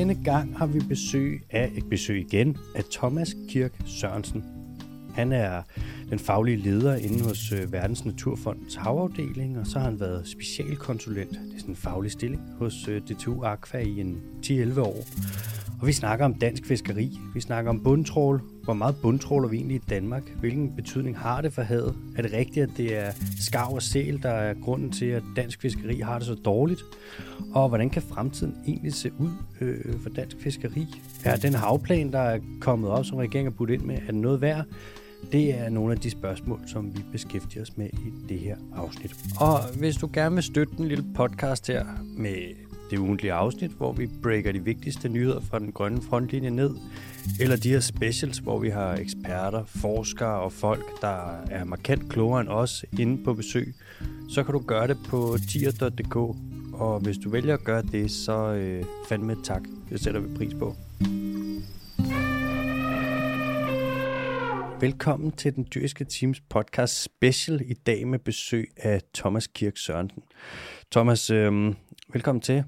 Denne gang har vi besøg af et besøg igen af Thomas Kirk Sørensen. Han er den faglige leder inde hos øh, Verdens Naturfonds havafdeling, og så har han været specialkonsulent, det er sådan en faglig stilling, hos øh, DTU Aqua i en 10-11 år. Og vi snakker om dansk fiskeri, vi snakker om bundtrål, hvor meget bundtråler vi egentlig i Danmark, hvilken betydning har det for havet, er det rigtigt, at det er skarv og sæl, der er grunden til, at dansk fiskeri har det så dårligt, og hvordan kan fremtiden egentlig se ud øh, for dansk fiskeri? Er den havplan, der er kommet op, som regeringen har budt ind med, er den noget værd? Det er nogle af de spørgsmål, som vi beskæftiger os med i det her afsnit. Og hvis du gerne vil støtte den lille podcast her med det ugentlige afsnit, hvor vi breaker de vigtigste nyheder fra den grønne frontlinje ned, eller de her specials, hvor vi har eksperter, forskere og folk, der er markant klogere end os inde på besøg, så kan du gøre det på tier.dk. Og hvis du vælger at gøre det, så øh, fandme tak. Det sætter vi pris på. Velkommen til den dyriske teams podcast special i dag med besøg af Thomas Kirk Sørensen. Thomas, øh, velkommen til.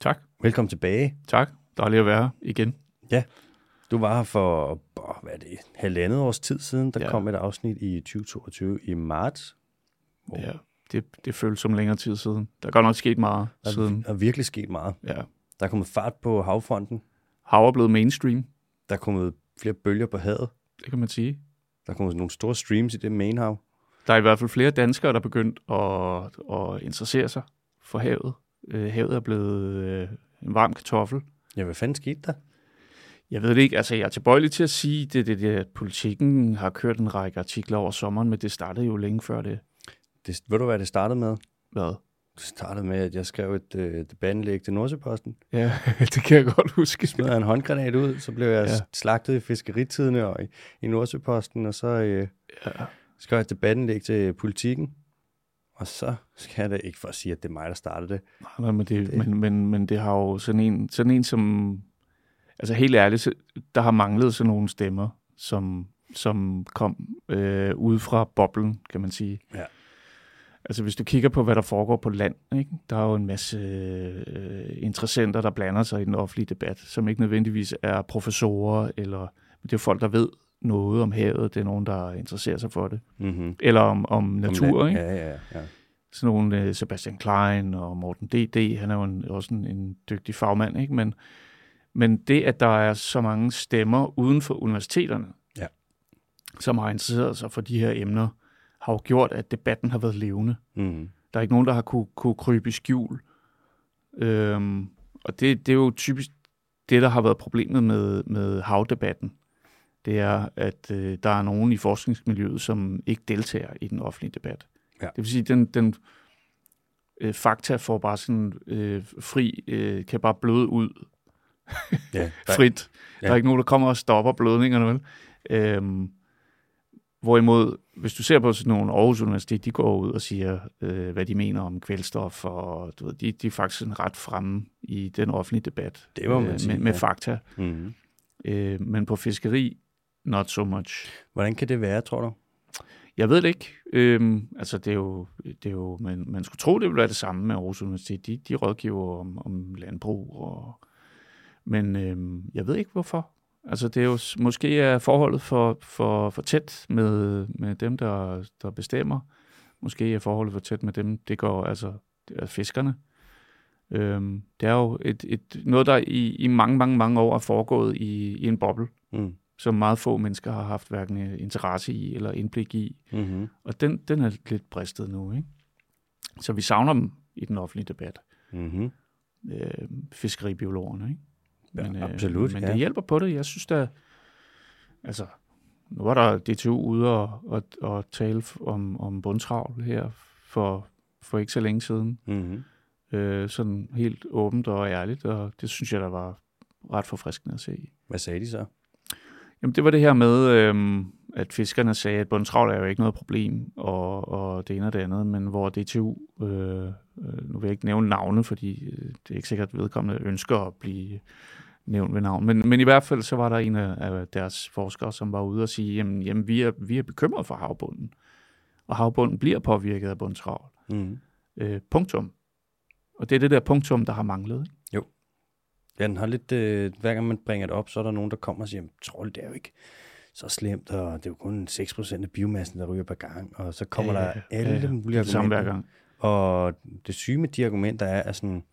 Tak. Velkommen tilbage. Tak. Dejligt at være her igen. Ja, du var her for, hvad er det, halvandet års tid siden. Der ja. Kom et afsnit i 2022 i marts. Hvor Ja, det, det føles som længere tid siden. Der er godt nok sket meget der siden. er virkelig sket meget. Ja. Der er kommet fart på havfronten. Hav er blevet mainstream, Der er kommet flere bølger på havet. det kan man sige. Der er kommet nogle store streams i det mainhav. Der er i hvert fald flere danskere, der er begyndt at, at interessere sig for havet. Øh, havet er blevet øh, en varm kartoffel. Ja, hvad fanden skete der? Jeg ved det ikke, altså jeg er tilbøjelig til at sige, det, det, det at politikken har kørt en række artikler over sommeren, men det startede jo længe før det. det ved du, hvad det startede med? Hvad? Det startede med, at jeg skrev et øh, debatindlæg til Nordsjøposten. Ja, det kan jeg godt huske. Smed jeg en håndgranat ud, så blev jeg ja. Ja. slagtet i fiskeritidene og i, i Nordsjøposten, og så øh, Ja. skrev jeg et debatindlæg til politikken. Og så skal jeg da ikke for at sige, at det er mig, der startede det. Nej, men det, Det- det. Men, men, men det har jo sådan en, sådan en som... Altså helt ærligt, der har manglet sådan nogle stemmer, som, som kom øh, ud fra boblen, kan man sige. Ja. Altså hvis du kigger på, hvad der foregår på land, ikke? der er jo en masse øh, interessenter, der blander sig i den offentlige debat, som ikke nødvendigvis er professorer, eller det er jo folk, der ved noget om havet. Det er nogen, der interesserer sig for det. Mm-hmm. Eller om, om natur, ikke? Ja, ja, ja. sådan nogle øh, Sebastian Klein og Morten D.D., han er jo en, også en, en dygtig fagmand, ikke? Men, men det, at der er så mange stemmer uden for universiteterne, Ja. som har interesseret sig for de her emner, har jo gjort, at debatten har været levende. Mm-hmm. Der er ikke nogen, der har kunne, kunne krybe i skjul. Øhm, og det, det er jo typisk det, der har været problemet med, med havdebatten. Det er, at øh, der er nogen i forskningsmiljøet, som ikke deltager i den offentlige debat. Ja. Det vil sige, den, den øh, fakta får bare sådan øh, fri, øh, kan bare bløde ud Ja, der, frit. Ja. Der er ikke nogen, der kommer og stopper blødningerne, vel? Øhm, hvorimod, hvis du ser på sådan nogle Aarhus Universitet, de går ud og siger, øh, hvad de mener om kvælstof, og du ved, de, de er faktisk sådan ret fremme i den offentlige debat Det må man øh, sige, med, med ja. fakta. mm-hmm. Øh, men på fiskeri, not so much. Hvordan kan det være, tror du? Jeg ved det ikke. Øhm, altså, det er jo, det er jo man, man skulle tro, det ville være det samme med Aarhus Universitet. De, de rådgiver om, om landbrug. Og, men øhm, jeg ved ikke, hvorfor. Altså, det er jo måske er forholdet for, for, for tæt med, med dem, der, der bestemmer. Måske er forholdet for tæt med dem, det går altså det er fiskerne. Øhm, det er jo et, et, noget, der i, i mange, mange, mange år er foregået i, i en boble, Mm. Som meget få mennesker har haft hverken øh, interesse i eller indblik i. Mm-hmm. Og den, den er lidt bristet nu, ikke? Så vi savner dem i den offentlige debat. Mm-hmm. Øh, fiskeribiologerne, ikke? Ja, absolut, Men ja. det hjælper på det. Jeg synes da, altså, nu var der DTU ude og, og, og tale om, om bundtravl her for, for ikke så længe siden. Mm-hmm. Øh, sådan helt åbent og ærligt, og det synes jeg, der var ret forfriskende at se. Hvad sagde de så? Jamen, det var det her med, øhm, at fiskerne sagde, at bundtravl er jo ikke noget problem, og, og det ene og det andet, men hvor DTU, øh, øh, nu vil jeg ikke nævne navne, fordi øh, det er ikke sikkert, at vedkommende ønsker at blive nævnt ved navn, men, men i hvert fald så var der en af, af deres forskere, som var ude og sige, jamen, jamen vi, er, vi er bekymrede for havbunden, og havbunden bliver påvirket af bundtravl. Mm. Øh, punktum. Og det er det der punktum, der har manglet. Ikke? Ja, den har lidt, øh, hver gang man bringer det op, så er der nogen, der kommer og siger, trold, det er jo ikke så slemt, og det er jo kun 6% af biomassen, der ryger per gang, og så kommer Ja, der alle ja, ja. mulige Det samme hver gang. Og det syge med de argumenter er, at sådan,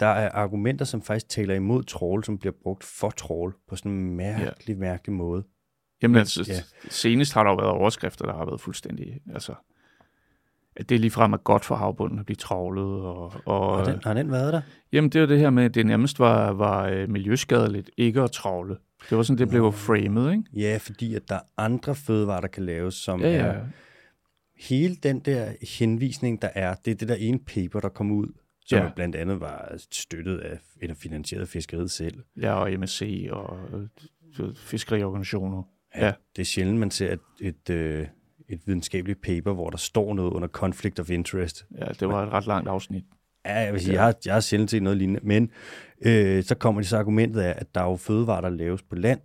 der er argumenter, som faktisk taler imod trål, som bliver brugt for trål på sådan en mærkelig, ja. mærkelig måde. Jamen altså, ja. senest har der jo været overskrifter, der har været fuldstændig, altså, at det ligefrem er godt for havbunden at blive travlet. Og, og, Har den, har den været der? Jamen, det er jo det her med, at det nærmest var, var øh, miljøskadeligt ikke at travle. Det var sådan, det blev framed, ikke? Ja, fordi at der er andre fødevarer, der kan laves, som Ja, ja. er... Hele den der henvisning, der er, det er det der ene paper, der kom ud, som Ja. ja. blandt andet var støttet af, eller finansieret af fiskeriet selv. Ja, og MSC og øh, fiskeriorganisationer. Ja. Det er sjældent, man ser et, et, øh, et videnskabeligt paper, hvor der står noget under conflict of interest. Ja, det var et ret langt afsnit. Ja, jeg vil sige, jeg har, jeg har sjældent set noget lignende, men øh, så kommer det så argumentet af, at der er jo fødevarer, der laves på land,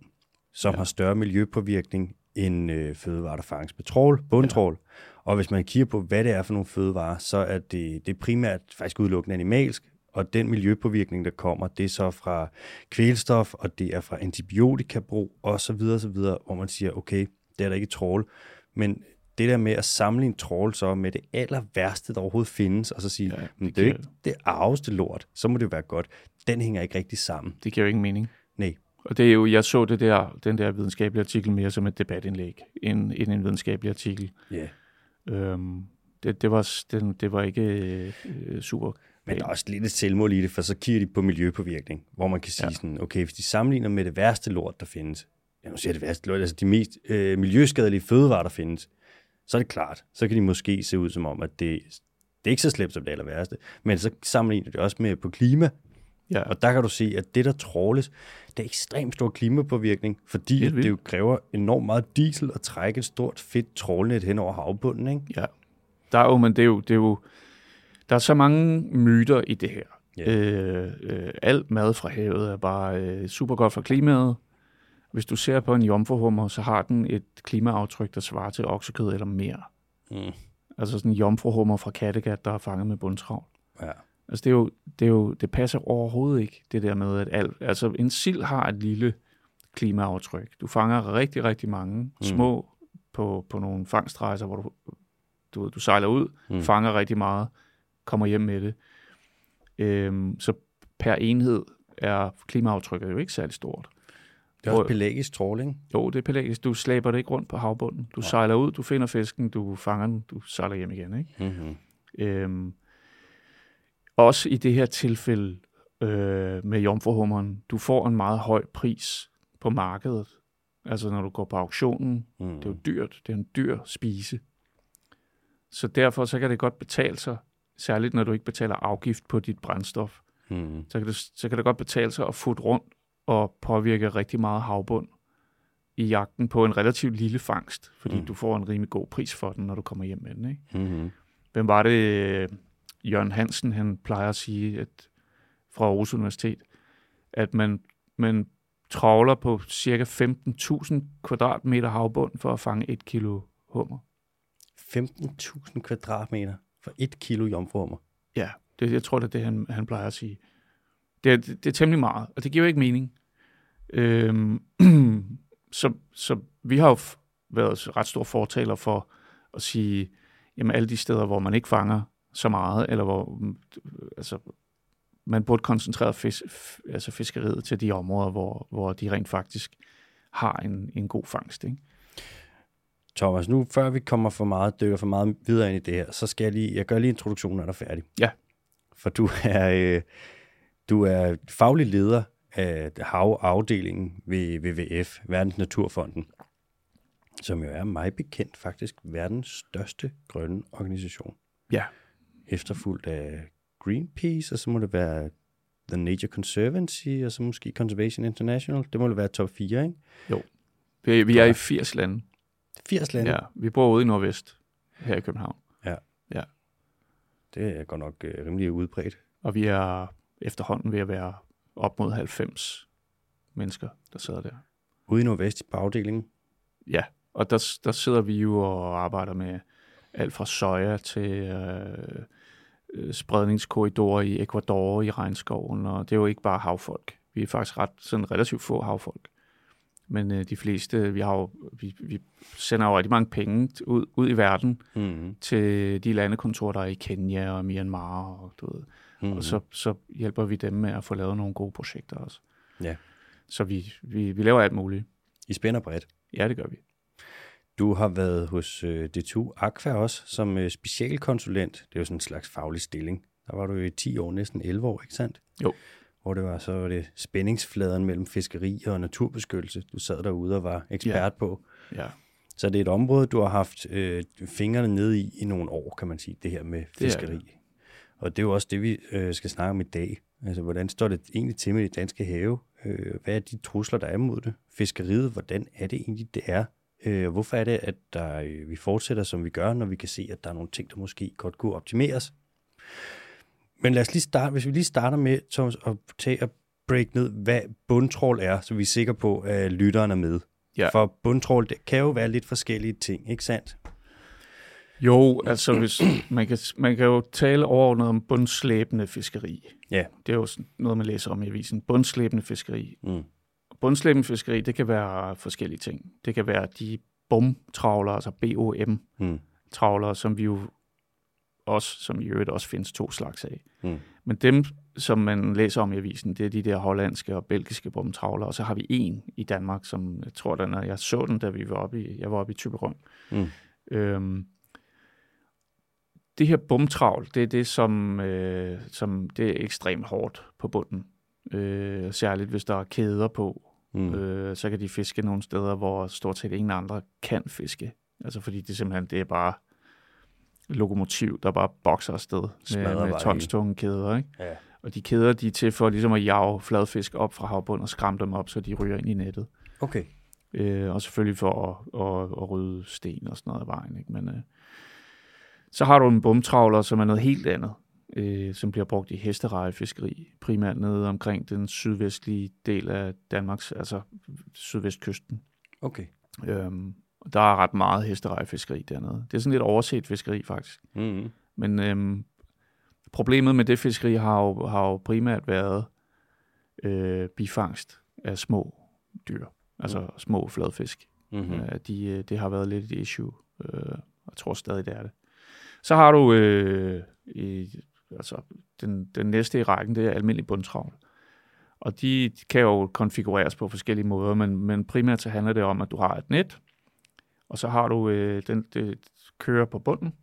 som ja. Ja. har større miljøpåvirkning end øh, fødevarer, der fanges med trål, bundtrål. Ja. Og hvis man kigger på, hvad det er for nogle fødevarer, så er det, det er primært faktisk udelukkende animalsk, og den miljøpåvirkning, der kommer, det er så fra kvælstof, og det er fra antibiotikabrug, og så videre, så videre, hvor man siger, okay, det er der ikke trål, men det der med at sammenligne trål så med det aller værste, der overhovedet findes, og så sige, Ja, det det, det er ikke det arveste lort, så må det jo være godt. Den hænger ikke rigtig sammen. Det giver jo ingen mening. Nej. Og det er jo, jeg så det der, den der videnskabelige artikel mere som et debatindlæg, end, end en videnskabelig artikel. Ja. Øhm, det, det, var, den, det var ikke øh, super. Men der er også lidt et selvmål i det, for så kigger de på miljøpåvirkning, hvor man kan sige ja. sådan, okay, hvis de sammenligner med det værste lort, der findes, ja, nu siger jeg det værste lort, altså de mest øh, miljøskadelige fødevarer, der findes, så er det klart, så kan de måske se ud som om, at det, det er ikke så slemt som det aller værste, men så sammenligner de også med på klima, Ja, og der kan du se, at det, der tråles, det er ekstremt stor klimapåvirkning, fordi det jo kræver enormt meget diesel at trække et stort fedt trålnet hen over havbunden, ikke? ja. Der er jo, men det er jo, det er jo, der er så mange myter i det her. Ja. Øh, øh, alt mad fra havet er bare øh, super godt for klimaet. Hvis du ser på en jomfruhummer, så har den et klimaaftryk, der svarer til oksekød eller mere. Mm. Altså sådan en jomfruhummer fra Kattegat, der er fanget med bundtravl. Ja. Altså det er jo, det er jo, det passer overhovedet ikke, det der med, at alt, altså en sild har et lille klimaaftryk. Du fanger rigtig, rigtig mange små på, på nogle fangstrejser, hvor du, du, du sejler ud, Mm. mm. fanger rigtig meget, kommer hjem med det. Øhm, så per enhed er klimaaftrykket jo ikke særlig stort. Det er også pelagisk tråling. Jo, det er pelagisk. Du slæber det ikke rundt på havbunden. Du Nej. sejler ud, du finder fisken, du fanger den, du sejler hjem igen. Ikke? Mm-hmm. Øhm, også i det her tilfælde øh, med jomfruhummeren, du får en meget høj pris på markedet. Altså når du går på auktionen, Mm. det er jo dyrt, det er en dyr spise. Så derfor så kan det godt betale sig, særligt når du ikke betaler afgift på dit brændstof, Mm. så kan det, så kan det godt betale sig at futte rundt og påvirke rigtig meget havbund i jagten på en relativt lille fangst, fordi Mm. du får en rimelig god pris for den, når du kommer hjem med den. Ikke? Mm-hmm. Hvem var det, øh, Jørgen Hansen, han plejer at sige at fra Aarhus Universitet, at man, man travler på cirka 15.000 kvadratmeter havbund for at fange et kilo hummer. 15.000 kvadratmeter for et kilo jomfruhummer. Ja, det, jeg tror, det er det, han, han plejer at sige. Det er, det, det er temmelig meget, og det giver jo ikke mening. Øhm, så, så vi har jo været ret store fortaler for at sige, jamen alle de steder, hvor man ikke fanger så meget, eller hvor mm, altså, man burde koncentrere fis, altså fiskeriet til de områder, hvor, hvor de rent faktisk har en, en god fangst. Ikke? Thomas, nu før vi kommer for meget, dykker for meget videre ind i det her, så skal jeg lige, jeg gør lige introduktionen, når du er færdig. Ja. For du er, øh, du er faglig leder af havafdelingen ved WWF, Verdens Naturfonden, som jo er mig bekendt faktisk verdens største grønne organisation. Ja. Efterfulgt af Greenpeace, og så må det være The Nature Conservancy, og så måske Conservation International. Det må det være top 4, ikke? Vi, vi er i 80 lande. 80 lande. Ja, vi bor ude i Nordvest, her i København. Det er godt nok øh, rimelig udbredt. Og vi er efterhånden ved at være op mod 90 mennesker, der sidder der. Ude i Nordvest på afdelingen. Ja, og der, der sidder vi jo og arbejder med alt fra soja til øh, øh, spredningskorridorer i Ecuador, i regnskoven, og det er jo ikke bare havfolk. Vi er faktisk ret sådan relativt få havfolk. Men øh, de fleste, vi har jo, vi, vi sender jo rigtig mange penge ud, ud i verden Mm-hmm. til de landekontorer, der er i Kenya og Myanmar, og, du ved. Mm-hmm. og så, så hjælper vi dem med at få lavet nogle gode projekter også. Ja. Så vi, vi, vi laver alt muligt. I spænder bredt. Ja, det gør vi. Du har været hos øh, D2 Aqua også som øh, specialkonsulent. Det er jo sådan en slags faglig stilling. Der var du i 10 år, næsten 11 år, ikke sandt? Jo. Hvor det var så var det spændingsfladen mellem fiskeri og naturbeskyttelse, du sad derude og var ekspert Ja. på. Ja, Så det er et område, du har haft øh, fingrene nede i i nogle år, kan man sige, det her med er fiskeri. det. Og det er jo også det, vi øh, skal snakke om i dag. Altså, hvordan står det egentlig til med de danske have? Øh, hvad er de trusler, der er mod det? Fiskeriet, hvordan er det egentlig, det er? Øh, hvorfor er det, at der, øh, vi fortsætter, som vi gør, når vi kan se, at der er nogle ting, der måske godt kunne optimeres? Men lad os lige starte, hvis vi lige starter med, Thomas, at tage og break ned, hvad bundtrål er, så vi er sikre på, at lytteren er med. Ja. For bundtrål, det kan jo være lidt forskellige ting, ikke sandt? Jo, altså hvis, man, kan, man kan jo tale overordnet om bundslæbende fiskeri. Ja. Det er jo sådan noget, man læser om i avisen. Bundslæbende fiskeri. Mm. Bundslæbende fiskeri, det kan være forskellige ting. Det kan være de bomtravlere, altså BOM-travlere, Mm. som vi jo også, som i øvrigt også findes to slags af. Mm. Men dem, som man læser om i avisen, det er de der hollandske og belgiske bomtravlere, og så har vi en i Danmark, som jeg tror, den er, jeg så den, da vi var oppe i, jeg var oppe i Tyberøn. Mm. Øhm, det her bomtravl, det er det, som, øh, som det er ekstremt hårdt på bunden. Øh, særligt hvis der er kæder på, Mm. øh, så kan de fiske nogle steder, hvor stort set ingen andre kan fiske. Altså fordi det simpelthen, det er bare lokomotiv, der bare bokser afsted Smadrer med, med bare tonstunge kæder. Ikke? Ja. Og de kæder, de er til for ligesom at jage fladfisk op fra havbunden og skræmme dem op, så de ryger ind i nettet. Okay. Øh, og selvfølgelig for at, at, at rydde sten og sådan noget af vejen. Ikke? Men øh, så har du en bomtravler, som er noget helt andet, øh, som bliver brugt i hesterejefiskeri, primært nede omkring den sydvestlige del af Danmarks, altså sydvestkysten. Okay. Øhm, og der er ret meget hesterejefiskeri dernede. Det er sådan lidt overset fiskeri faktisk. Mm. Men øhm, problemet med det fiskeri har jo, har jo primært været øh, bifangst af små dyr, altså Mm. små fladfisk. Mm-hmm. Mm. Øh, de, øh, det har været lidt et issue. Øh, jeg tror stadig, det er det. Så har du øh, i, altså, den, den næste i rækken, det er almindelig bundtravl. Og de kan jo konfigureres på forskellige måder, men, men primært så handler det om, at du har et net, og så har du øh, den, det kører på bunden,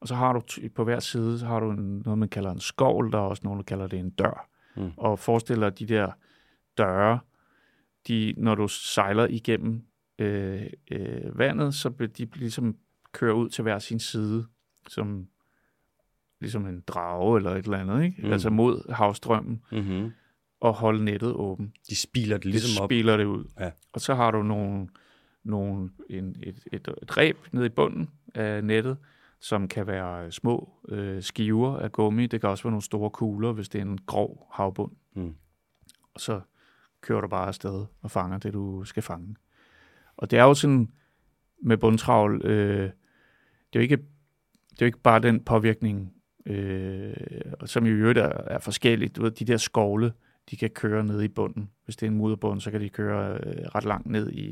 og så har du på hver side, så har du en, noget, man kalder en skovl, der er også nogen, der kalder det en dør. Mm. Og forestil dig de der døre, de, når du sejler igennem øh, øh, vandet, så vil de ligesom køre ud til hver sin side, som ligesom en drage eller et eller andet, ikke? Mm. Altså mod havstrømmen, Mm-hmm. og holde nettet åben. De spiler det ligesom det op. spiller det ud. Ja. Og så har du nogle, nogle, en, et, et, et reb nede i bunden af nettet, som kan være små øh, skiver af gummi. Det kan også være nogle store kugler, hvis det er en grov havbund. Mm. Og så kører du bare afsted og fanger det, du skal fange. Og det er jo sådan med bundtravl, øh, det, er jo ikke, det er jo ikke bare den påvirkning, øh, som i øvrigt er, er forskelligt. Du ved, de der skovle, de kan køre ned i bunden. Hvis det er en mudderbund, så kan de køre øh, ret langt ned i,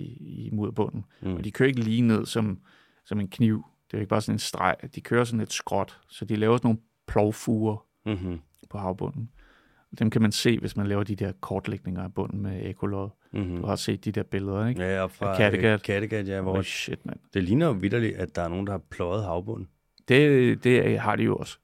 i mudderbunden. Mm. Og de kører ikke lige ned som, som en kniv. Det er jo ikke bare sådan en streg. De kører sådan et skråt. Så de laver sådan nogle plovfuger Mm-hmm. på havbunden. Dem kan man se, hvis man laver de der kortlægninger af bunden med ekolod. Mm-hmm. Du har set de der billeder, ikke? Ja, fra Kattegat. øh, Kattegat, ja, hvor Oh, shit, mand. det ligner jo vidderligt, at der er nogen, der har pløjet havbunden. Det, det har de jo også.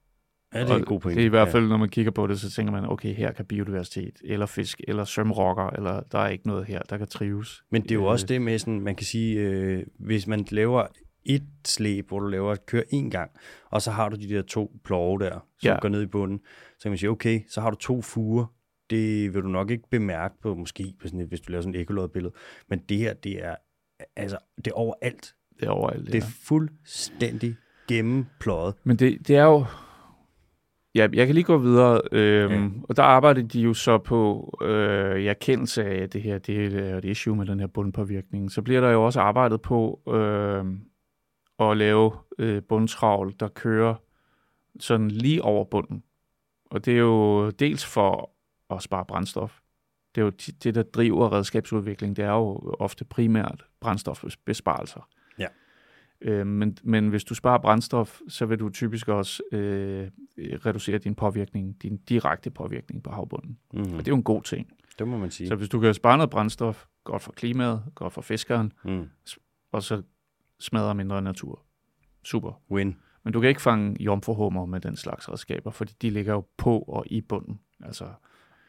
Ja, det er en god point. Det er i hvert fald, når man kigger på det, så tænker man, okay, her kan biodiversitet, eller fisk, eller sømrokker, eller der er ikke noget her, der kan trives. Men det er jo Øh, også det med sådan, man kan sige, øh, hvis man laver et slæb, hvor du laver et kør en gang, og så har du de der to plove der, som Ja. går ned i bunden, så kan man sige, okay, så har du to fuger. Det vil du nok ikke bemærke på, måske, på sådan et, hvis du laver sådan et ekolodbillede. Men det her, det er, altså, det er overalt. Det er overalt. Det er fuldstændig gennempløjet. Men det, det er jo... Ja, jeg kan lige gå videre. Øhm, ja. Og der arbejder de jo så på øh, erkendelse af, at det her det er et issue med den her bundpåvirkning. Så bliver der jo også arbejdet på øh, at lave øh, bundtravl, der kører sådan lige over bunden. Og det er jo dels for at spare brændstof. Det er jo det, der driver redskabsudvikling. Det er jo ofte primært brændstofbesparelser. Øh, men, men hvis du sparer brændstof, så vil du typisk også øh, reducere din påvirkning, din direkte påvirkning på havbunden. Mm-hmm. Og det er jo en god ting. Det må man sige. Så hvis du kan spare noget brændstof, godt for klimaet, godt for fiskeren, Mm. og så smadrer mindre natur. Super. Win. Men du kan ikke fange jomfruhummer med den slags redskaber, fordi de ligger jo på og i bunden. Altså,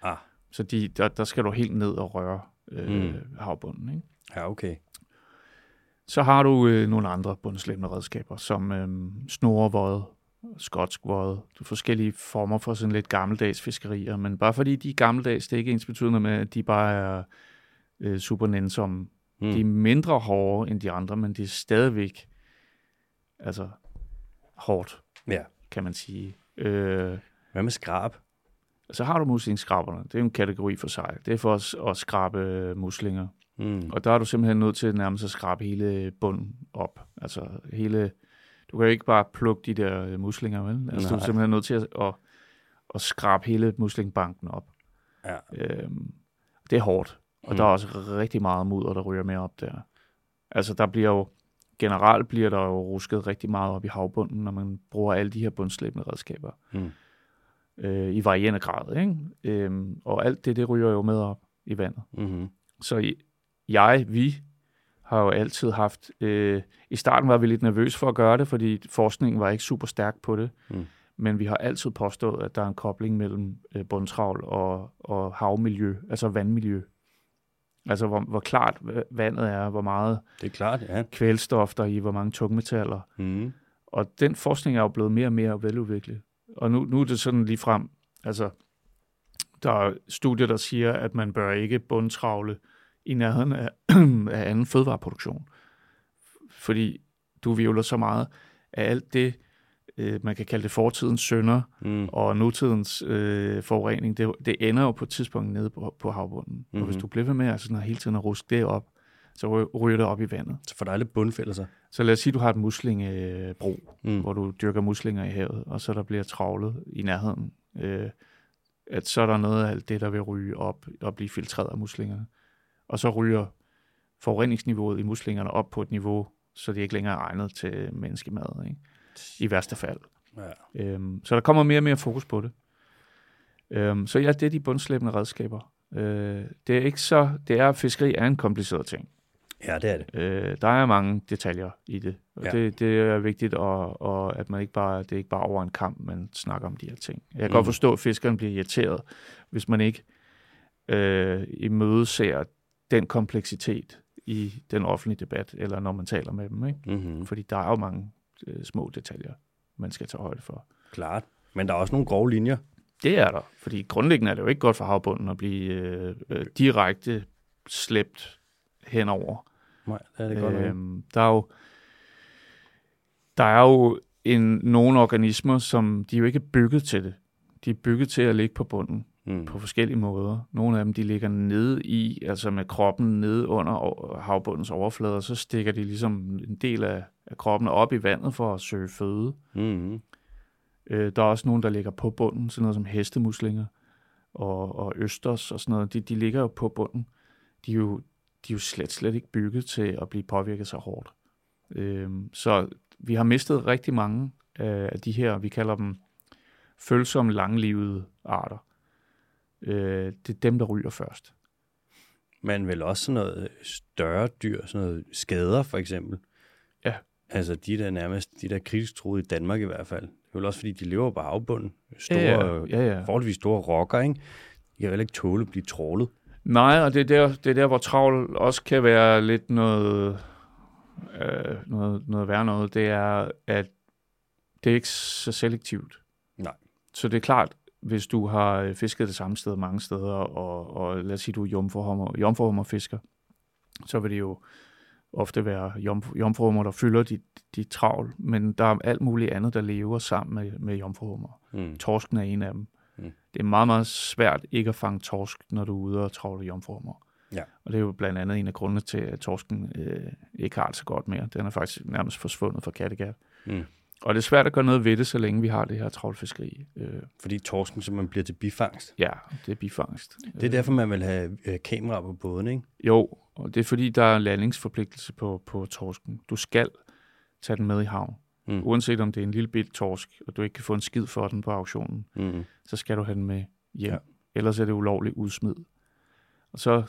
Ah. så de, der, der skal du helt ned og røre øh, Mm. havbunden. Ikke? Ja, okay. Så har du øh, nogle andre bundslæbende redskaber, som øh, snorevåde, skotsk våde, forskellige former for sådan lidt gammeldags fiskerier, men bare fordi de er gammeldags, det er ikke ens betydende med, at de bare er øh, super nænsomme. Mm. De er mindre hårde end de andre, men det er stadigvæk altså hårdt, Ja. kan man sige. Øh, Hvad med skrab? så har du muslingskraberne. Det er jo en kategori for sig. Det er for os at skrabe muslinger. Mm. Og der er du simpelthen nødt til nærmest at skrabe hele bunden op. Altså hele... Du kan jo ikke bare plukke de der øh, muslinger, vel? Altså, du er Nej. simpelthen nødt til at, at, at skrabe hele muslingbanken op. Ja. Øhm, det er hårdt. Og Mm. der er også rigtig meget mudder, der ryger med op der. Altså, der bliver jo... Generelt bliver der jo rusket rigtig meget op i havbunden, når man bruger alle de her bundslæbende redskaber. Mm. Øh, I varierende grad, ikke? Øhm, og alt det, det ryger jo med op i vandet. Mm-hmm. Så i- jeg, vi, har jo altid haft... Øh, I starten var vi lidt nervøse for at gøre det, fordi forskningen var ikke super stærk på det. Mm. Men vi har altid påstået, at der er en kobling mellem øh, bundtravl og, og havmiljø, altså vandmiljø. Altså hvor, hvor klart va- vandet er, hvor meget Det er klart, ja. kvælstof der er i, hvor mange tungmetaller. Mm. Og den forskning er jo blevet mere og mere veludviklet. Og nu, nu er det sådan lige frem, altså der er studier, der siger, at man bør ikke bundtravle i nærheden af, af anden fødevareproduktion. Fordi du vivler så meget af alt det, øh, man kan kalde det fortidens synder, Mm. og nutidens øh, forurening, det, det ender jo på et tidspunkt nede på, på havbunden. Mm-hmm. Og hvis Mhm. du bliver ved med at sådan, hele tiden at ruske det op, så ry- ryger det op i vandet. Så får der aldrig bundfældelser. Så lad os sige, at du har et muslingebrug, Mm. hvor du dyrker muslinger i havet, og så der bliver travlet i nærheden. Øh, at så er der noget af alt det, der vil ryge op og blive filtreret af muslingerne. Og så ryger forureningsniveauet i muslingerne op på et niveau, så det ikke længere er egnet til menneskemad, ikke? i værste fald. Ja. Øhm, så der kommer mere og mere fokus på det. Øhm, så ja, det er de bundslæbende redskaber. Øh, det er ikke så, det er, fiskeri er en kompliceret ting. ja, det er det. Øh, der er mange detaljer i det, og Ja. det, det er vigtigt, og, og at man ikke bare, det er ikke bare over en kamp, man snakker om de her ting. Jeg kan mm. godt forstå, at fiskeren bliver irriteret, hvis man ikke øh, imødeser den kompleksitet i den offentlige debat, eller når man taler med dem. Ikke? Mm-hmm. Fordi der er jo mange øh, små detaljer, man skal tage højde for. Klart. Men der er også nogle grove linjer. Det er der, fordi grundlæggende er det jo ikke godt for havbunden at blive øh, øh, direkte slæbt henover. Nej, det er det godt. Øhm, der er jo, der er jo en, nogle organismer, som de er jo ikke bygget til det. De er bygget til at ligge på bunden Mm. på forskellige måder. Nogle af dem, de ligger nede i, altså med kroppen nede under havbundens overflade, og så stikker de ligesom en del af, af kroppen op i vandet for at søge føde. Mm-hmm. Øh, der er også nogle, der ligger på bunden, sådan noget som hestemuslinger og, og østers og sådan noget. De, de ligger jo på bunden. De er jo, de er jo slet, slet ikke bygget til at blive påvirket så hårdt. Øh, så vi har mistet rigtig mange af de her, vi kalder dem følsomme, langlivede arter. Øh, det er dem, der ryger først. Men vel også sådan noget større dyr, sådan noget skader for eksempel. Ja. Altså de der nærmest, de der kritisk troede i Danmark i hvert fald. Det er vel også fordi, de lever på havbunden. Store, ja, ja, ja. forholdsvis store rokker, ikke? De kan vel ikke tåle at blive trålet. Nej, og det er der, det er der hvor travl også kan være lidt noget, øh, noget, noget værre noget. Det er, at det er ikke så selektivt. Nej. Så det er klart, hvis du har øh, fisket det samme sted mange steder, og, og lad os sige, du er jomfruhummer, jomfruhummerfisker, så vil det jo ofte være jomf- jomfruhummer, der fylder dit, dit travl, men der er alt muligt andet, der lever sammen med, med jomfruhummer. Mm. Torsken er en af dem. Mm. Det er meget, meget svært ikke at fange torsk, når du er ude og travle jomfruhummer. Ja. Og det er jo blandt andet en af grundene til, at torsken øh, ikke har det så godt mere. Den er faktisk nærmest forsvundet fra Kattegat. Mm. Og det er svært at gøre noget ved det, så længe vi har det her travlfiskeri. Øh, Fordi torsken simpelthen bliver til bifangst. ja, det er bifangst. Det er derfor, man vil have øh, kamera på båden, ikke? Jo, og det er fordi, der er landingsforpligtelse på, på torsken. Du skal tage den med i havn. Mm. Uanset om det er en lille bit torsk, og du ikke kan få en skid for den på auktionen, Mm. så skal du have den med hjem. Ja. Ellers er det ulovligt udsmid. Og så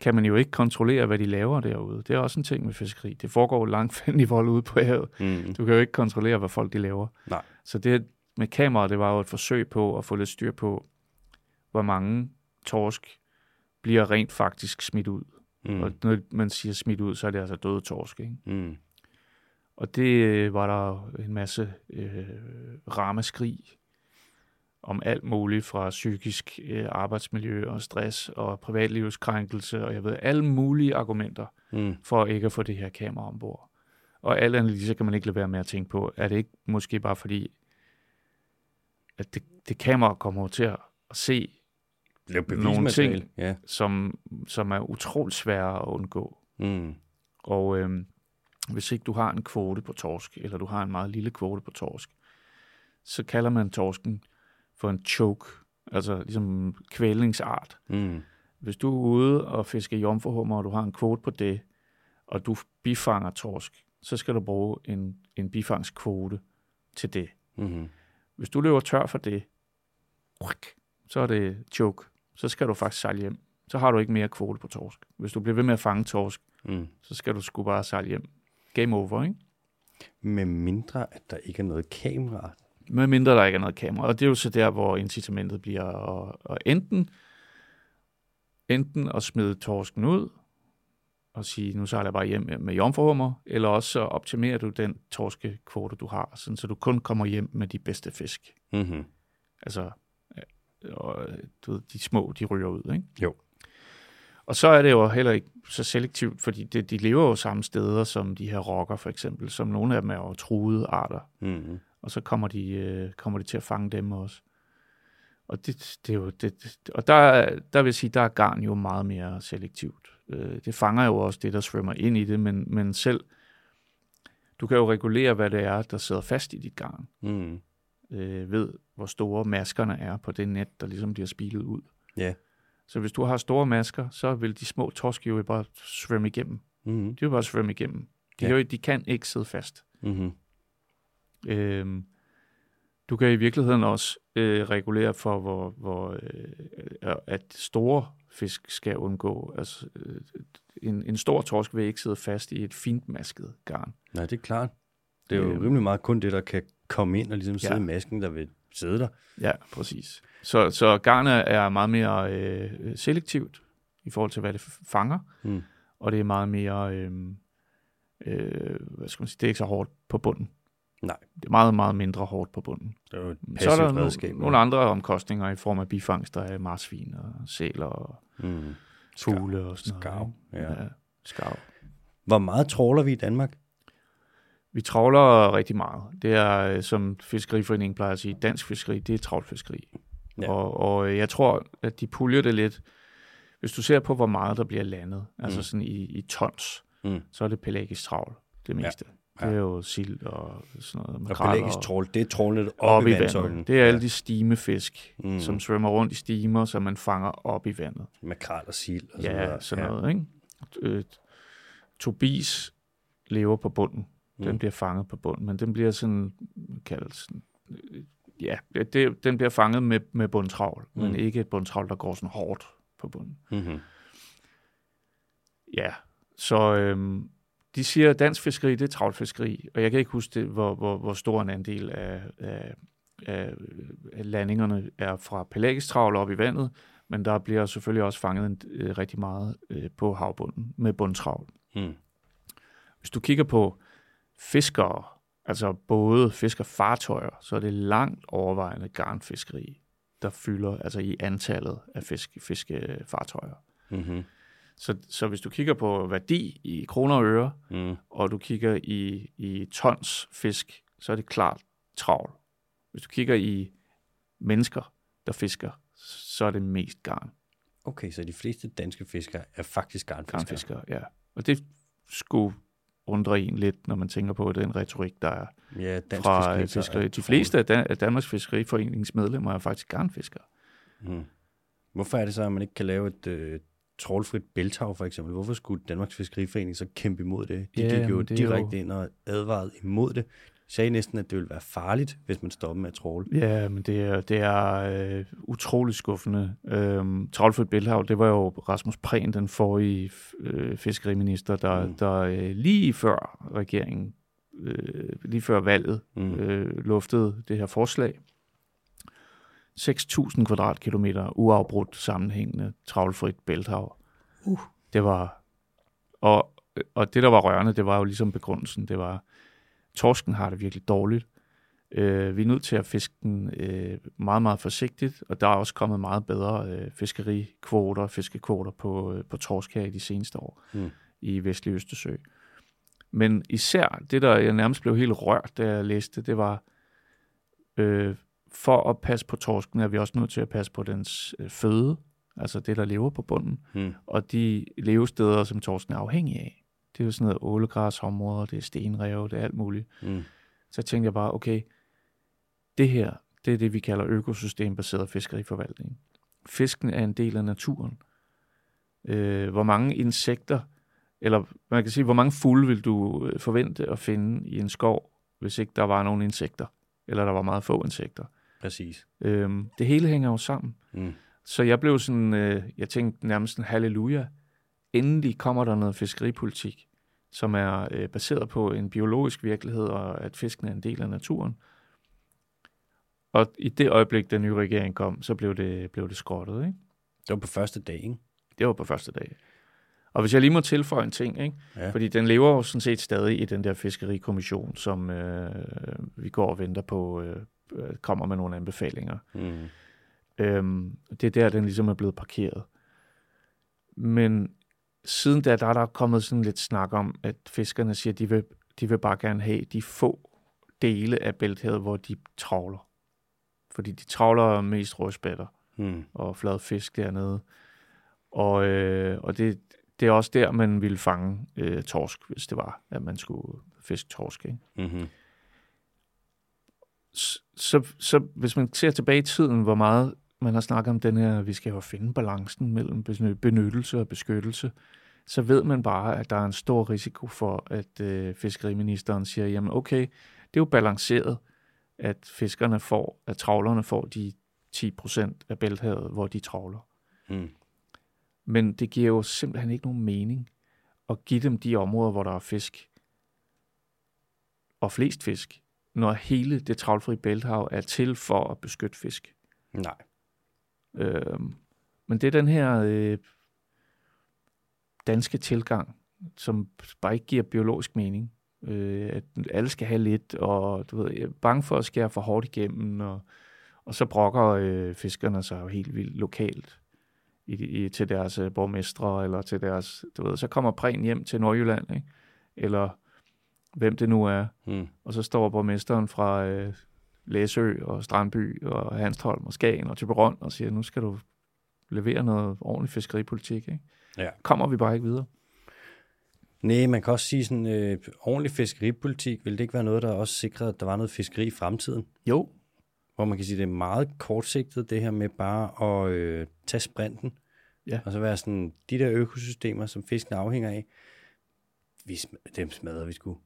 kan man jo ikke kontrollere, hvad de laver derude. Det er også en ting med fiskeri. Det foregår langt i vold ude på havet. Mm. Du kan jo ikke kontrollere, hvad folk de laver. Nej. Så det med kameraet, det var jo et forsøg på at få lidt styr på, hvor mange torsk bliver rent faktisk smidt ud. Mm. Og når man siger smidt ud, så er det altså døde torsk. Ikke? Mm. Og det øh, var der en masse øh, rammeskrig om alt muligt fra psykisk øh, arbejdsmiljø og stress og privatlivskrænkelse og jeg ved, alle mulige argumenter Mm. for ikke at få det her kamera ombord. Og lige, så kan man ikke lade være med at tænke på, er det ikke måske bare fordi, at det, det kamera kommer til at se, Nogle ting. Ja. som, som er utroligt svære at undgå. Mm. Og øhm, hvis ikke du har en kvote på torsk, eller du har en meget lille kvote på torsk, så kalder man torsken for en choke, altså ligesom kvælningsart. Mm. Hvis du er ude og fisker jomfruhummer, og du har en kvote på det, og du bifanger torsk, så skal du bruge en, en bifangskvote til det. Mm. Hvis du løber tør for det, så er det choke. Så skal du faktisk sejle hjem. Så har du ikke mere kvote på torsk. Hvis du bliver ved med at fange torsk, Mm. så skal du sgu bare sejle hjem. Game over, ikke? Med mindre, at der ikke er noget kamera. Med mindre der ikke er noget kamera. Og det er jo så der, hvor incitamentet bliver at, at enten, enten at smide torsken ud, og sige, nu sejler jeg bare hjem med jomfruhummer, eller også så optimerer du den torskekvote, du har, sådan, så du kun kommer hjem med de bedste fisk. Mm-hmm. Altså, øh, og, du ved, de små, de ryger ud, ikke? Jo. Og så er det jo heller ikke så selektivt, fordi det, de lever jo samme steder som de her rokker, for eksempel, som nogle af dem er jo truede arter, Mm-hmm. Og så kommer de, øh, kommer de til at fange dem også. Og det, det er jo det, og der, der vil jeg sige, der er garn jo meget mere selektivt. Øh, det fanger jo også det, der svømmer ind i det, men, men selv, du kan jo regulere, hvad det er, der sidder fast i dit garn. Mm. Øh, ved, hvor store maskerne er på det net, der ligesom bliver spilet ud. Ja. Så hvis du har store masker, så vil de små torsk jo bare svømme igennem. Mm-hmm. De vil bare svømme igennem. De, Ja. ja. jo, de kan ikke sidde fast. Mm-hmm. Øhm, du kan i virkeligheden også øh, regulere for, hvor, hvor øh, at store fisk skal undgå. Altså, øh, en, en stor torsk vil ikke sidde fast i et fint masket garn. Nej, det er klart. Det er jo Øhm. rimelig meget kun det, der kan komme ind og ligesom sidde Ja. i masken, der vil sidde der. Ja, præcis. Så, så garnet er meget mere øh, selektivt i forhold til, hvad det fanger. Mm. og det er meget mere, øh, øh, hvad skal man sige, det er ikke så hårdt på bunden. Nej. Det er meget, meget mindre hårdt på bunden. Det er jo et Så er der passivt redskab. no, nogle andre omkostninger i form af bifangster af marsvin og sæler og Mm. fugle og sådan Skarv, noget. ja. ikke? ja. Skarv. Hvor meget tråler vi i Danmark? Vi travler rigtig meget. Det er, øh, som Fiskeriforeningen plejer at sige, dansk fiskeri, det er travlfiskeri. Ja. Ja. Og, og jeg tror, at de puljer det lidt. Hvis du ser på, hvor meget der bliver landet, mm. altså sådan i, i tons, Mm. så er det pelagisk travl, det meste. Ja. Det er jo sild og sådan noget. Og makrel pelagisk det er trålnet op, op i vandsøjlen. vandet. Det er alle de stimefisk, Mm. som svømmer rundt i stimer, som man fanger op i vandet. Makrel og sild og Ja, videre. sådan noget, ikke? Øh, Tobis lever på bunden. Den Mm. bliver fanget på bunden, men den bliver sådan kaldt sådan, øh, ja, det, den bliver fanget med, med bundtravl, mm. men ikke et bundtravl, der går sådan hårdt på bunden. Mm-hmm. Ja, så øhm, de siger, at dansk fiskeri, det er travlfiskeri, og jeg kan ikke huske, det, hvor, hvor, hvor stor en andel af, af, af, af landingerne er fra pelagisk travl op i vandet, men der bliver selvfølgelig også fanget en, øh, rigtig meget øh, på havbunden med bundtravl. Mm. Hvis du kigger på fiskere, altså både fiskerfartøjer, så er det langt overvejende garnfiskeri, der fylder altså i antallet af fisk, fiskefartøjer. Mm-hmm. Så, så hvis du kigger på værdi i kroner og øre, Mm. og du kigger i, i tons fisk, så er det klart travl. Hvis du kigger i mennesker, der fisker, så er det mest garn. Okay, så de fleste danske fiskere er faktisk garnfiskere. Garnfiskere, ja. Og det skulle undre en lidt, når man tænker på den retorik, der er Ja, dansk fra fiskeri, øh, fiskeri. De fleste af, Dan- af Danmarks Fiskeriforenings medlemmer er faktisk garnfiskere. Mm. Hvorfor er det så, at man ikke kan lave et øh, trålfrit bælthav, for eksempel? Hvorfor skulle Danmarks Fiskeriforening så kæmpe imod det? De Ja, gik jo det er jo- direkte ind og advarede imod det. De sagde næsten, at det ville være farligt, hvis man stoppede med at tråle. Ja, men det er, det er øh, utrolig skuffende. Øhm, Travlfødt Bælthav, det var jo Rasmus Prehn, den forrige øh, fiskeriminister, der, Mm. der øh, lige før regeringen, øh, lige før valget, mm. øh, luftede det her forslag. 6.000 kvadratkilometer uafbrudt sammenhængende travlfrit bælthav. Uh. Det var, og, og det der var rørende, det var jo ligesom begrundelsen, det var, torsken har det virkelig dårligt. Øh, vi er nødt til at fiske den øh, meget, meget forsigtigt, og der er også kommet meget bedre øh, fiskerikvoter, fiskekvoter på, øh, på torsk her i de seneste år Mm. i Vestlig Østersø. Men især det, der jeg nærmest blev helt rørt, da jeg læste, det var, øh, for at passe på torsken, er vi også nødt til at passe på dens øh, føde, altså det, der lever på bunden, Mm. og de levesteder, som torsken er afhængig af. Det er jo sådan noget ålegræsområder, det er stenrev, det er alt muligt. Mm. Så tænkte jeg bare, okay, det her, det er det, vi kalder økosystembaseret fiskeriforvaltning. Fisken er en del af naturen. Øh, hvor mange insekter, eller man kan sige, hvor mange fugle vil du øh, forvente at finde i en skov, hvis ikke der var nogen insekter, eller der var meget få insekter. Præcis. Øh, det hele hænger jo sammen. Mm. Så jeg blev sådan, øh, jeg tænkte nærmest en halleluja. Endelig kommer der noget fiskeripolitik, som er øh, baseret på en biologisk virkelighed, og at fisken er en del af naturen. Og i det øjeblik, den nye regering kom, så blev det, blev det skrottet. Ikke? Det var på første dag, ikke? Det var på første dag. Og hvis jeg lige må tilføje en ting, ikke? Ja. fordi den lever jo sådan set stadig i den der fiskerikommission, som øh, vi går og venter på, øh, kommer med nogle anbefalinger. Mm. Øhm, det er der, den ligesom er blevet parkeret. Men siden da, der er der kommet sådan lidt snak om, at fiskerne siger, at de vil, de vil bare gerne have de få dele af bælthavet, hvor de travler. Fordi de travler mest rødspætter Mm. og flad fisk dernede. Og, øh, og det, det er også der, man ville fange øh, torsk, hvis det var, at man skulle fiske torsk. Ikke? Mm-hmm. Så, så, hvis man ser tilbage i tiden, hvor meget man har snakket om den her, vi skal jo finde balancen mellem benyttelse og beskyttelse, så ved man bare, at der er en stor risiko for, at øh, fiskeriministeren siger, jamen okay, det er jo balanceret, at fiskerne får, at travlerne får de 10% af bælthavet, hvor de travler. Mm. Men det giver jo simpelthen ikke nogen mening at give dem de områder, hvor der er fisk, og flest fisk, når hele det travlfri bælthav er til for at beskytte fisk. Nej. Øhm, men det er den her øh, danske tilgang, som bare ikke giver biologisk mening. Øh, at alle skal have lidt, og du ved, jeg er bange for at skære for hårdt igennem, og, og så brokker øh, fiskerne sig jo helt vildt lokalt i, i, til deres øh, borgmestre, eller til deres, du ved, så kommer præn hjem til Nordjylland, ikke? eller hvem det nu er, Mm. og så står borgmesteren fra øh, Læsø og Strandby og Hanstholm og Skagen og Thyborøn og siger, nu skal du levere noget ordentlig fiskeripolitik. Ikke? Ja. Kommer vi bare ikke videre. Nej, man kan også sige sådan, øh, ordentlig fiskeripolitik, vil det ikke være noget, der også sikrede, at der var noget fiskeri i fremtiden? Jo. Hvor man kan sige, det er meget kortsigtet, det her med bare at øh, tage sprinten. Ja. Og så være sådan, de der økosystemer, som fisken afhænger af, vi, dem smadrer vi sgu.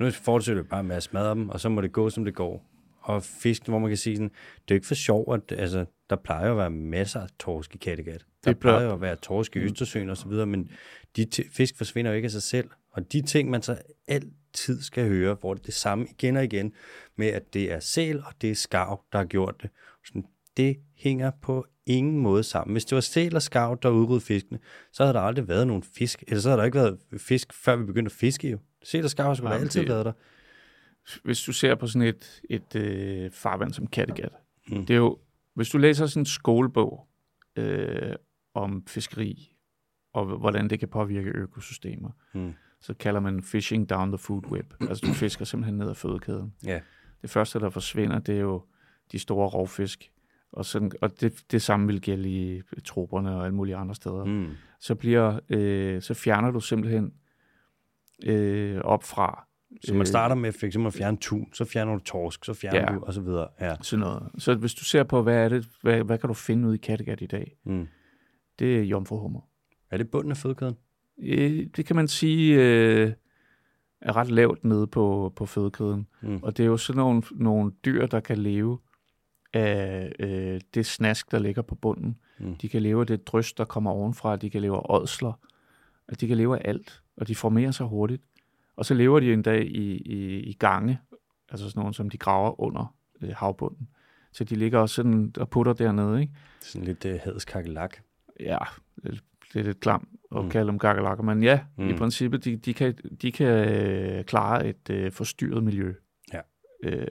Nu fortsætter vi bare med at smadre dem, og så må det gå, som det går. Og fisk, hvor man kan sige sådan, det er jo ikke for sjov, at altså, der plejer at være masser af torsk i Kattegat. Der Det plejer- at være torsk i Østersøen og så videre, men de fisk forsvinder jo ikke af sig selv. Og de ting, man så altid skal høre, hvor det er det samme igen og igen, med at det er sæl og det er skarv, der har gjort det. Sådan, det hænger på ingen måde sammen. Hvis det var sæl og skarv, der udryddede fiskene, så havde der aldrig været nogen fisk. Eller så havde der ikke været fisk, før vi begyndte at fiske jo. Sæl og skarv skulle Nej, altid det- været der. Hvis du ser på sådan et, et øh, farvand som Kattegat, Mm. det er jo, hvis du læser sådan en skolebog øh, om fiskeri, og hvordan det kan påvirke økosystemer, Mm. så kalder man fishing down the food web. Altså du fisker simpelthen ned ad fødekæden. Ja. Det første, der forsvinder, det er jo de store rovfisk. Og, sådan, og det, det samme vil gælde i troberne og alle mulige andre steder. Mm. Mm. Så, bliver, øh, så fjerner du simpelthen øh, op fra. Så man starter med for eksempel at fjerne tun, så fjerner du torsk, så fjerner Ja. du, og så videre. Ja. Sådan noget. Så hvis du ser på, hvad er det, hvad, hvad kan du finde ud i Kattegat i dag? Mm. Det er jomfruhummer. Er det bunden af fødekæden? Øh, det kan man sige øh, er ret lavt nede på, på fødekæden. Mm. Og det er jo sådan nogle, nogle dyr, der kan leve af øh, det snask, der ligger på bunden. Mm. De kan leve af det drøs, der kommer ovenfra. De kan leve af ådsler. At de kan leve af alt. Og de formerer sig hurtigt. Og så lever de en dag i, i, i gange. Altså sådan nogle, som de graver under øh, havbunden. Så de ligger også sådan og putter dernede, ikke? Sådan lidt uh, hadeskakelak. Ja, det det er lidt klam at Mm. kalde dem gakkerlakker, men ja, Mm. mm. i princippet, de, de kan, de kan øh, klare et øh, forstyrret miljø. Ja. Øh,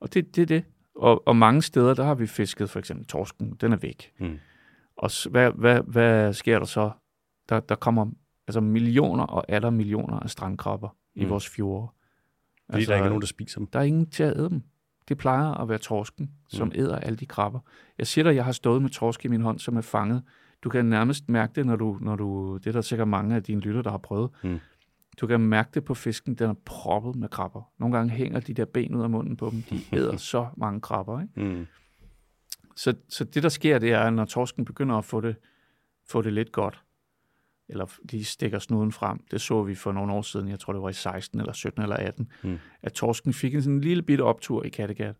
og det, det er det. Og, og mange steder, der har vi fisket for eksempel torsken, den er væk. Mm. Og hvad, hvad, hvad sker der så? Der, der kommer altså millioner og atter millioner af strandkrabber mm. i vores fjorde. Fordi altså, der ikke er nogen, der spiser dem. Der er ingen til at æde dem. Det plejer at være torsken, som mm. æder alle de krabber. Jeg siger dig, jeg har stået med torsk i min hånd, som er fanget. Du kan nærmest mærke det, når du, når du det er der sikkert mange af dine lytter, der har prøvet. Mm. Du kan mærke det på fisken, den er proppet med krabber. Nogle gange hænger de der ben ud af munden på dem. De æder så mange krabber. Ikke? Mm. Så, så det, der sker, det er, når torsken begynder at få det, få det lidt godt, eller de stikker snuden frem, det så vi for nogle år siden, jeg tror det var i 16 eller 17 eller 18, Mm. at torsken fik en sådan lille bitte optur i Kattegat.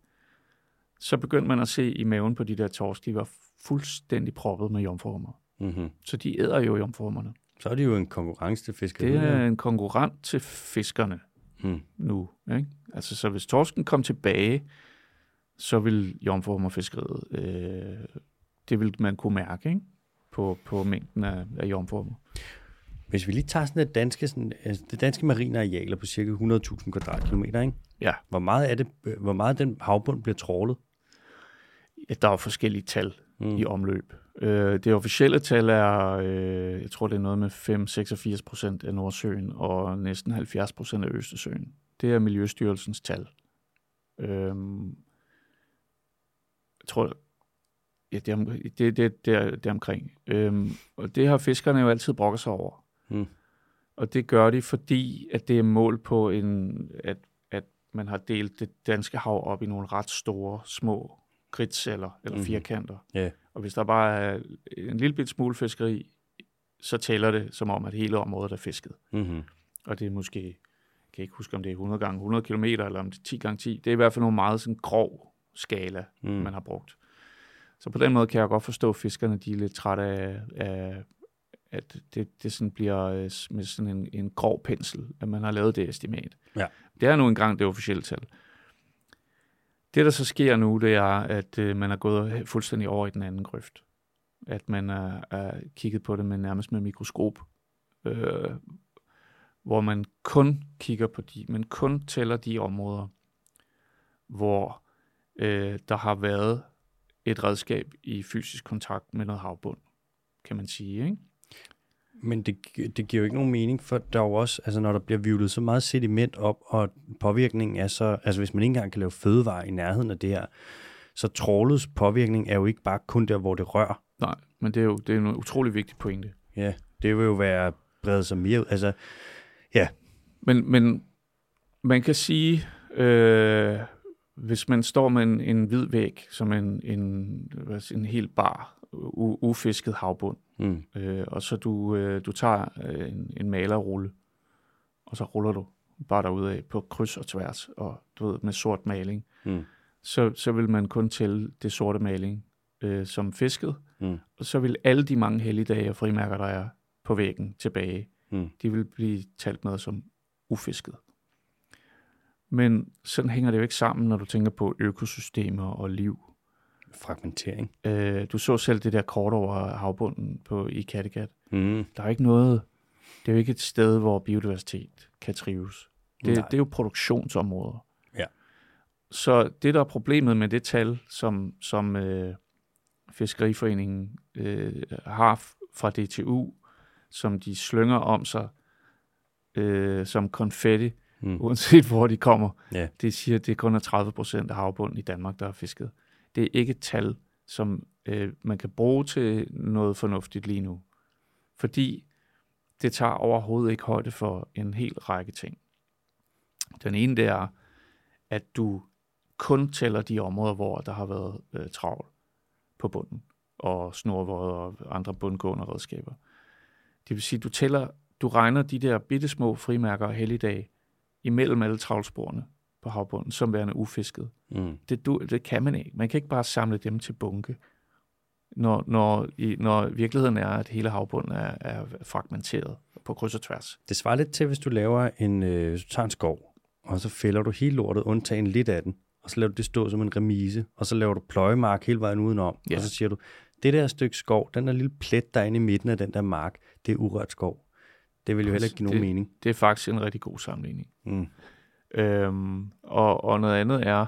Så begyndte man at se i maven på de der torsk, de var fuldstændig proppet med jomfruhummer. Mm-hmm. Så de æder jo jomfruhummerne. Så er det jo en konkurrence til fiskeriet. Det er en konkurrent til fiskerne Mm. nu. Ikke? Altså, så hvis torsken kom tilbage, så vil jomfruhummerfiskeriet, øh, det vil man kunne mærke ikke? På, på mængden af, af jomfruhummer. Hvis vi lige tager sådan det danske, sådan, altså det danske marine arealer på cirka 100.000 kvadratkilometer, ikke? Ja. Hvor meget af det, øh, hvor meget den havbund bliver trålet? Ja, der er jo forskellige tal mm. i omløb. Øh, det officielle tal er, øh, jeg tror det er noget med 5-86 procent af Nordsøen og næsten 70 procent af Østersøen. Det er Miljøstyrelsens tal. Øhm, jeg tror, ja, det er, det, det, det, er, det er omkring. Øhm, og det har fiskerne jo altid brokket sig over. Mm. Og det gør de, fordi at det er mål på, en, at, at man har delt det danske hav op i nogle ret store, små kridtceller eller mm. firkanter. Ja. Og hvis der bare er en lille bit smule fiskeri, så tæller det som om, at hele området er fisket. Mm-hmm. Og det er måske, jeg kan ikke huske, om det er 100 gange 100 km, eller om det er 10 gange 10. Det er i hvert fald nogle meget sådan grov skala, Mm. man har brugt. Så på den måde kan jeg godt forstå, at fiskerne de er lidt trætte af, af at det, det sådan bliver øh, med sådan en, en grov pensel, at man har lavet det estimat. Ja. Det er nu engang det officielle tal. Det, der så sker nu, det er, at øh, man er gået fuldstændig over i den anden grøft. At man er, er kigget på det med nærmest med mikroskop, øh, hvor man kun kigger på de, man kun tæller de områder, hvor øh, der har været et redskab i fysisk kontakt med noget havbund, kan man sige, ikke? Men det, det giver jo ikke nogen mening, for der er jo også, altså når der bliver vivlet så meget sediment op, og påvirkningen er så, altså hvis man ikke engang kan lave fødevare i nærheden af det her, så trålets påvirkning er jo ikke bare kun der, hvor det rører. Nej, men det er jo det er en utrolig vigtig pointe. Ja, det vil jo være bredt sig mere ud. Altså, Men, men man kan sige, øh, hvis man står med en, en hvid væg, som en, en, en helt bar, ufisket havbund, mm, øh, og så du, øh, du tager øh, en, en malerrulle, og så ruller du bare derudad på kryds og tværs, og du ved, med sort maling, mm, så, så vil man kun tælle det sorte maling øh, som fisket, mm, og så vil alle de mange helligdage og frimærker, der er på væggen tilbage, mm. de vil blive talt med som ufisket. Men sådan hænger det jo ikke sammen, når du tænker på økosystemer og liv. Fragmentering. Øh, du så selv det der kort over havbunden på, i Kattegat. Mm, Der er ikke noget, det er jo ikke et sted, hvor biodiversitet kan trives. Det, Nej. det er jo produktionsområder. Ja. Så det, der er problemet med det tal, som, som øh, Fiskeriforeningen øh, har fra DTU, som de slynger om sig øh, som konfetti, mm. uanset hvor de kommer, Ja. det siger, at det kun er 30 procent af havbunden i Danmark, der er fisket. Det er ikke et tal, som øh, man kan bruge til noget fornuftigt lige nu. Fordi det tager overhovedet ikke højde for en hel række ting. Den ene det er, at du kun tæller de områder, hvor der har været øh, travl på bunden, og snorvåde og andre bundgående redskaber. Det vil sige, du tæller, du regner de der bitte små frimærker og helligdage imellem alle travlsporene på havbunden, som værende ufisket. Mm. Det, du, det kan man ikke. Man kan ikke bare samle dem til bunke, når, når, i, når virkeligheden er, at hele havbunden er, er fragmenteret på kryds og tværs. Det svarer lidt til, hvis du laver en, øh, hvis du tager en skov, og så fælder du hele lortet, undtagen lidt af den, og så laver du det stå som en remise, og så laver du pløjemark hele vejen udenom, Ja. og så siger du, det der stykke skov, den der lille plet, der er inde i midten af den der mark, det er urørt skov. Det vil jo heller ikke give nogen Det- mening. Det er faktisk en rigtig god sammenligning. Mm. Øhm, og, og noget andet er,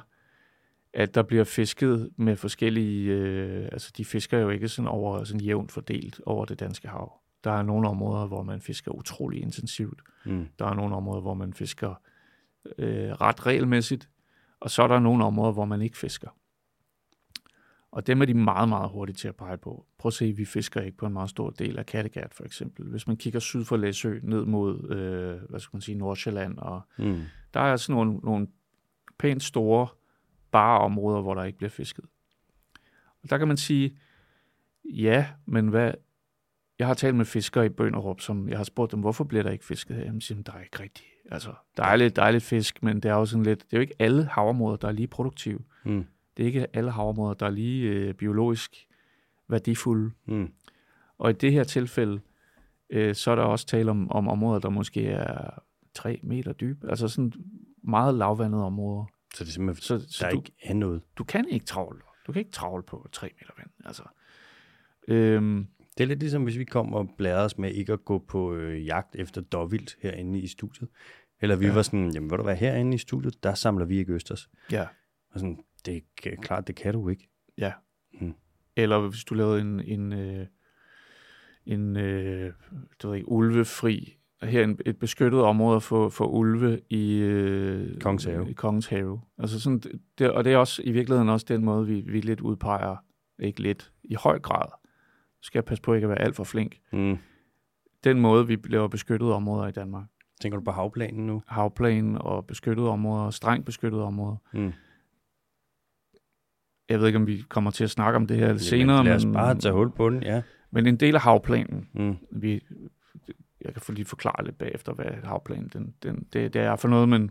at der bliver fisket med forskellige, øh, altså de fisker jo ikke sådan over sådan jævnt fordelt over det danske hav. Der er nogle områder, hvor man fisker utrolig intensivt. Mm. Der er nogle områder, hvor man fisker øh, ret regelmæssigt. Og så er der nogle områder, hvor man ikke fisker. Og dem er de meget, meget hurtige til at pege på. Prøv at se, vi fisker ikke på en meget stor del af Kattegat, for eksempel. Hvis man kigger syd for Læsø, ned mod, øh, hvad skal man sige, Nordsjælland og Mm. der er sådan nogle, nogle pænt store bare områder, hvor der ikke bliver fisket. Og der kan man sige, ja, men hvad... Jeg har talt med fiskere i Bønderup, som jeg har spurgt dem, hvorfor bliver der ikke fisket her? Jamen, siger, de, der er ikke rigtigt. Altså, der er lidt, der er lidt fisk, men det er jo sådan lidt... Det er jo ikke alle havområder, der er lige produktive. Mm. Det er ikke alle havområder, der er lige øh, biologisk værdifulde. Mm. Og i det her tilfælde, øh, så er der også tale om, om områder, der måske er 3 meter dybe. Altså sådan meget lavvandede områder. Så det er simpelthen, Så, så der du, ikke er noget. du kan ikke travle. Du kan ikke travle på 3 meter vand. Altså. Øhm, Det er lidt ligesom, hvis vi kom og blærede os med ikke at gå på øh, jagt efter dårvildt herinde i studiet. Eller vi Ja. var sådan, jamen vil du være herinde i studiet, der samler vi ikke østers. ja, Og sådan, det er klart, det kan du ikke. ja. Mm. Eller hvis du lavede en, en, øh, en øh, du ved ikke, ulvefri, her en, et beskyttet område for, for ulve i, øh, Kongens Have. i Kongens Have. Altså sådan, det, og det er også i virkeligheden også den måde, vi, vi lidt udpeger, ikke lidt, i høj grad. Skal jeg passe på ikke at være alt for flink. Mm. Den måde, vi laver beskyttede områder i Danmark. Tænker du på havplanen nu? Havplan og beskyttede områder, strengt beskyttede områder. Mm. Jeg ved ikke, om vi kommer til at snakke om det her senere, Jamen, lad os men, bare tage hul på den, ja. men en del af havplanen, Mm. vi, jeg kan få lige forklare lidt bagefter, hvad havplanen den, den, det, det er for noget, men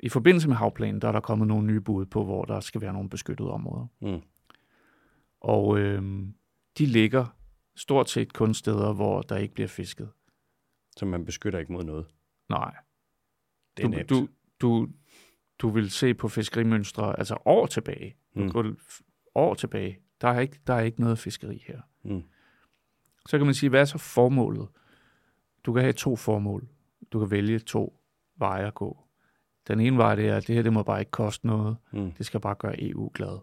i forbindelse med havplanen, der er der kommet nogle nye bud på, hvor der skal være nogle beskyttede områder. Mm. Og øh, de ligger stort set kun steder, hvor der ikke bliver fisket. Så man beskytter ikke mod noget. Nej. Det er du, nemt. du, du, du vil se på fiskerimønstre, altså år tilbage, Mm. gå år tilbage, der er, ikke, der er ikke noget fiskeri her. Mm. Så kan man sige, hvad er så formålet? Du kan have to formål. Du kan vælge to veje at gå. Den ene vej, det er, at det her det må bare ikke koste noget. Mm. Det skal bare gøre EU glad.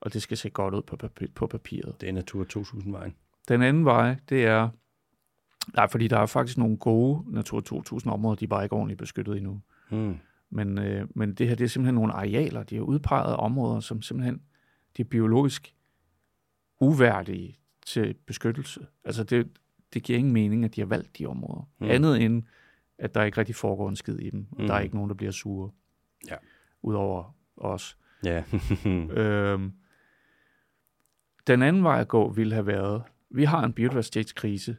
Og det skal se godt ud på, papi- på papiret. Det er Natur 2000-vejen. Den anden vej, det er, nej, fordi der er faktisk nogle gode Natur 2000 områder, de er bare ikke ordentligt beskyttet endnu. Mm. Men, øh, men det her, det er simpelthen nogle arealer, de er udpegede områder, som simpelthen, de er biologisk uværdige til beskyttelse. Altså det, det giver ingen mening, at de har valgt de områder. Mm. Andet end, at der ikke rigtig foregår en skid i dem. Mm. Der er ikke nogen, der bliver sure. Ja. Udover os. Ja. Øhm, den anden vej at gå ville have været, vi har en biodiversitetskrise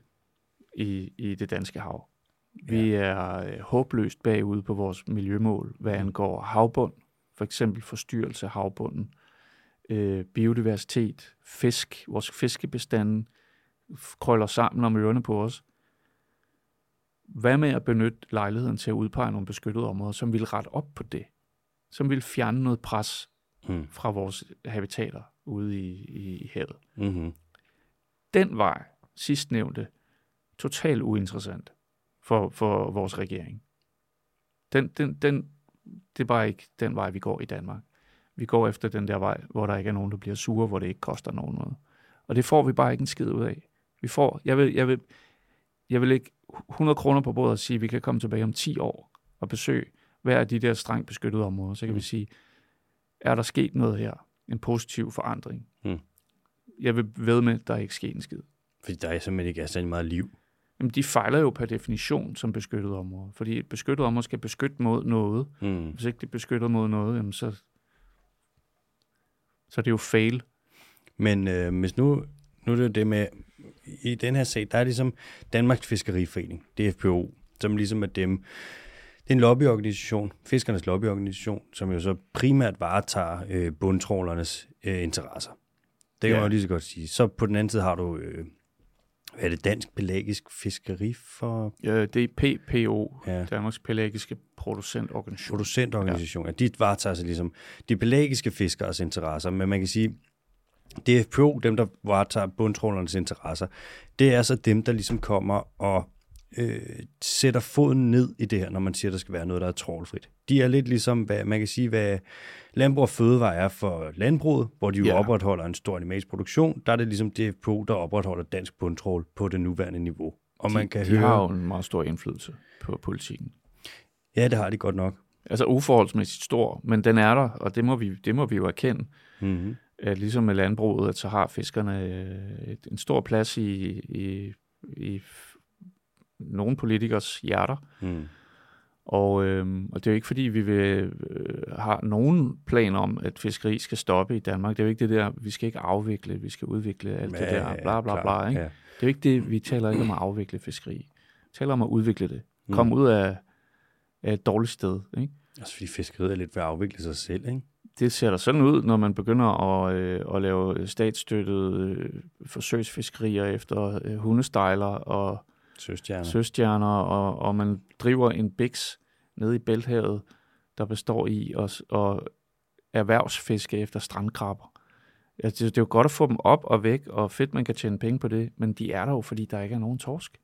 i, i det danske hav. Vi er øh, håbløst bagud på vores miljømål, hvad angår havbund, for eksempel forstyrrelse af havbunden, øh, biodiversitet, fisk, vores fiskebestanden krøller sammen om ørerne på os. Hvad med at benytte lejligheden til at udpege nogle beskyttede områder, som vil rette op på det? Som vil fjerne noget pres mm. fra vores habitater ude i, i, i havet. Mm-hmm. Den vej, sidstnævnte, totalt uinteressant for, for vores regering. Den, den, den, det er bare ikke den vej, vi går i Danmark. Vi går efter den der vej, hvor der ikke er nogen, der bliver sure, hvor det ikke koster nogen noget. Og det får vi bare ikke en skid ud af. Vi får, jeg vil, jeg vil, jeg vil lægge 100 kroner på bordet og sige, at vi kan komme tilbage om 10 år og besøge hver af de der strengt beskyttede områder. Så kan Mm. vi sige, er der sket noget her? En positiv forandring? Mm. Jeg vil ved med, at der er ikke sket en skid. Fordi der er simpelthen ikke er særlig meget liv. Jamen de fejler jo per definition som beskyttet område. Fordi et beskyttet område skal beskytte mod noget. Mm. Hvis ikke det er beskyttet mod noget, jamen så, så er det jo fail. Men øh, hvis nu, nu er det jo det med, i den her sag, der er ligesom Danmarks Fiskeriforening, DFPO, som ligesom er dem, det er en lobbyorganisation, fiskernes lobbyorganisation, som jo så primært varetager øh, bundtrålernes øh, interesser. Det kan Ja. man jo lige så godt sige. Så på den anden side har du, øh, hvad er det, Dansk Pelagisk Fiskeri for Ja, det er PPO, Ja. ja. Danmarks Pelagiske Producentorganisation. producentorganisationer. Ja. De varetager sig ligesom de pelagiske fiskeres interesser, men man kan sige, DFPO, dem der varetager bundtrålernes interesser, det er så dem, der ligesom kommer og øh, sætter foden ned i det her, når man siger, der skal være noget, der er trålfrit. De er lidt ligesom, hvad man kan sige, hvad landbrug og fødevare er for landbruget, hvor de jo Ja. opretholder en stor animalsk produktion. Der er det ligesom DFPO, der opretholder dansk bundtrål på det nuværende niveau. Og man kan de høre... har jo en meget stor indflydelse på politikken. Ja, det har de godt nok. Altså uforholdsmæssigt stor, men den er der, og det må vi, det må vi jo erkende. Mm-hmm. At ligesom med landbruget, at så har fiskerne øh, et, en stor plads i, i, i nogle politikers hjerter. Mm. Og, øhm, og det er jo ikke fordi, vi vil, øh, har nogen plan om, at fiskeri skal stoppe i Danmark. Det er jo ikke det der, vi skal ikke afvikle, vi skal udvikle alt det der, bla bla bla. Ikke? Ja. Det er jo ikke det, vi taler ikke om at afvikle fiskeri. Vi taler om at udvikle det. Mm. Komme ud af, af et dårligt sted. Ikke? Altså fordi fiskeriet er lidt ved at afvikle sig selv, ikke? Det ser der sådan ud, når man begynder at, øh, at lave statsstøttede øh, forsøgsfiskerier efter øh, hundestejler og Søstjerner. søstjerner, og, og man driver en biks nede i Bælthavet, der består i at, at erhvervsfiske efter strandkrabber. Ja, det, det er jo godt at få dem op og væk, og fedt, man kan tjene penge på det, men de er der jo, fordi der ikke er nogen torsk.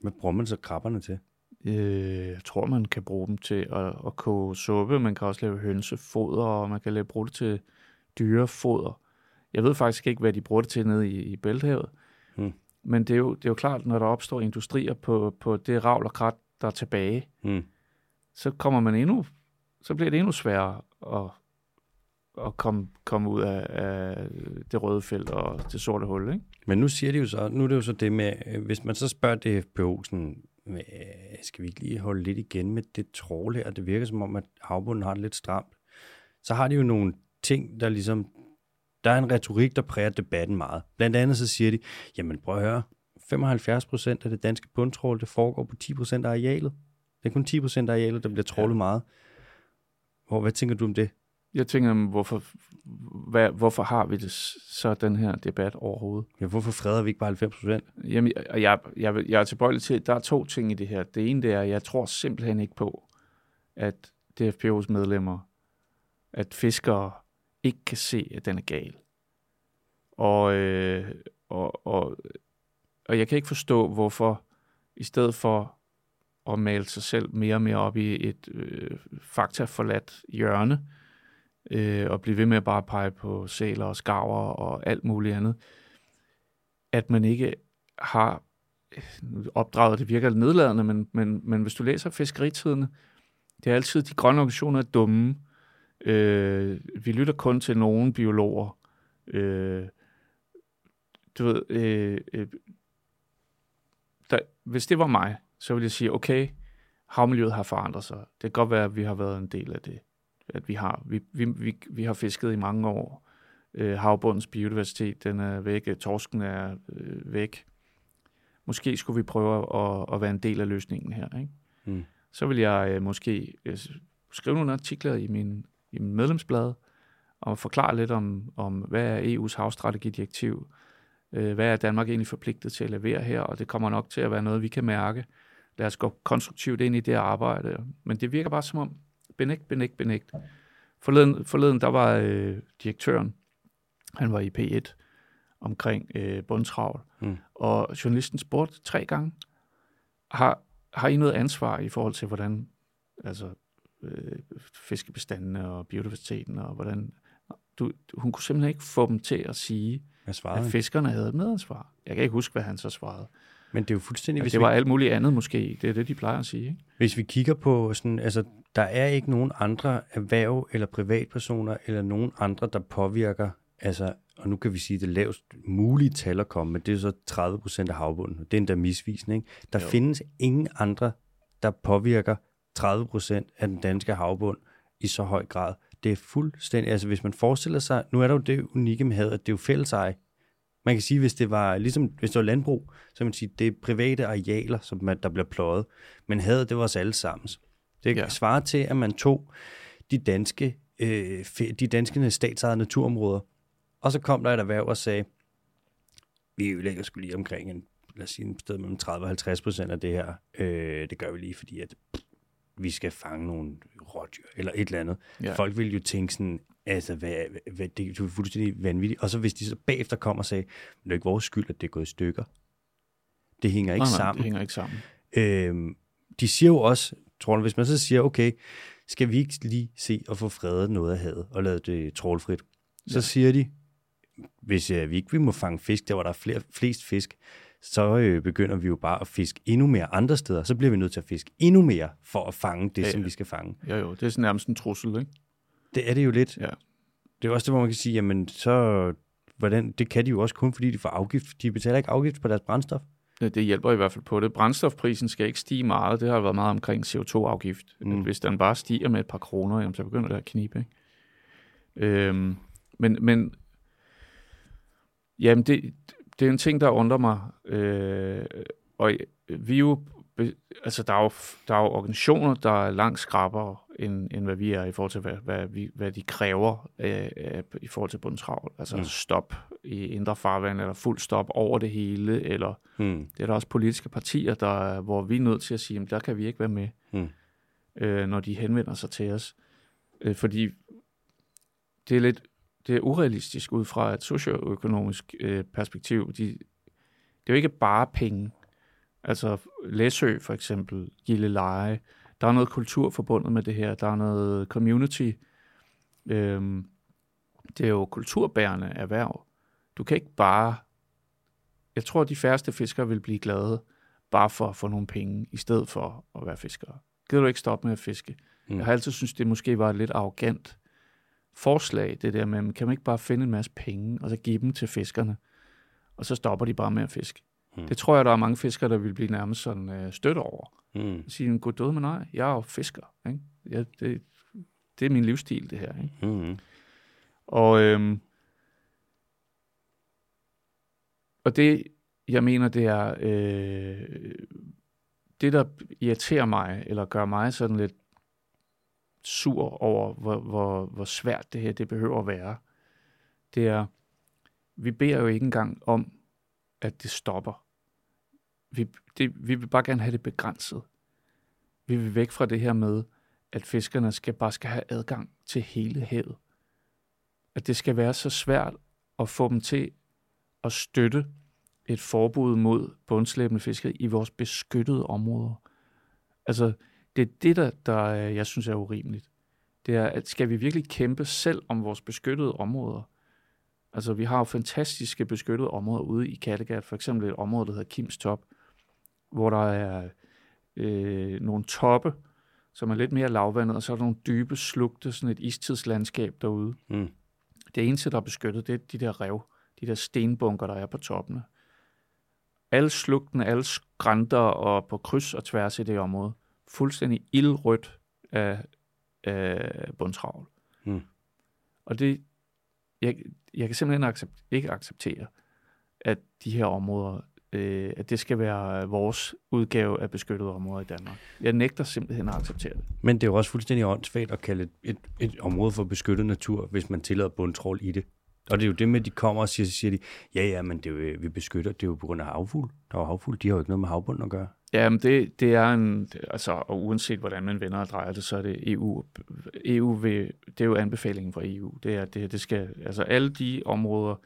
Hvad bruger man så krabberne til? Øh, jeg tror, man kan bruge dem til at, at koge suppe. Man kan også lave hønsefoder, og man kan lave, bruge det til dyrefoder. Jeg ved faktisk ikke, hvad de bruger det til nede i, i Bælthavet. Hmm. Men det er, jo, det er jo klart, når der opstår industrier på, på det ravl og krat, der er tilbage, Mm. så kommer man endnu, så bliver det endnu sværere at, at komme, komme ud af, af det røde felt og det sorte hul, ikke? Men nu siger de jo så, nu er det jo så det med, hvis man så spørger DFPO sådan, skal vi ikke lige holde lidt igen med det trål her? Det virker som om, at havbunden har det lidt stramt. Så har de jo nogle ting, der ligesom, der er en retorik, der præger debatten meget. Blandt andet så siger de, jamen prøv at høre, 75 procent af det danske bundtrål, det foregår på 10 procent af arealet. Det er kun 10 procent af arealet, der bliver trålet ja. meget. Hvor, hvad tænker du om det? Jeg tænker, hvorfor, hvad, hvorfor har vi det, så den her debat overhovedet? Ja, hvorfor freder vi ikke bare 90 procent? Jamen, og jeg, jeg, vil- jeg er tilbøjelig til, der er to ting i det her. Det ene det er, at jeg tror simpelthen ikke på, at DFPO's medlemmer, at fiskere ikke kan se, at den er gal. Og, øh, og, og, og jeg kan ikke forstå, hvorfor i stedet for at male sig selv mere og mere op i et øh, faktaforladt hjørne, øh, og blive ved med at bare pege på sæler og skarver og alt muligt andet, at man ikke har øh, opdraget, det virker lidt nedladende, men, men, men hvis du læser fiskeritidene, det er altid, de grønne organisationer er dumme. Øh, vi lytter kun til nogle biologer. Øh, du ved, øh, øh, der, hvis det var mig, så ville jeg sige, okay, havmiljøet har forandret sig. Det kan godt være, at vi har været en del af det. At vi har, vi, vi, vi, vi har fisket i mange år. Øh, havbundens biodiversitet, den er væk. Torsken er øh, væk. Måske skulle vi prøve at, at være en del af løsningen her. Ikke? Mm. Så vil jeg øh, måske øh, skrive nogle artikler i min, i min medlemsblad og forklare lidt om, om hvad er EU's havstrategidirektiv, øh, hvad er Danmark egentlig forpligtet til at levere her, og det kommer nok til at være noget, vi kan mærke. Lad os gå konstruktivt ind i det arbejde. Men det virker bare som om, benægt, benægt, benægt. Forleden, forleden der var øh, direktøren, han var i P1 omkring øh, bundtravl, Mm. og journalisten spurgte tre gange, har, har I noget ansvar i forhold til, hvordan altså, øh, fiskebestandene og biodiversiteten, og hvordan... Du, hun kunne simpelthen ikke få dem til at sige, at fiskerne havde et medansvar. Jeg kan ikke huske, hvad han så svarede. Men det er jo fuldstændig, Altså, hvis det vi var alt muligt andet måske. Det er det, de plejer at sige. Ikke? Hvis vi kigger på sådan, altså, der er ikke nogen andre erhverv eller privatpersoner eller nogen andre, der påvirker altså og nu kan vi sige det lavest mulige tal at komme, men det er så 30 procent af havbunden. Det er endda misvisende. Ikke? Der jo. findes ingen andre, der påvirker 30 procent af den danske havbund i så høj grad. Det er fuldstændig, altså hvis man forestiller sig, nu er der jo det unikke med havet, at det er jo fælleseje. Man kan sige, hvis det var ligesom hvis det var landbrug, så kan man sige, det er private arealer, som man, der bliver pløjet. Men havet, det var os alle sammen. Det ja. svarer til, at man tog de danske, øh, de danske statsejede naturområder, og så kom der et erhverv og sagde, vi ødelægger skulle lige omkring en, lad os sige, en sted mellem 30 og 50 procent af det her. Øh, det gør vi lige, fordi at vi skal fange nogle rådyr, eller et eller andet. Ja. Folk vil jo tænke sådan, altså, hvad, hvad, det er fuldstændig vanvittigt. Og så hvis de så bagefter kommer og sagde, det er ikke vores skyld, at det er gået i stykker. Det hænger ikke nej, nej, sammen. det hænger ikke sammen. Øhm, de siger jo også, tror du, hvis man så siger, okay, skal vi ikke lige se og få fredet noget af havet og lade det trålfrit, så ja. siger de, hvis øh, vi ikke vi må fange fisk, der hvor der er flere, flest fisk, så øh, begynder vi jo bare at fiske endnu mere andre steder. Så bliver vi nødt til at fiske endnu mere for at fange det, ja, ja. som vi skal fange. Ja jo, det er sådan nærmest en trussel, ikke? Det er det jo lidt. Ja. Det er også det, hvor man kan sige, jamen så, hvordan, det kan de jo også kun, fordi de får afgift. De betaler ikke afgift på deres brændstof. Ja, det hjælper i hvert fald på det. Brændstofprisen skal ikke stige meget. Det har været meget omkring CO2-afgift. Mm. Hvis den bare stiger med et par kroner, jamen, så begynder det at knibe. Ikke? Øhm, men, men jamen det, det er en ting, der undrer mig. Øh, og vi jo, altså der er jo, der er jo organisationer, der er langt skrabere, end, end hvad vi er i forhold til, hvad, hvad, vi, hvad de kræver øh, øh, i forhold til bundtravl. Altså mm. stop i indre farvand, eller fuld stop over det hele, eller mm. det er der også politiske partier, der, hvor vi er nødt til at sige, at der kan vi ikke være med, mm. øh, når de henvender sig til os. Øh, fordi det er lidt det er urealistisk ud fra et socioøkonomisk øh, perspektiv. De, det er jo ikke bare penge. Altså Læsø for eksempel, Gilleleje, der er noget kultur forbundet med det her, der er noget community. Øhm, det er jo kulturbærende erhverv. Du kan ikke bare... Jeg tror, de færreste fiskere vil blive glade bare for at få nogle penge, i stedet for at være fiskere. Gider du ikke stoppe med at fiske? Mm. Jeg har altid synes det måske var lidt arrogant forslag, det der med, kan man ikke bare finde en masse penge, og så give dem til fiskerne, og så stopper de bare med at fiske. Mm. Det tror jeg, der er mange fiskere, der vil blive nærmest sådan øh, støtte over. Mm. Sige, god død med nej, jeg er jo fisker. Ikke? Ja, det, det er min livsstil, det her. Ikke? Mm. Og, øhm, og det, jeg mener, det er, øh, det der irriterer mig, eller gør mig sådan lidt sur over, hvor, hvor, hvor svært det her det behøver at være, det er, vi beder jo ikke engang om, at det stopper. Vi, det, vi vil bare gerne have det begrænset. Vi vil væk fra det her med, at fiskerne skal bare skal have adgang til hele havet. At det skal være så svært at få dem til at støtte et forbud mod bundslæbende fiskeri i vores beskyttede områder. Altså, det er det, der, der jeg synes er urimeligt. Det er, at skal vi virkelig kæmpe selv om vores beskyttede områder? Altså, vi har jo fantastiske beskyttede områder ude i Kattegat, for eksempel et område, der hedder Kims Top, hvor der er øh, nogle toppe, som er lidt mere lavvandet, og så er der nogle dybe slugte, sådan et istidslandskab derude. Mm. Det eneste, der er beskyttet, det er de der rev, de der stenbunker, der er på toppene. Alle slugtene, alle skrænter og på kryds og tværs i det område – fuldstændig ildrødt af, af bundtravl. Mm. Og det, jeg, jeg kan simpelthen accept, ikke acceptere, at de her områder, øh, at det skal være vores udgave af beskyttede områder i Danmark. Jeg nægter simpelthen at acceptere det. Men det er jo også fuldstændig åndssvagt at kalde et, et, et område for beskyttet natur, hvis man tillader bundtrål i det. Og det er jo det med, at de kommer og siger, siger de, ja, ja, men det er jo, vi beskytter, det er jo på grund af havfugl. Der er havfugl, de har jo ikke noget med havbunden at gøre. Ja, men det, det er en, altså, og uanset hvordan man vender og drejer det, så er det EU, EU vil, det er jo anbefalingen fra EU. Det er, det, det skal, altså alle de områder,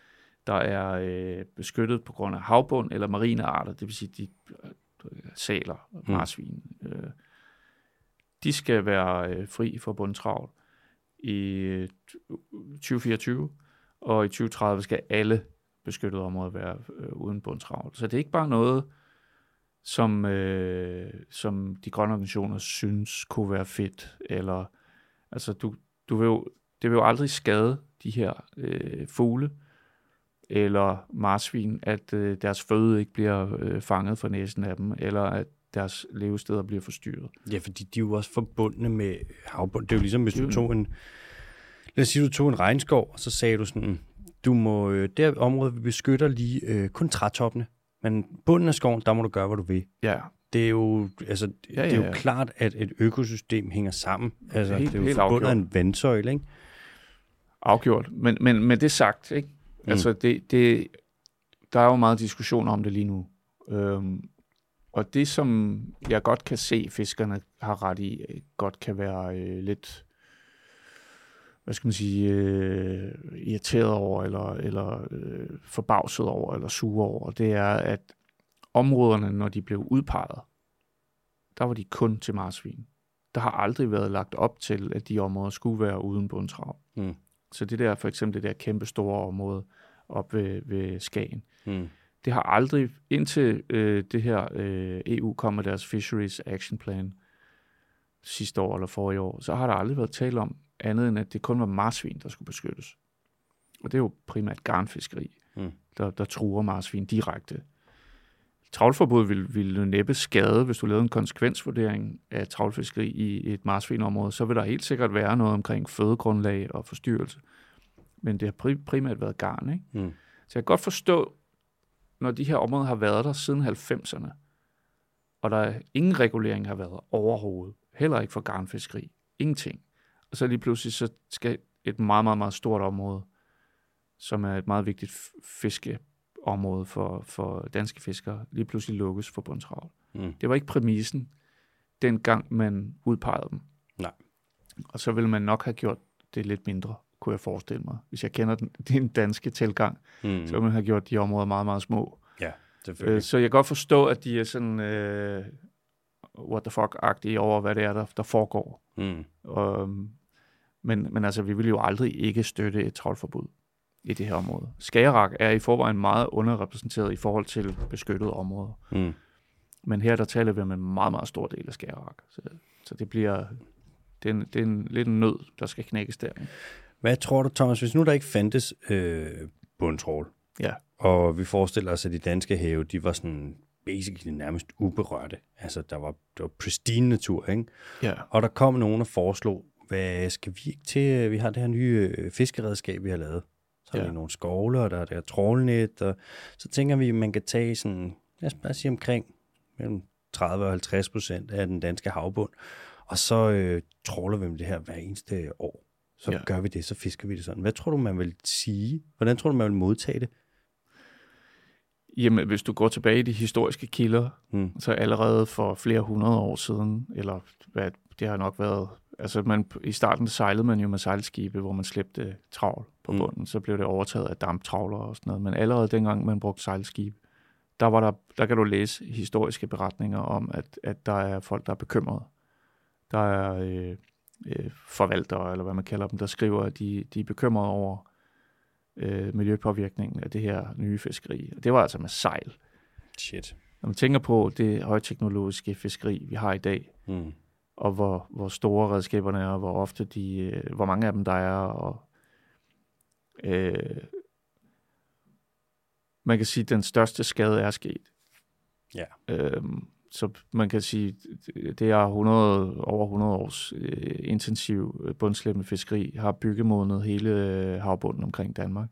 der er øh, beskyttet på grund af havbund eller marine arter, det vil sige de øh, saler, mm. marsvin, øh, de skal være øh, fri for bundtravl i 2024, og i 2030 skal alle beskyttede områder være øh, uden bundtravl. Så det er ikke bare noget, som, øh, som de grønne organisationer synes kunne være fedt. Eller, altså, du, du vil jo, det vil jo aldrig skade de her øh, fugle, eller marsvin, at øh, deres føde ikke bliver øh, fanget for næsen af dem, eller at deres levesteder bliver forstyrret. Ja, fordi de er jo også forbundne med havbund. Det er jo ligesom, hvis du tog en, lad os sige, du tog en regnskov, og så sagde du sådan, du må, øh, det område, vi beskytter lige øh, kun trætoppene, men bunden af skoven, der må du gøre, hvad du vil. Ja, Det er jo, altså, ja, Ja, det er ja, jo ja. klart, at et økosystem hænger sammen. Altså, Helt- det er jo helt forbundet af afgjort. en vandsøjle, ikke? afgjort. Men, men med det sagt, ikke? Mm. Altså, det, det, der er jo meget diskussion om det lige nu. Øhm, og det, som jeg godt kan se, fiskerne har ret i, godt kan være øh, lidt, hvad skal man sige, øh, irriteret over, eller, eller øh, forbavset over, eller sure over, det er, at områderne, når de blev udpeget, der var de kun til marsvin. Der har aldrig været lagt op til, at de områder skulle være uden bundtrav. Mm. Så det der, for eksempel det der kæmpe store område op ved, ved Skagen, Mm. det har aldrig, indtil øh, det her øh, EU kom med deres Fisheries Action Plan sidste år eller forrige år, så har der aldrig været tale om andet end, at det kun var marsvin, der skulle beskyttes. Og det er jo primært garnfiskeri, Mm. der, der truer marsvin direkte. Travlforbud ville, ville næppe skade, hvis du lavede en konsekvensvurdering af travlfiskeri i et marsvinområde, så vil der helt sikkert være noget omkring fødegrundlag og forstyrrelse. Men det har pri- primært været garn, ikke? Mm. Så jeg kan godt forstå, når de her områder har været der siden 90'erne, og der ingen regulering har været overhovedet, heller ikke for garnfiskeri, ingenting. Og så lige pludselig så skal et meget, meget, meget stort område, som er et meget vigtigt fiskeområde for, for danske fiskere, lige pludselig lukkes for bundtravl. Mm. Det var ikke præmissen, dengang man udpegede dem. Nej. Og så ville man nok have gjort det lidt mindre, kunne jeg forestille mig. Hvis jeg kender den, din danske tilgang, Mm. så ville man have gjort de områder meget, meget små. Ja, selvfølgelig. Øh, så jeg kan godt forstå, at de er sådan, øh, what the fuck-agtige over, hvad det er, der, der foregår. Mm. Og, øhm, men, men altså, vi vil jo aldrig ikke støtte et trawlforbud i det her område. Skagerrak er i forvejen meget underrepræsenteret i forhold til beskyttede områder. Mm. Men her der taler vi om en meget, meget stor del af Skagerrak. Så, så det bliver det er, en, det er en, lidt en nød, der skal knækkes der. ikke? Hvad tror du, Thomas, hvis nu der ikke fandtes øh, bundtrål, Ja. og vi forestiller os, at de danske have, de var sådan basically nærmest uberørte. Altså, der var, der var pristine natur, ikke? Ja. Og der kom nogen og foreslog, hvad skal vi ikke til? Vi har det her nye øh, fiskeredskab, vi har lavet. Så har Ja. vi nogle skovler, der er der trålnet, og så tænker vi, at man kan tage sådan, lad os bare sige omkring mellem 30 og 50 procent af den danske havbund, og så øh, tråler vi med det her hver eneste år. Så ja. gør vi det, så fisker vi det sådan. Hvad tror du, man vil sige? Hvordan tror du, man vil modtage det? Jamen, hvis du går tilbage i de historiske kilder, Mm. så allerede for flere hundrede år siden, eller hvad, det har nok været, altså man, i starten sejlede man jo med sejlskibe, hvor man slæbte travl på Mm. bunden, så blev det overtaget af damptravlere og sådan noget, men allerede dengang man brugte sejlskibe, der, var der, der kan du læse historiske beretninger om, at, at der er folk, der er bekymrede. Der er øh, øh, forvaltere, eller hvad man kalder dem, der skriver, at de, de er bekymrede over øh, miljøpåvirkningen af det her nye fiskeri. Og det var altså med sejl. Shit. Når man tænker på det højteknologiske fiskeri, vi har i dag, Mm. og hvor, hvor store redskaberne er, og hvor ofte de, øh, hvor mange af dem der er, og øh, man kan sige, at den største skade er sket. Ja. Øhm, så man kan sige, det er 100, over 100 års øh, intensiv øh, bundslæbende fiskeri, har byggemodnet hele øh, havbunden omkring Danmark.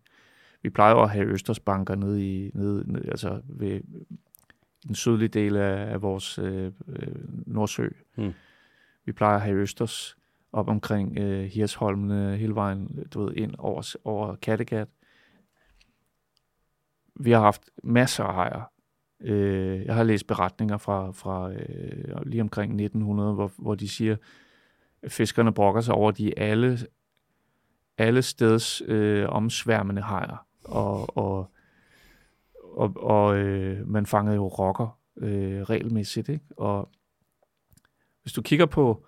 Vi plejer jo at have Østersbanker nede i, nede, nede, altså ved den sydlige del af, af vores øh, øh, Nordsø. Mm. Vi plejer at have Østers op omkring øh, Hirsholmene hele vejen du ved, ind over, over Kattegat. Vi har haft masser af hajer. Øh, jeg har læst beretninger fra, fra øh, lige omkring 1900, hvor, hvor de siger, at fiskerne brokker sig over, de alle, alle steds øh, omsværmende hajer. Og, og, og, og øh, man fangede jo rokker øh, regelmæssigt. Ikke? Og hvis du kigger på,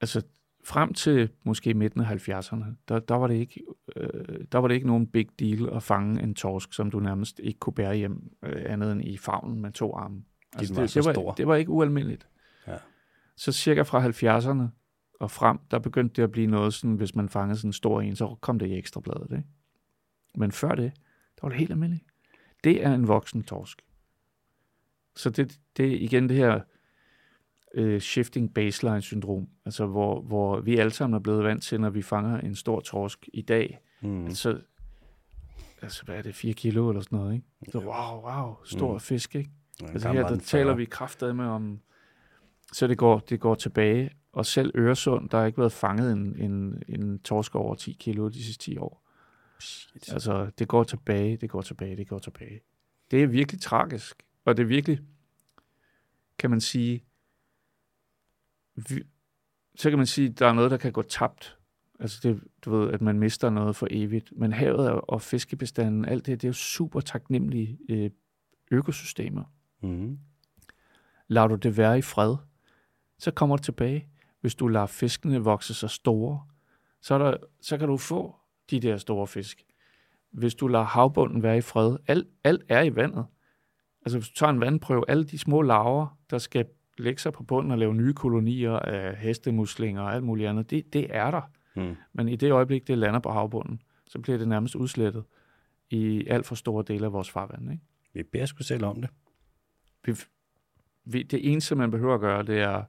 altså frem til måske midten af 70'erne, der, der, var det ikke, øh, der var det ikke nogen big deal at fange en torsk, som du nærmest ikke kunne bære hjem øh, andet end i favnen med to arme. Altså, var det, så det, var, stor. det var ikke ualmindeligt. Ja. Så cirka fra 70'erne og frem, der begyndte det at blive noget sådan, hvis man fangede sådan en stor en, så kom det i ekstrabladet. Ikke? Men før det, der var det helt almindeligt. Det er en voksen torsk. Så det, det er igen det her øh, shifting baseline syndrom, altså hvor, hvor vi alle sammen er blevet vant til, når vi fanger en stor torsk i dag, Mm. altså, altså hvad er det, 4 kilo eller sådan noget, ikke? Så wow, wow, stor Mm. fisk, ikke? Ja, Altså her, der taler 40. vi kraftedet med om, så det går, det går tilbage, og selv Øresund, der har ikke været fanget en, en, en torsk over 10 kilo de sidste 10 år. Shit. Altså, det går tilbage, det går tilbage, det går tilbage. Det er virkelig tragisk, og det er virkelig, kan man sige, vi, så kan man sige, der er noget, der kan gå tabt. Altså, det, du ved, at man mister noget for evigt. Men havet og, og fiskebestanden, alt det, det er jo super taknemmelige øh, økosystemer. Mm. Lader du det være i fred, så kommer det tilbage. Hvis du lader fiskene vokse sig store, så, er der, så kan du få de der store fisk. Hvis du lader havbunden være i fred, alt, alt er i vandet. Altså hvis du tager en vandprøve, alle de små larver, der skal lægge sig på bunden og lave nye kolonier af hestemuslinger og alt muligt andet, det, det er der. Mm. Men i det øjeblik, det lander på havbunden, så bliver det nærmest udslettet i alt for store dele af vores farvand. Ikke? Vi beder sgu selv om det. vi, vi, det eneste, man behøver at gøre, det er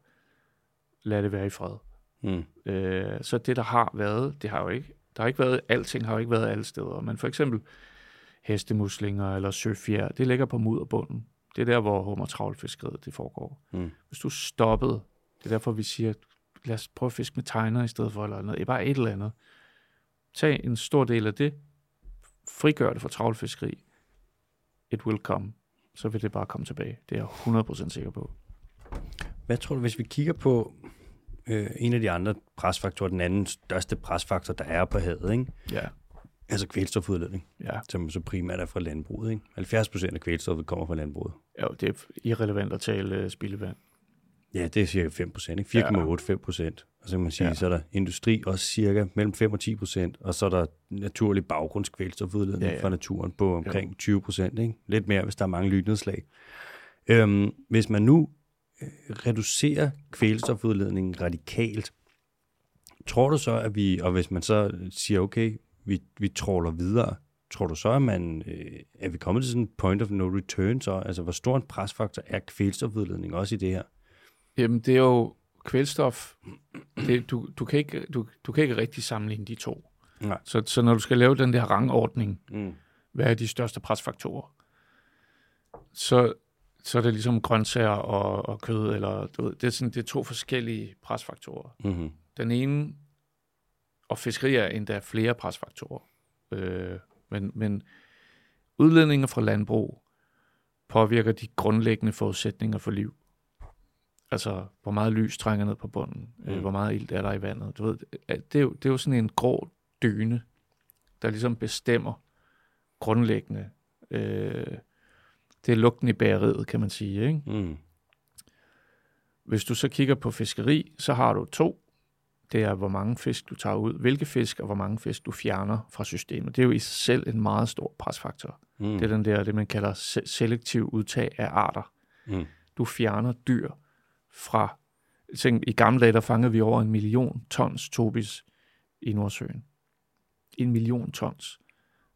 lade det være i fred. Mm. Øh, så det, der har været, det har jo ikke, der har ikke været, alting har jo ikke været alle steder, men for eksempel hestemuslinger eller søfjer, det ligger på mudderbunden. Det er der, hvor hummertravlfiskeriet det foregår. Mm. Hvis du stoppede, det er derfor, vi siger, lad os prøve at fiske med tegner i stedet for, eller noget, bare et eller andet. Tag en stor del af det, frigør det fra travlfiskeri, it will come. Så vil det bare komme tilbage. Det er jeg 100% sikker på. Hvad tror du, hvis vi kigger på øh, en af de andre presfaktorer, den anden største presfaktor, der er på havet, ikke? Ja, altså kvælstofudledning, ja. som så primært er fra landbruget. Ikke? 70 procent af kvælstoffet kommer fra landbruget. Jo, det er irrelevant at tale uh, spildevand. Ja, det er cirka 5 procent, 4,8-5 procent. Og så kan man sige, Ja. ja. så er der industri også cirka mellem 5 og 10 procent, og så er der naturlig baggrundskvælstofudledning Ja, ja, ja. ja. fra naturen på omkring jo. 20 procent. Lidt mere, hvis der er mange lynedslag. Øhm, hvis man nu øh, reducerer kvælstofudledningen radikalt, tror du så, at vi, og hvis man så siger, okay, vi, vi tråler videre, tror du så, at man øh, er vi kommet til sådan en point of no return så? Altså, hvor stor en presfaktor er kvælstofudledning også i det her? Jamen, det er jo kvælstof. Det, du, du, kan ikke, du, du kan ikke rigtig sammenligne de to. Nej. Så, så når du skal lave den der rangordning, Mm. hvad er de største presfaktorer, så, så er det ligesom grøntsager og, og kød, eller du ved, det, er sådan, det er to forskellige presfaktorer. Mm-hmm. Den ene, og fiskeri er endda flere presfaktorer, øh, men, men udledninger fra landbrug påvirker de grundlæggende forudsætninger for liv. Altså, hvor meget lys trænger ned på bunden, mm. øh, Mm. hvor meget ilt er der i vandet. Du ved, det, er jo, det er jo sådan en grå dyne, der ligesom bestemmer grundlæggende. Øh, det er lugten i bageriet, kan man sige. Ikke? Mm. Hvis du så kigger på fiskeri, så har du to. Det er, hvor mange fisk du tager ud, hvilke fisk og hvor mange fisk du fjerner fra systemet. Det er jo i sig selv en meget stor presfaktor. Mm. Det er den der, det man kalder se- selektiv udtag af arter. Mm. Du fjerner dyr fra... Tænk, I gamle dage, der fangede vi over en million tons tobis i Nordsøen. En million tons.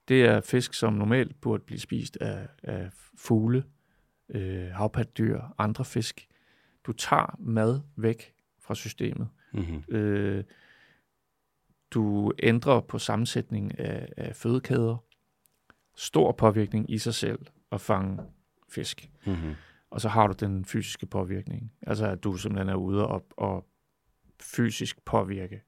Det er fisk, som normalt burde blive spist af, af fugle, øh, havpatdyr, andre fisk. Du tager mad væk fra systemet. Mm-hmm. Øh, du ændrer på sammensætningen af, af fødekæder. Stor påvirkning i sig selv at fange fisk. Mm-hmm. Og så har du den fysiske påvirkning. Altså at du simpelthen er ude og, og fysisk påvirke.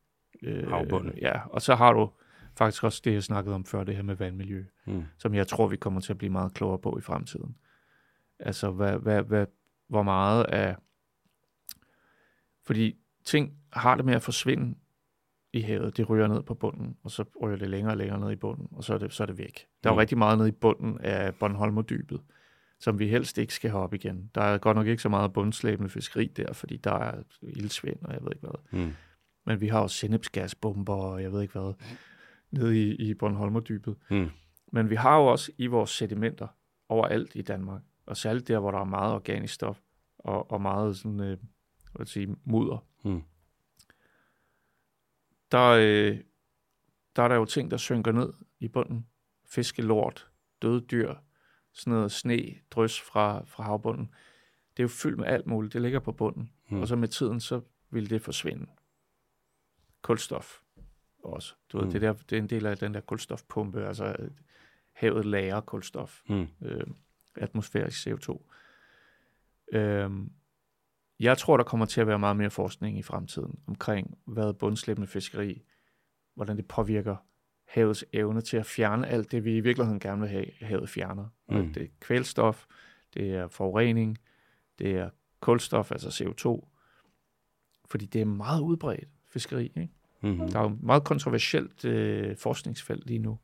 Øh, Havbunden. Ja, og så har du faktisk også det, jeg snakkede om før, det her med vandmiljø, Mm. som jeg tror, vi kommer til at blive meget klogere på i fremtiden. Altså, hvad, hvad, hvad, hvor meget af... Fordi ting har det med at forsvinde i havet. Det ryger ned på bunden, og så ryger det længere og længere ned i bunden, og så er det, så er det væk. Der er jo Mm. rigtig meget nede i bunden af Bornholmerdybet, som vi helst ikke skal have op igen. Der er godt nok ikke så meget bundslæbende fiskeri der, fordi der er ildsvind, og jeg ved ikke hvad. Mm. Men vi har jo sennepsgasbomber, og jeg ved ikke hvad, nede i, i Bornholmerdybet. Mm. Men vi har jo også i vores sedimenter overalt i Danmark, og særligt der, hvor der er meget organisk stof, og, og meget sådan, øh, hvad vil sige, mudder, Mm. Der, øh, der er der jo ting, der synker ned i bunden, fiskelort, døde dyr, sådan noget sne, drys fra, fra havbunden. Det er jo fyldt med alt muligt. Det ligger på bunden. Mm. Og så med tiden, så vil det forsvinde. Kulstof også. Du ved, Mm. det, der, det er en del af den der kulstofpumpe. Altså, havet lærer kulstof Mm. øh, atmosfærisk CO2. Øh, jeg tror, der kommer til at være meget mere forskning i fremtiden omkring, hvad bundslæbende fiskeri, hvordan det påvirker havets evne til at fjerne alt det, vi i virkeligheden gerne vil have, havet fjerner. Mm. Det er kvælstof, det er forurening, det er kulstof, altså CO2, fordi det er meget udbredt fiskeri. Ikke? Mm. Der er jo et meget kontroversielt øh, forskningsfelt lige nu.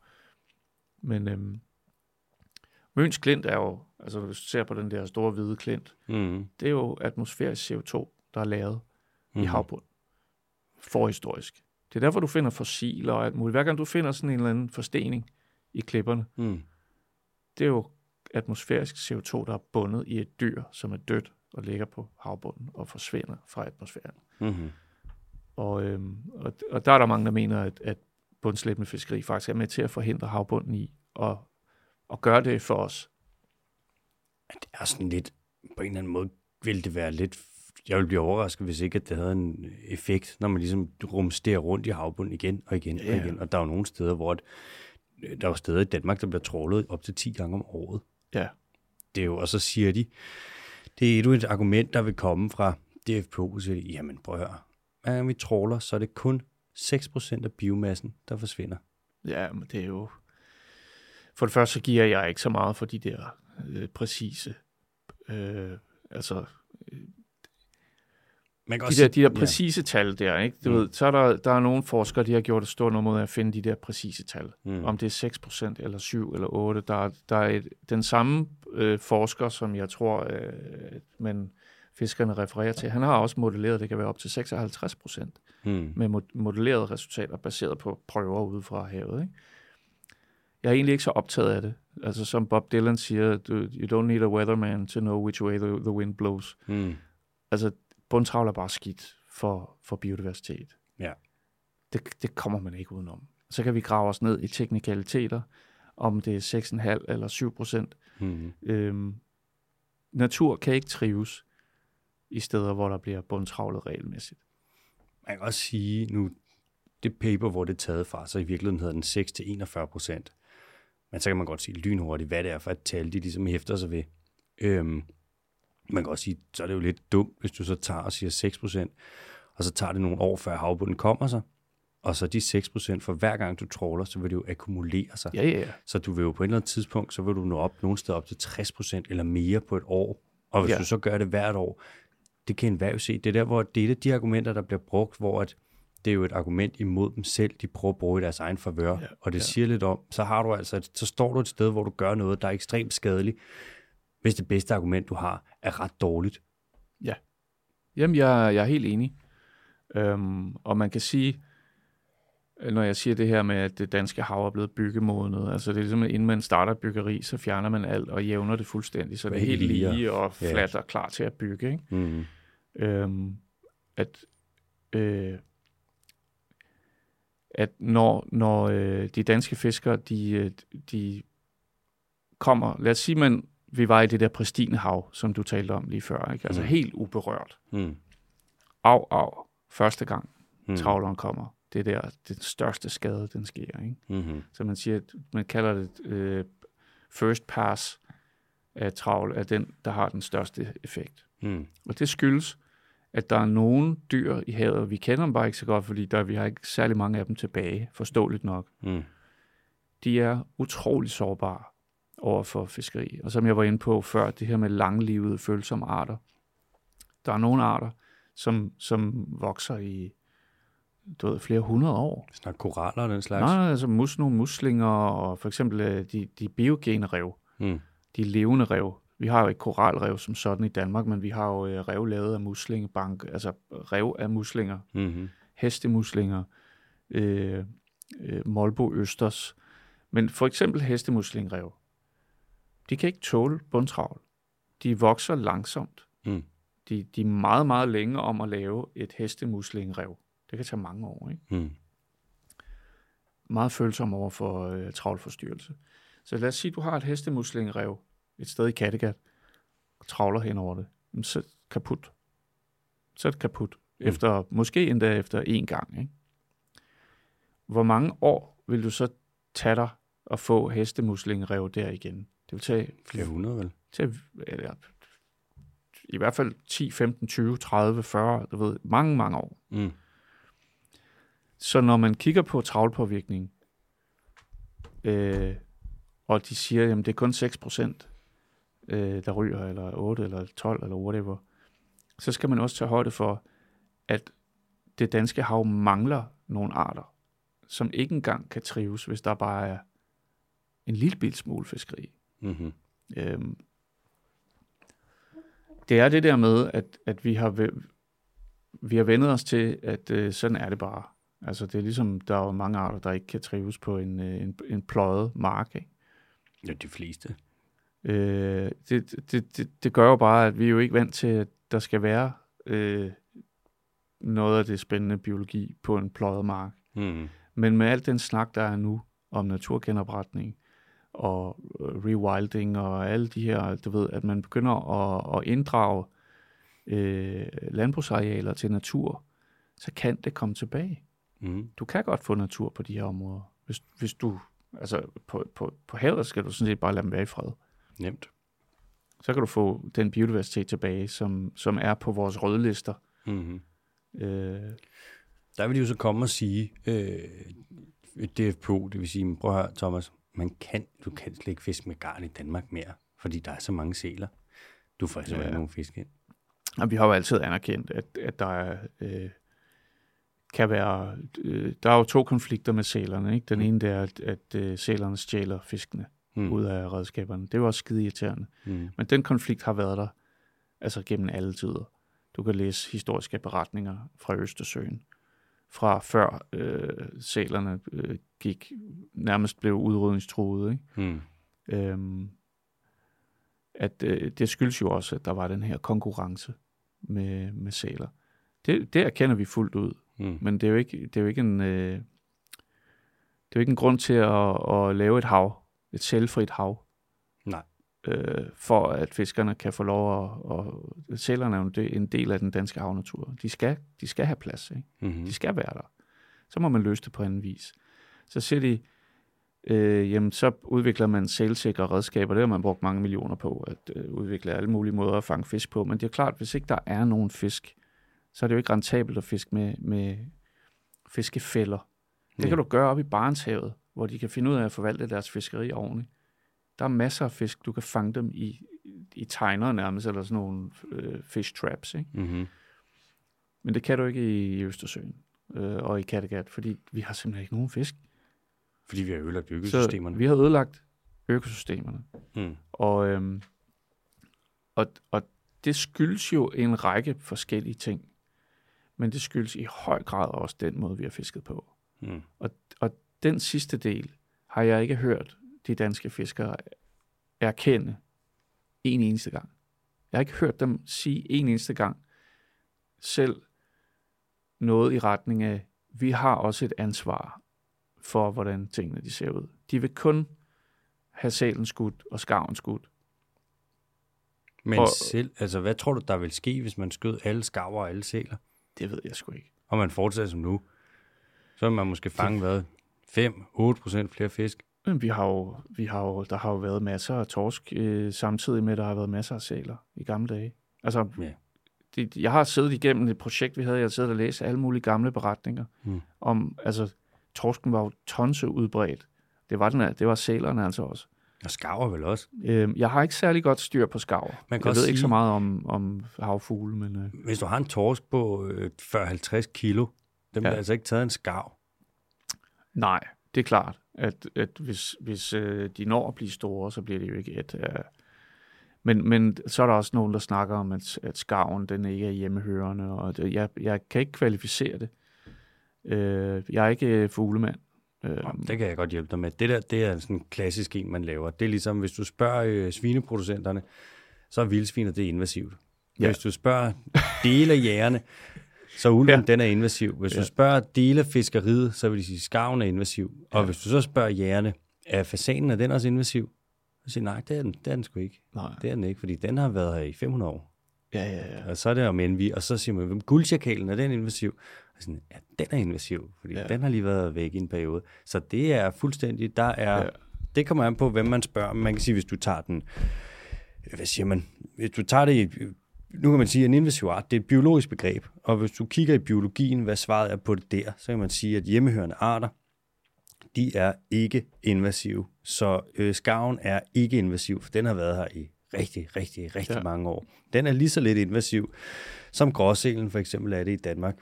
Men øhm, Møns klint er jo, altså hvis du ser på den der store hvide klint, Mm. det er jo atmosfærisk CO2, der er lavet mm. i Mhm. havbund. Forhistorisk. Det er derfor, du finder fossiler og alt muligt. Hver gang du finder sådan en eller anden forstening i klipperne, Mm. det er jo atmosfærisk CO2, der er bundet i et dyr, som er dødt og ligger på havbunden og forsvinder fra atmosfæren. Mm. Og, øhm, og, og der er der mange, der mener, at, at bundslæbende fiskeri faktisk er med til at forhindre havbunden i at, at gøre det for os. Det er sådan lidt, på en eller anden måde vil det være lidt, jeg vil blive overrasket, hvis ikke at det havde en effekt, når man ligesom rumsterer rundt i havbunden igen og igen Ja. og igen. Og der er jo nogle steder, hvor at, øh, der er jo steder i Danmark, der bliver trålet op til 10 gange om året. Ja. Det er jo, og så siger de, det er endnu et argument, der vil komme fra DFPO, så siger de, jamen prøv at høre, hver gang vi tråler, så er det kun 6% af biomassen, der forsvinder. Ja, men det er jo... For det første så giver jeg ikke så meget for de der øh, præcise... Øh, altså, Man kan de der, de der ja. præcise tal der, ikke? Du Mm. ved, så er der, der er nogle forskere, de har gjort et stort nummer ud af at finde de der præcise tal. Mm. Om det er 6% eller 7 eller 8. Der, er- der er et, den samme øh, forsker, som jeg tror, øh, men fiskerne refererer til, han har også modelleret, det kan være op til 56% Mm. med mo- modellerede resultater baseret på prøver ude fra havet. Ikke? Jeg er egentlig ikke så optaget af det. Altså som Bob Dylan siger, du, you don't need a weatherman to know which way the, the wind blows. Mm. Altså bundtravl er bare skidt for, for biodiversitet. Ja. Det, det kommer man ikke udenom. Så kan vi grave os ned i teknikaliteter, om det er 6,5 eller 7 procent. Mm. Øhm, natur kan ikke trives i steder, hvor der bliver bundtravlet regelmæssigt. Man kan også sige, nu det paper, hvor det er taget fra, så i virkeligheden hedder den 6 til 41 procent. Men så kan man godt sige lynhurtigt, hvad det er for et tal, de ligesom hæfter sig ved. Øhm, man kan også sige, så er det jo lidt dumt, hvis du så tager og siger 6 procent, og så tager det nogle år, før havbunden kommer sig, og så de 6 procent, for hver gang du tråler, så vil det jo akkumulere sig. Ja, ja, ja. Så du vil jo på et eller andet tidspunkt, så vil du nå op nogle steder op til 60 procent eller mere på et år. Og hvis ja. Du så gør det hvert år, det kan enhver jo se. Det er der, hvor det er de argumenter, der bliver brugt, hvor at det er jo et argument imod dem selv, de prøver at bruge i deres egen favør. Ja. Ja, Og det ja. siger lidt om, så har du altså, så står du et sted, hvor du gør noget, der er ekstremt skadeligt, hvis det bedste argument, du har, er ret dårligt. Jamen, jeg, jeg er helt enig. Øhm, og man kan sige, når jeg siger det her med, at det danske hav er blevet byggemodnet, altså det er ligesom, at inden man starter byggeri, så fjerner man alt og jævner det fuldstændig, så det er Helt lige, og ja. fladt og klar til at bygge. Ikke? Mm. Øhm, at øh, at når, når øh, de danske fiskere, de, øh, de kommer, lad os sige, man, vi var i det der pristine hav, som du talte om lige før, ikke? altså Mm. helt uberørt. Mm. Au, au, første gang Mm. travleren kommer. Det er der, den største skade, den sker. Ikke? Mm-hmm. Så man siger, at man kalder det øh, first pass af travl, er den, der har den største effekt. Mm. Og det skyldes, at der er nogle dyr i havet, og vi kender dem bare ikke så godt, fordi der, vi har ikke særlig mange af dem tilbage, forståeligt nok. Mm. De er utrolig sårbare over for fiskeri. Og som jeg var inde på før, det her med langlivede, følsomme arter. Der er nogle arter, som, som vokser i du ved, flere hundrede år. Snak koraller og den slags. Nej, altså mus, nogle muslinger, og for eksempel øh, de, de biogene rev, Mm. de levende rev. Vi har jo ikke koralrev som sådan i Danmark, men vi har jo øh, rev lavet af muslingebank, altså rev af muslinger, Mm-hmm. hestemuslinger, øh, øh, Molbo Østers. Men for eksempel hestemuslingrev, de kan ikke tåle bundtravl. De vokser langsomt. Mm. De, de er meget, meget længe om at lave et hestemuslingrev. Det kan tage mange år. Ikke? Mm. meget følsom over for øh, travlforstyrrelse. Så lad os sige, at du har et hestemuslingerev et sted i Kattegat, og travler hen over det. Jamen, så kaput. Så er det kaput. Mm. Efter, måske endda efter en gang. Ikke? Hvor mange år vil du så tage dig at få hestemuslingerev der igen? Det vil tage Flere hundrede, vel? til eller, i hvert fald 10, 15, 20, 30, 40, du ved, mange, mange år. Mm. Så når man kigger på travlpåvirkning, øh, og de siger, at det er kun 6 procent, øh, der ryger, eller 8, eller 12, eller whatever, så skal man også tage højde for, at det danske hav mangler nogle arter, som ikke engang kan trives, hvis der bare er en lille bil smule fiskeri. Mm-hmm. Øhm, det er det der med, at, at vi har vi har vendet os til, at øh, sådan er det bare. Altså det er ligesom, der er jo mange arter, der ikke kan trives på en, øh, en, en pløjet mark. Ikke? Ja, de fleste. Øh, det, det, det, det gør jo bare, at vi er jo ikke vant til, at der skal være øh, noget af det spændende biologi på en pløjet mark. Mm. Men med al den snak, der er nu om naturgenopretning og øh, rewilding og alle de her, du ved, at man begynder at, at inddrage øh, landbrugsarealer til natur, så kan det komme tilbage. Mm. Du kan godt få natur på de her områder. Hvis, hvis du, altså på, på, på havet skal du sådan set bare lade dem være i fred. Nemt. Så kan du få den biodiversitet tilbage, som, som er på vores røde lister. Mm-hmm. Øh, Der vil de jo så komme og sige, øh, DFPO, det vil sige, men prøv at høre, Thomas, man kan, du kan slet ikke fiske med garn i Danmark mere, fordi der er så mange sæler. Du får simpelthen Ja. ja. nogen fisk ind. Og vi har jo altid anerkendt, at, at der er, øh, kan være... Øh, der er jo to konflikter med sælerne. Ikke? Den Mm. ene det er, at, at øh, sælerne stjæler fiskene Mm. ud af redskaberne. Det er jo også skide irriterende. Mm. Men den konflikt har været der altså gennem alle tider. Du kan læse historiske beretninger fra Østersøen, fra før øh, sælerne øh, gik, nærmest blev udrydningstruede. Ikke? Mm. Øhm, at øh, det skyldes jo også, at der var den her konkurrence med, med sæler. Det, det erkender vi fuldt ud, Mm. men det er jo ikke, det er jo ikke en... Øh, det er jo ikke en grund til at, at lave et hav, et selvfrit hav, Nej. øh, for at fiskerne kan få lov at... Og, sælerne er jo en del- af den danske havnatur. De skal, de skal have plads, ikke? Mm-hmm. De skal være der. Så må man løse det på anden vis. Så siger de, øh, jamen så udvikler man sælsikre redskaber. Det har man brugt mange millioner på, at øh, udvikle alle mulige måder at fange fisk på. Men det er klart, hvis ikke der er nogen fisk, så er det jo ikke rentabelt at fiske med, med fiskefælder. Det Ja. kan du gøre op i Barentshavet, hvor de kan finde ud af at forvalte deres fiskeri ordentligt. Der er masser af fisk, du kan fange dem i, i tegner nærmest, eller sådan nogle øh, fish traps, ikke? Mm-hmm. Men det kan du ikke i Østersøen øh, og i Kattegat, fordi vi har simpelthen ikke nogen fisk. Fordi vi har ødelagt Så økosystemerne. vi har ødelagt økosystemerne. Mm. Og, øhm, og, og det skyldes jo en række forskellige ting. Men det skyldes i høj grad også den måde, vi har fisket på. Mm. Og, og den sidste del har jeg ikke hørt de danske fiskere erkende en eneste gang. Jeg har ikke hørt dem sige en eneste gang selv noget i retning af, vi har også et ansvar for, hvordan tingene de ser ud. De vil kun have sælen skudt og skarven skudt. Men Og- selv, altså hvad tror du, der vil ske, hvis man skød alle skarver og alle sæler? Det ved jeg sgu ikke. Og man fortsætter som nu? Så vil man måske fange, hvad? 5-8 procent flere fisk? Men vi har jo, vi har jo, der har jo været masser af torsk, øh, samtidig med, at der har været masser af sæler i gamle dage. Altså, Ja. det, jeg har siddet igennem et projekt, vi havde, jeg har siddet og læst alle mulige gamle beretninger Mm. om, altså, torsken var jo tonse udbredt. Det var, den, det var sælerne altså også. Og skarver vel også? Øh, jeg har ikke særlig godt styr på skarver. Man Jeg kan ved også ikke så sige- meget om, om havfugle, men øh, Hvis du har en torsk på øh, 40-50 kilo, den Ja. bliver altså ikke taget en skarv. Nej, det er klart, at, at hvis, hvis øh, de når at blive store, så bliver det jo ikke et. Øh, men, men så er der også nogen, der snakker om, at, at skarven den ikke er hjemmehørende, og det, jeg, jeg kan ikke kvalificere det. Øh, jeg er ikke øh, fuglemand. Øh, Det kan jeg godt hjælpe dig med. Det der, det er sådan en klassisk en, man laver. Det er ligesom, hvis du spørger øh, svineproducenterne, så er vildsviner det invasivt. Ja. Hvis du spørger dele af jægerne, Så ulven, Ja. den er invasiv. Hvis ja. Du spørger dele af fiskeriet, så vil de sige, at skarven er invasiv. Og Ja. hvis du så spørger jægerne, er fasanen, er den også invasiv? Så siger nej, det er den, det er den sgu ikke. Nej. Det er den ikke, fordi den har været her i 500 år. Ja, ja, ja. Og så er det om envy, og så siger man, guldchakalen, er den invasiv? Og sådan, ja, den er invasiv, fordi Ja. den har lige været væk i en periode. Så det er fuldstændig, der er, Ja. det kommer an på, hvem man spørger. Man kan sige, hvis du tager den, hvad siger man, hvis du tager det i, nu kan man sige, at en invasiv art, det er et biologisk begreb, og hvis du kigger i biologien, hvad svaret er på det der, så kan man sige, at hjemmehørende arter, de er ikke invasive. Så øh, skarven er ikke invasiv, for den har været her i rigtig, rigtig, rigtig Ja. mange år. Den er lige så lidt invasiv, som gråselen for eksempel er det i Danmark.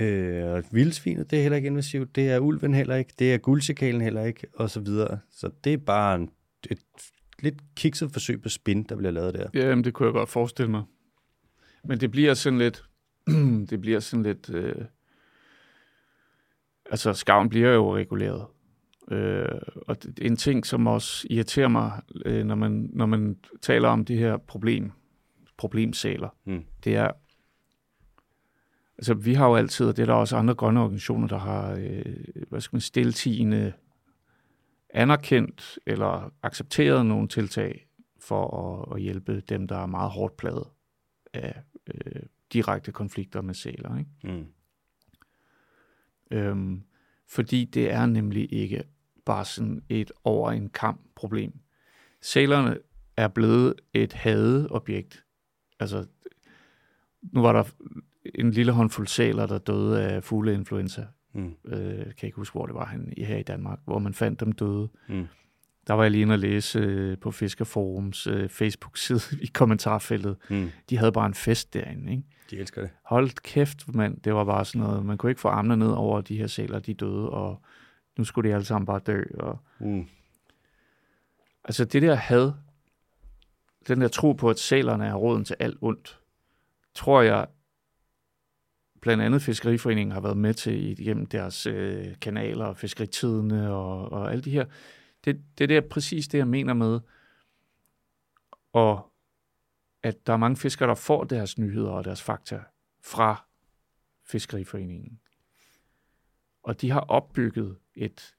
Øh, vildsvinet, det er heller ikke invasivt. Det er ulven heller ikke. Det er guldchakalen heller ikke, og så videre. Så det er bare en, et lidt kikset forsøg på spin, der bliver lavet der. Jamen, det kunne jeg godt forestille mig. Men det bliver sådan lidt... det bliver sådan lidt... Øh, altså, skarven bliver jo reguleret. Øh, og det, en ting, som også irriterer mig, øh, når, man, når man taler om det her problem, problemsæler, Mm. det er... Altså, vi har jo altid, og det er der også andre grønne organisationer, der har, øh, hvad skal man, stiltigende anerkendt eller accepteret nogle tiltag for at, at hjælpe dem, der er meget hårdt pladet af øh, direkte konflikter med sæler. Ikke? Mm. Øhm, fordi det er nemlig ikke bare sådan et over en kamp problem. Sælerne er blevet et hadeobjekt. Altså, nu var der en lille håndfuld sæler, der døde af fugleinfluenza. Mm. Øh, kan ikke huske, hvor det var han, her i Danmark, hvor man fandt dem døde. Mm. Der var jeg lige inde og læse øh, på Fiskerforums øh, Facebook-side i kommentarfeltet. Mm. De havde bare en fest derinde, ikke? De elsker det. Hold kæft, mand. Det var bare sådan noget. Man kunne ikke få armene ned over de her sæler, de døde, og nu skulle de alle sammen bare dø. Og... Mm. Altså det der had, den der tro på, at sælerne er råden til alt ondt, tror jeg, blandt andet Fiskeriforeningen har været med til igennem deres øh, kanaler, fiskeritidene og, og alle de her. Det, det er præcis det, jeg mener med, og at der er mange fiskere, der får deres nyheder og deres fakta fra Fiskeriforeningen. Og de har opbygget et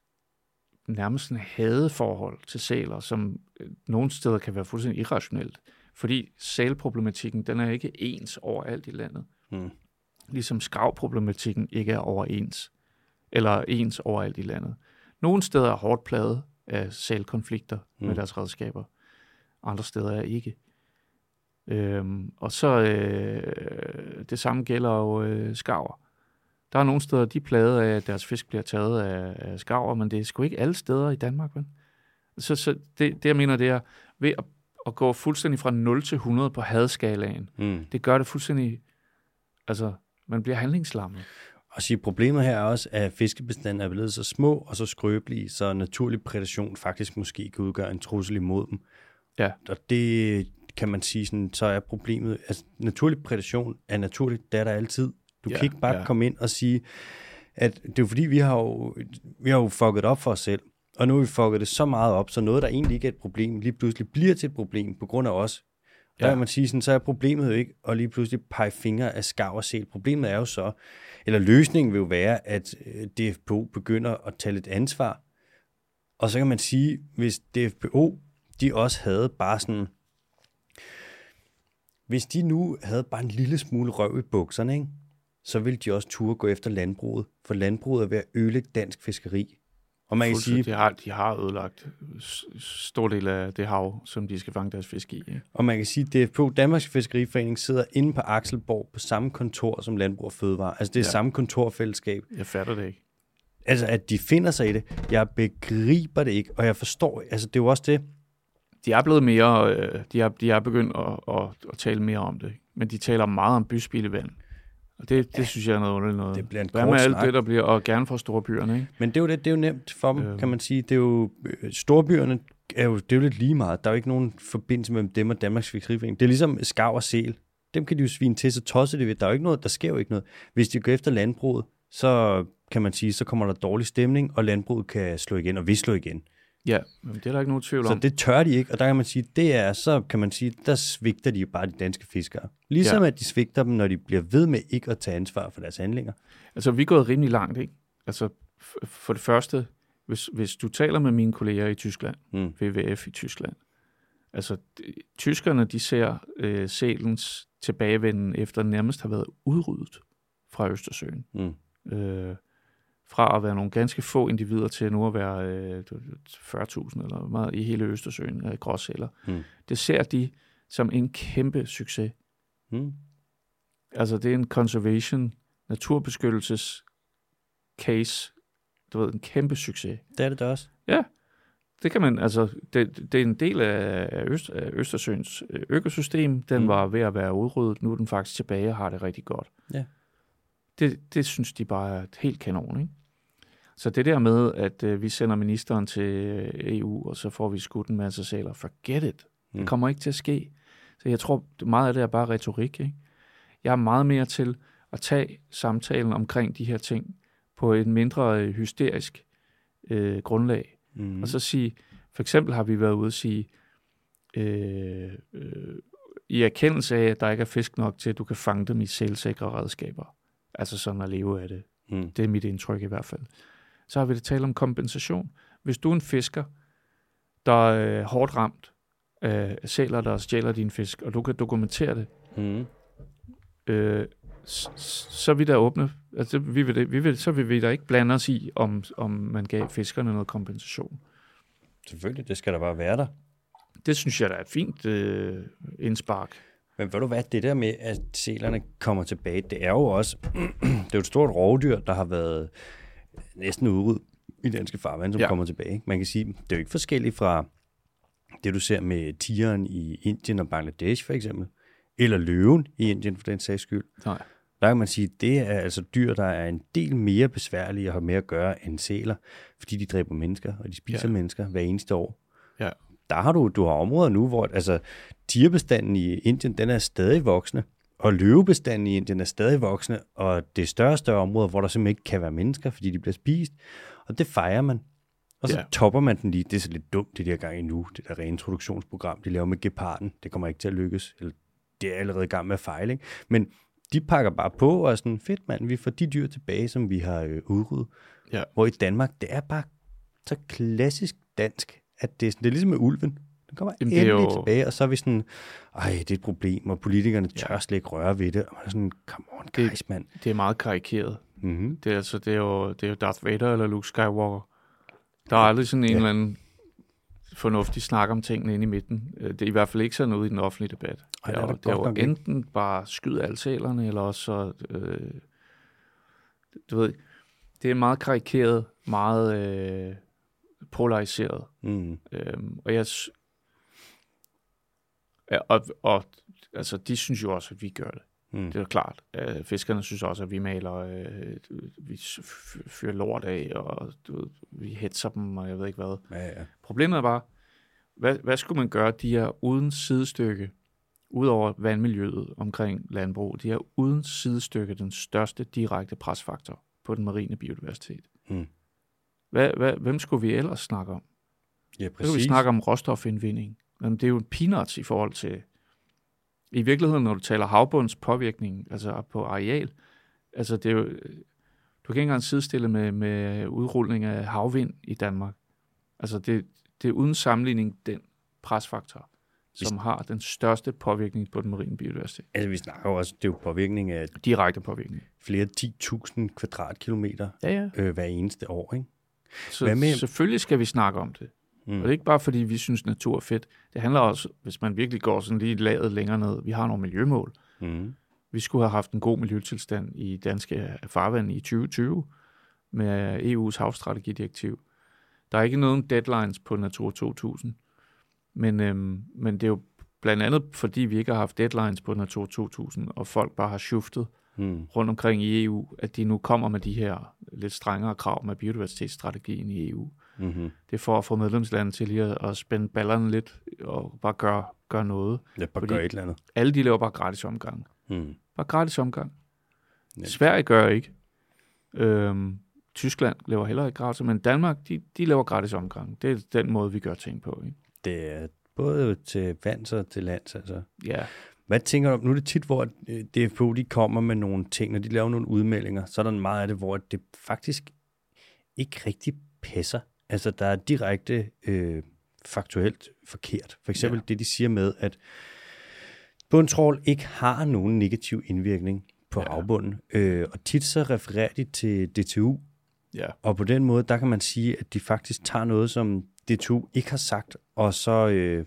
nærmest en hadeforhold til sæler, som øh, nogle steder kan være fuldstændig irrationelt. Fordi sælproblematikken, den er ikke ens overalt i landet. Mm. Ligesom skravproblematikken ikke er overens. Eller ens overalt i landet. Nogle steder er hårdt pladet af sælkonflikter mm. med deres redskaber. Andre steder er ikke. Øhm, og så øh, det samme gælder jo øh, skarver. Der er nogle steder, de er plaget af, at deres fisk bliver taget af, af skarver, men det er sgu ikke alle steder i Danmark. Vel? Så, så det, det, jeg mener, det er ved at, at gå fuldstændig fra 0 til 100 på hadskalaen. Mm. Det gør det fuldstændig... Altså, man bliver handlingslammet. Og sige, problemet her er også, at fiskebestanden er blevet så små og så skrøbelige, så naturlig predation faktisk måske kan udgøre en trussel imod dem. Ja. Og det kan man sige, sådan, så er problemet, altså naturlig predation er naturligt, det er der altid. Du Ja, kan ikke bare ja. komme ind og sige, at det er fordi, vi har jo, vi har jo fucket op for os selv, og nu har vi fucket det så meget op, så noget, der egentlig ikke er et problem, lige pludselig bliver til et problem på grund af os. Der Ja. kan man sige, sådan, så er problemet jo ikke at lige pludselig pege fingre af skarv og sæl. Problemet er jo så, eller løsningen vil jo være, at øh, DFPO begynder at tage lidt ansvar. Og så kan man sige, hvis DFPO, de også havde bare sådan, hvis de nu havde bare en lille smule røv i bukserne, ikke? så ville de også turde gå efter landbruget, for landbruget er ved at ødelægge dansk fiskeri. Og man kan sige, De har, de har ødelagt stor del af det hav, som de skal fange deres fisk i. Ikke? Og man kan sige, at DFPO, Danmarks Fiskeriforening, sidder inde på Akselborg på samme kontor som Landbrug og Fødevare. Altså det er Ja. ja. samme kontorfællesskab. Jeg fatter det ikke. Altså at de finder sig i det. Jeg begriber det ikke, og jeg forstår, altså det er jo også det. De er blevet mere, øh, de, er, de er begyndt at, at, at tale mere om det. Men de taler meget om byspildevand. Og det, det ja, synes jeg er noget underligt noget. det bliver en Hvad med alt snak. det, der bliver, og gerne fra store byerne, ikke? Men det er jo det, det er jo nemt for dem, øhm. kan man sige. Det er jo, øh, storbyerne er jo, det er jo lidt lige meget. Der er jo ikke nogen forbindelse mellem dem og Danmarks Fiskeriforening. Det er ligesom skarv og sel. Dem kan de jo svine til, så tosser det ved. Der er jo ikke noget, der sker jo ikke noget. Hvis de går efter landbruget, så kan man sige, så kommer der dårlig stemning, og landbruget kan slå igen, og vil slå igen. Ja, men det er der ikke nogen tvivl Så om. det tør de ikke, og der kan man sige, det er, så kan man sige, der svigter de jo bare de danske fiskere. Ligesom Ja. at de svigter dem, når de bliver ved med ikke at tage ansvar for deres handlinger. Altså, vi er gået rimelig langt, ikke? Altså, for det første, hvis, hvis du taler med mine kolleger i Tyskland, Mm. WWF i Tyskland, altså, tyskerne, de ser øh, sælens tilbagevenden efter nærmest har været udryddet fra Østersøen. Mm. Øh, fra at være nogle ganske få individer til nu at være øh, du- du- 40.000 eller meget i hele Østersøen af gråsæler. Mm. Det ser de som en kæmpe succes. Mm. Altså, det er en conservation, naturbeskyttelses case, du ved, en kæmpe succes. Det er det da også. Det kan man, altså, det, det er en del af, Øst, af Østersøens øh, økosystem. Den Mm. mm. var ved at være udryddet. Nu er den faktisk tilbage og har det rigtig godt. Ja. Det, det synes de bare er et helt kanon, ikke? Så det der med, at øh, vi sender ministeren til øh, EU, og så får vi skudt en masse sæler, forget it. Mm. Det kommer ikke til at ske. Så jeg tror, meget af det er bare retorik, ikke? Jeg er meget mere til at tage samtalen omkring de her ting på et mindre øh, hysterisk øh, grundlag. Mm. Mm. Og så sige, for eksempel har vi været ude at sige, øh, øh, i erkendelse af, at der ikke er fisk nok til, at du kan fange dem i sælsikre redskaber. Altså sådan at leve af det. mm. Det er mit indtryk i hvert fald. Så har vi det tale om kompensation. Hvis du er en fisker, der er hårdt ramt af sæler, der stjæler din fisk, og du kan dokumentere det, Mm. øh, så er vi der åbne. Altså, vi vil, det- vi vil, så vil vi da ikke blande os i, om, om man gav fiskerne noget kompensation. Selvfølgelig, det skal der bare være der. Det synes jeg da er et fint øh, indspark. Men ved du hvad, det der med, at sælerne kommer tilbage, det er jo også, det er jo et stort rovdyr, der har været næsten udryddet i danske farvand, som Ja. kommer tilbage. ikke? Man kan sige, det er jo ikke forskelligt fra det, du ser med tigeren i Indien og Bangladesh for eksempel, eller løven i Indien for den sags skyld. Nej. Der kan man sige, det er altså dyr, der er en del mere besværlige at have med at gøre end sæler, fordi de dræber mennesker, og de spiser Ja. ja. mennesker hver eneste år. Ja. Der har du, du har områder nu, hvor altså, tigerbestanden i Indien, den er stadig voksende, og løvebestanden i Indien er stadig voksende, og det er større og større områder, hvor der simpelthen ikke kan være mennesker, fordi de bliver spist, og det fejrer man. Og så Ja. topper man den lige. Det er så lidt dumt, det der gang endnu, det der reintroduktionsprogram, de laver med geparden. Det kommer ikke til at lykkes. Eller, det er allerede i gang med at fejle. Ikke? Men de pakker bare på og er sådan, fedt mand, vi får de dyr tilbage, som vi har øh, udryddet. Ja. Hvor i Danmark, det er bare så klassisk dansk, at det er, sådan, det er ligesom med ulven. Den kommer Jamen, det er endelig jo- tilbage, og så er vi sådan, ej, det er et problem, og politikerne tør slet ikke røre ved det. Og man er sådan, come on, Det- guys, mand. Det er meget karikeret. Mm-hmm. Det er, altså, det er, jo, det er jo Darth Vader eller Luke Skywalker. Der er aldrig sådan en Ja. eller anden fornuftig snak om tingene inde i midten. Øh, Det er i hvert fald ikke sådan noget i den offentlige debat. Ej, det det er er, jo- der det er jo ikke. enten bare skyde alle sælerne, eller også så, øh, du ved, det er meget karikeret, meget øh, polariseret. Mm. Øhm, og jeg... og, og altså, de synes jo også, at vi gør det. Mm. Det er klart. Øh, fiskerne synes også, at vi maler, øh, vi fyrer lort af, og du vi hetser dem, og jeg ved ikke hvad. Ja, ja. Problemet er bare, hvad, hvad skulle man gøre? De er uden sidestykke, udover vandmiljøet omkring landbrug, de er uden sidestykke den største direkte presfaktor på den marine biodiversitet. Mm. Hvad, hvad, hvem skulle vi ellers snakke om? Ja, Så præcis. vi snakke om råstofindvinding. Men det er jo en peanuts i forhold til... I virkeligheden, når du taler havbunds påvirkning, altså på areal, altså det er jo... Du kan ikke engang sidestille med, med udrulning af havvind i Danmark. Altså det, det er uden sammenligning den presfaktor, som har den største påvirkning på den marine biodiversitet. Altså, vi snakker jo også, det er jo påvirkning af Direkte påvirkning. flere 10.000 kvadratkilometer Ja, ja. øh, hver eneste år, ikke? Så Hvad med- selvfølgelig skal vi snakke om det. Mm. Og det er ikke bare, fordi vi synes, natur er fedt. Det handler også, hvis man virkelig går sådan lige laget længere ned. Vi har nogle miljømål. Mm. Vi skulle have haft en god miljøtilstand i danske farvand i 2020 med EU's havstrategidirektiv. Der er ikke nogen deadlines på Natur 2000, men, øhm, men det er jo blandt andet, fordi vi ikke har haft deadlines på Natur 2000, og folk bare har shiftet Mm. rundt omkring i EU, at de nu kommer med de her lidt strengere krav med biodiversitetsstrategien i EU. Mm-hmm. Det er for at få medlemslandene til lige at, at spænde ballerne lidt og bare gøre, gøre noget. Ja, bare gøre et eller andet. Alle de laver bare gratis omgang. Mm. Bare gratis omgang. Ja. Sverige gør ikke. Øhm, Tyskland laver heller ikke gratis, men Danmark, de, de laver gratis omgang. Det er den måde, vi gør ting på. Ikke? Det er både til vands og til lands, altså. Ja, Hvad tænker du om? Nu er det tit, hvor øh, DFBO de kommer med nogle ting, når de laver nogle udmeldinger, så er der meget af det, hvor det faktisk ikke rigtig passer. Altså, der er direkte øh, faktuelt forkert. For eksempel Ja. det, de siger med, at bundtrål ikke har nogen negativ indvirkning på Ja. havbunden. Øh, og tit så refererer de til DTU, ja, og på den måde, der kan man sige, at de faktisk tager noget, som DTU ikke har sagt, og så øh,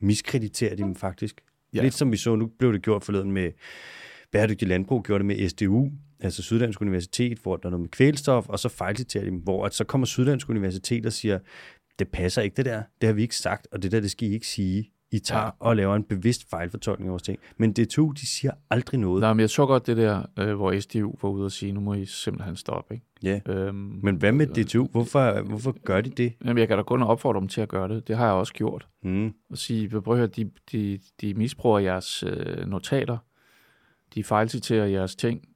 miskrediterer de dem faktisk. Ja. Lidt som vi så, nu blev det gjort forleden med Bæredygtig Landbrug, gjorde det med SDU, altså Syddansk Universitet, hvor der er noget med kvælstof, og så fejlciterer de dem, hvor at så kommer Syddansk Universitet og siger, det passer ikke det der, det har vi ikke sagt, og det der, det skal I ikke sige. I tager Ja. og laver en bevidst fejlfortolkning af vores ting. Men DTU, de siger aldrig noget. Nej, men jeg så godt det der, øh, hvor SDU var ude og sige, nu må I simpelthen stoppe. Ikke? Ja. Øhm, Men hvad med DTU? Hvorfor, hvorfor gør de det? Jamen, jeg kan da kun opfordre dem til at gøre det. Det har jeg også gjort. Hmm. Og sige, prøv at høre, de, de, de misbruger jeres øh, notater. De fejlciterer jeres ting.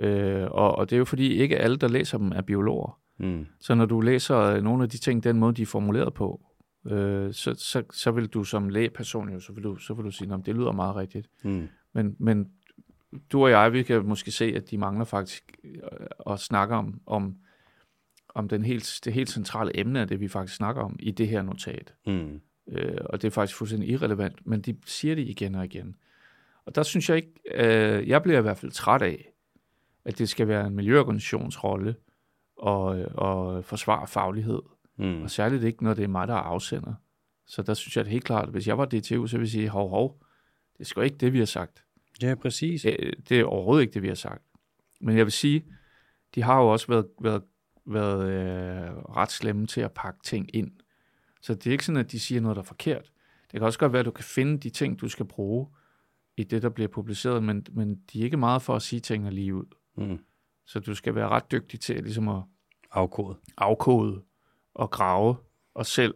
Øh, og, og det er jo fordi, ikke alle, der læser dem, er biologer. Hmm. Så når du læser øh, nogle af de ting, den måde, de er formuleret på, øh, så, så, så vil du som lægeperson jo, så vil du, så vil du sige, at det lyder meget rigtigt. Hmm. Men, men du og jeg, vi kan måske se, at de mangler faktisk øh, at snakke om, om, om den helt, det helt centrale emne af det, vi faktisk snakker om i det her notat. Hmm. Øh, og det er faktisk fuldstændig irrelevant, men de siger det igen og igen. Og der synes jeg ikke, øh, jeg bliver i hvert fald træt af, at det skal være en miljøorganisations rolle og, og forsvare faglighed. Hmm. Og særligt ikke, når det er mig, der er afsender. Så der synes jeg det helt klart, at hvis jeg var DTU, så ville jeg sige, hov, hov, det er sgu ikke det, vi har sagt. Ja, præcis. Det, det er overhovedet ikke det, vi har sagt. Men jeg vil sige, de har jo også været, været, været øh, ret slemme til at pakke ting ind. Så det er ikke sådan, at de siger noget, der er forkert. Det kan også godt være, at du kan finde de ting, du skal bruge i det, der bliver publiceret, men, men de er ikke meget for at sige tingene lige ud. Hmm. Så du skal være ret dygtig til ligesom at Afkodet. afkode og grave og selv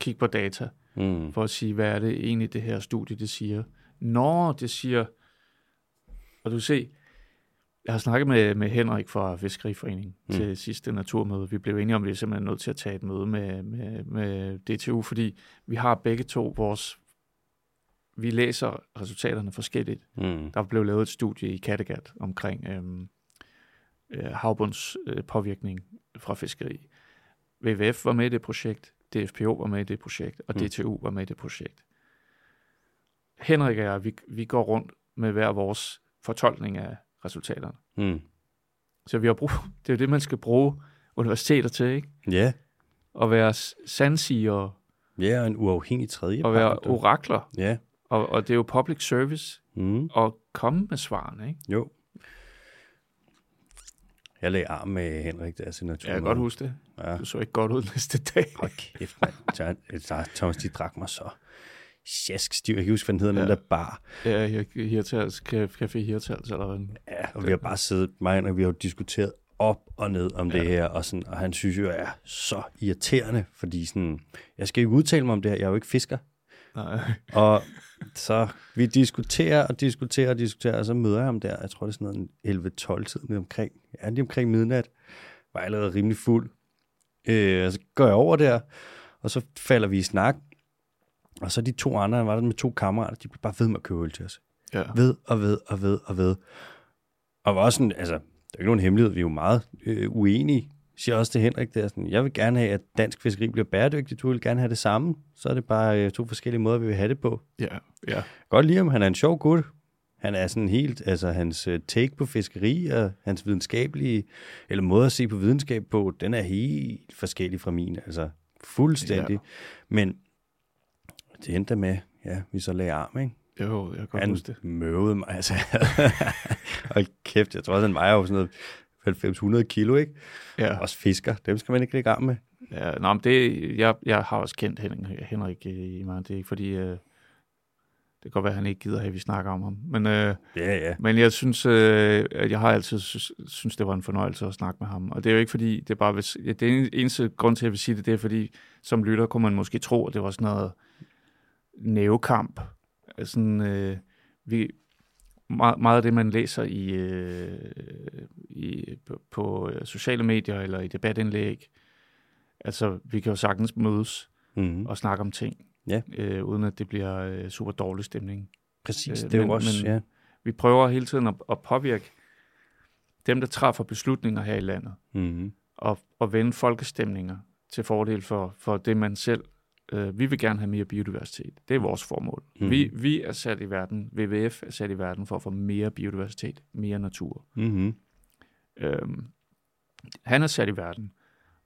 kigge på data Hmm. for at sige, hvad er det egentlig, det her studie, det siger. Nå, det siger... Og du se, jeg har snakket med, med Henrik fra Fiskeriforeningen mm. Mm. til sidste naturmøde. Vi blev enige om, at vi er simpelthen nødt til at tage et møde med, med, med DTU, fordi vi har begge to vores... Vi læser resultaterne forskelligt. Hmm. Der blev lavet et studie i Kattegat omkring øhm, øh, havbunds øh, påvirkning fra fiskeri. WWF var med i det projekt, DFPO var med i det projekt, og Mm. DTU var med i det projekt. Henrik og jeg, vi, vi går rundt med hver vores fortolkning af resultaterne. Hmm. Så vi har brug, det er jo det, man skal bruge universiteter til, ikke? Ja. At være s- sandsigere Ja, og en uafhængig tredje og være orakler. Ja. Og, og det er jo public service Mm. at komme med svarene, ikke? Jo. Jeg lagde arm med Henrik der til natur. Jeg kan godt huske det. Ja. Du så ikke godt ud næste dag. Hold kæft, mand. Thomas, de drak mig så sjask stiv. Jeg kan huske, hvad den hedder, ja. Den der bar. Ja, Hirtals, Café Hirtals, eller hvad? Ja, og vi har bare siddet, mig og vi har jo diskuteret op og ned om ja. det her, og, sådan, og han synes jo, jeg er så irriterende, fordi sådan, jeg skal jo ikke udtale mig om det her, jeg er jo ikke fisker. Nej. Og så vi diskuterer og diskuterer og diskuterer, og så møder jeg ham der, jeg tror det er sådan noget 11-12 tiden omkring, ja, lige omkring midnat, var allerede rimelig fuld. Øh, og så går jeg over der, og så falder vi i snak, og så de to andre, han var der med to kammerater, de blev bare ved med at købe øl til os. Ja. Ved og ved og ved og ved. Og var også sådan, altså, der er ikke nogen hemmelighed, vi er jo meget øh, uenige. Siger også til Henrik der, sådan, jeg vil gerne have, at dansk fiskeri bliver bæredygtigt, du vil gerne have det samme. Så er det bare øh, to forskellige måder, vi vil have det på. Ja, ja. Godt lide ham, han er en sjov gut. Han er sådan helt, altså hans øh, take på fiskeri og hans videnskabelige, eller måde at se på videnskab på, den er helt forskellig fra min, altså fuldstændig. Ja. Men det endte med, ja, vi så lagde arm, ikke? Jo, jeg kan godt Han huske det. møvede mig, altså. Hold kæft, jeg tror også, han vejer jo sådan noget 90-100 kilo, ikke? Ja, Også fisker, dem skal man ikke lægge arm med. ja nå, men det, jeg, jeg har også kendt Henrik, Henrik i mig. Det er ikke fordi, øh, det kan godt være, at han ikke gider have, at vi snakker om ham. Men, øh, Ja, ja. men jeg synes, øh, at jeg har altid synes, det var en fornøjelse at snakke med ham. Og det er jo ikke fordi, det er bare, hvis, ja, det eneste grund til, at jeg vil sige det, det er fordi, som lytter kunne man måske tro, at det var sådan noget nævekamp. Sådan, øh, vi, meget, meget af det, man læser i, øh, i, på, på øh, sociale medier eller i debatindlæg. Altså, vi kan jo sagtens mødes Mm. og snakke om ting, Ja. øh, uden at det bliver øh, super dårlig stemning. Præcis, Øh, det er jo men- også, men- ja. Vi prøver hele tiden at, at påvirke dem, der træffer beslutninger her i landet, Mm. og, og vende folkestemninger til fordel for, for det, man selv... Øh, vi vil gerne have mere biodiversitet. Det er vores formål. Mm. Vi, vi er sat i verden, WWF er sat i verden for at få mere biodiversitet, mere natur. Mm-hmm. Øhm, han er sat i verden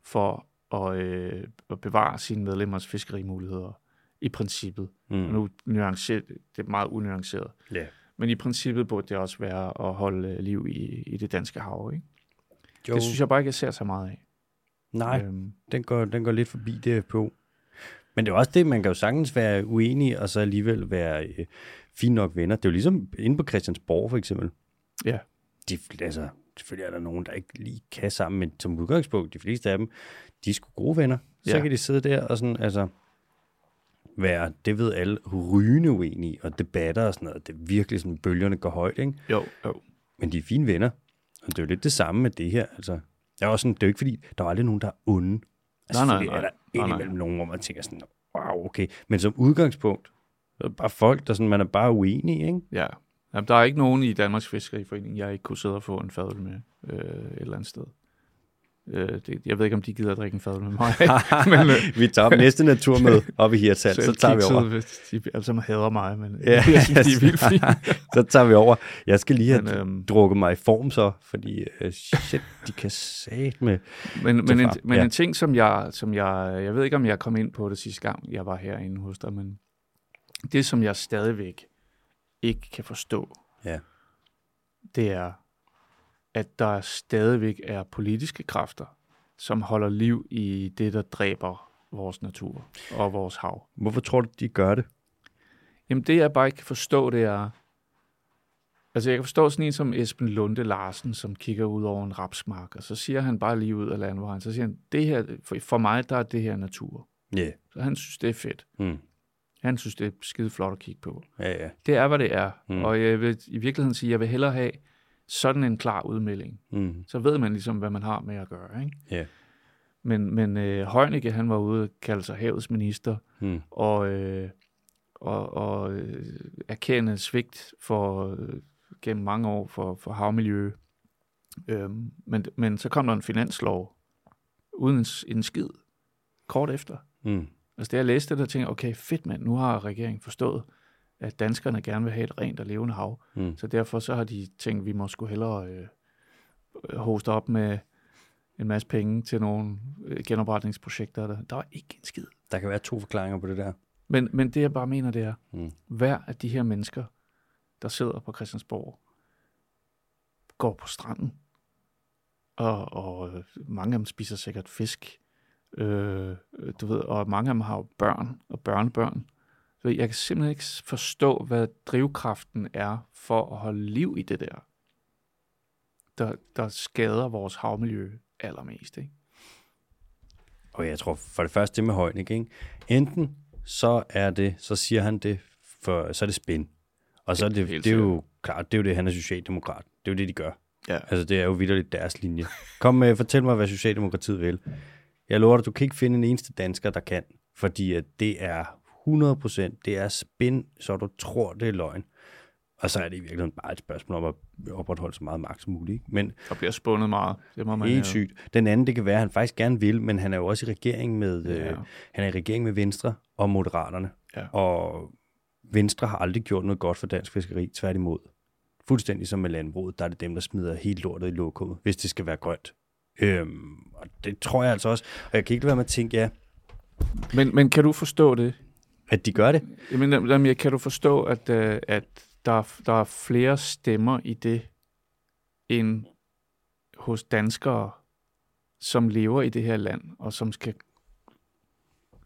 for at, øh, at bevare sine medlemmers fiskerimuligheder i princippet. Mm. Nu nuanceret, det er meget unuanceret. Ja. Men i princippet burde det også være at holde øh, liv i, i det danske hav. Ikke? Jo, Det synes jeg bare ikke, jeg ser så meget af. nej, Øhm, den, går, den går lidt forbi DFPO. Men det er også det, man kan jo sagtens være uenig, og så alligevel være øh, fint nok venner. Det er jo ligesom inde på Christiansborg for eksempel. Ja. De, altså, selvfølgelig er der nogen, der ikke lige kan sammen, men som udgangspunkt, de fleste af dem, de er sgu gode venner. Så Ja. kan de sidde der og sådan, altså, være, det ved alle, rygende uenige, og debatter og sådan noget. Det er virkelig sådan, bølgerne går højt, ikke? jo, jo. Men de er fine venner. Og det er jo lidt det samme med det her. Altså, jeg er også sådan, det er jo ikke fordi, der er aldrig nogen, der er onde. Altså, Nej, nej, nej. er der indimellem nogen, hvor man tænker sådan, wow, okay. Men som udgangspunkt, så er det bare folk, der sådan, man er bare uenig, ikke? Ja. Jamen, der er ikke nogen i Danmarks Fiskeriforening, jeg ikke kunne sidde og få en fadøl med øh, et eller andet sted. Øh, det, jeg ved ikke, om de gider at drikke en fadøl med mig. men, øh, vi tager op næste naturmøde op i Hirtshals, så, så tager vi over. Hvis de alle sammen hader mig, men Ja. jeg synes, de er vildt fine. så tager vi over. Jeg skal lige have Men, øhm, drukket mig i form så, fordi uh, shit, de kan sat med. Men, men, en, men ja. en ting, som jeg, som jeg, jeg ved ikke, om jeg kom ind på det sidste gang, jeg var herinde hos dig, men det, som jeg stadigvæk ikke kan forstå, Ja. det er, at der stadigvæk er politiske kræfter, som holder liv i det, der dræber vores natur og vores hav. Hvorfor tror du, de gør det? Jamen det, jeg bare ikke kan forstå, det er... Altså, jeg kan forstå sådan en som Esben Lunde Larsen, som kigger ud over en rapsmark, og så siger han bare lige ud af landvejen, så siger han, det her, for, mig, der er det her natur. Ja. Yeah. Så han synes, det er fedt. Mm. Han synes, det er skide flot at kigge på. Ja, ja. Det er, hvad det er. Mm. Og jeg vil i virkeligheden sige, jeg vil hellere have sådan en klar udmelding. Mm. Så ved man ligesom, hvad man har med at gøre. Ikke? Ja. Men, men øh, Højnække, han var ude og kalde sig havets minister, Mm. og, øh, og, og øh, erkende svigt for øh, gennem mange år for, for havmiljø. Øhm, men, men så kom der en finanslov uden en, en skid kort efter. Mm. Altså, da jeg læste det, der tænkte jeg, okay, fedt mand, nu har regeringen forstået, at danskerne gerne vil have et rent og levende hav. Mm. Så derfor så har de tænkt, at vi må skulle hellere øh, hoste op med en masse penge til nogle øh, genopretningsprojekter. Der, der var ikke en skid. Der kan være to forklaringer på det der. Men, men det jeg bare mener, det er, Mm. hver af de her mennesker, der sidder på Christiansborg, går på stranden, og, og øh, mange af dem spiser sikkert fisk, øh, du ved, og mange af dem har jo børn og børnebørn. Så jeg kan simpelthen ikke forstå, hvad drivkraften er for at holde liv i det der, der, der skader vores havmiljø allermest. Ikke? Og jeg tror for det første det med Højnik, ikke? Enten så er det, så siger han det, for så er det spin. Og så er det, det er jo klart, det er jo det, han er socialdemokrat. Det er jo det, de gør. Ja. Altså, det er jo vidderligt deres linje. Kom med, fortæl mig, hvad Socialdemokratiet vil. Jeg lover dig, du kan ikke finde en eneste dansker, der kan. Fordi at det er 100%, det er spin, så du tror, det er løgn. Og så er det i virkeligheden bare et spørgsmål om at opretholde så meget magt som muligt. ikke? Men Der bliver spundet meget. Det må man helt sygt. Den anden, det kan være, at han faktisk gerne vil, men han er jo også i regering med, Ja. øh, han er i regering med Venstre og Moderaterne. Ja. Og Venstre har aldrig gjort noget godt for dansk fiskeri, tværtimod. Fuldstændig som med landbruget, der er det dem, der smider helt lortet i lokummet, hvis det skal være grønt. Øhm, og det tror jeg altså også. Og jeg kan ikke lade være med at tænke, ja, Men, men kan du forstå det? At de gør det. Jamen, jamen, kan du forstå, at, øh, at der, er- der er flere stemmer i det, end hos danskere, som lever i det her land, og som skal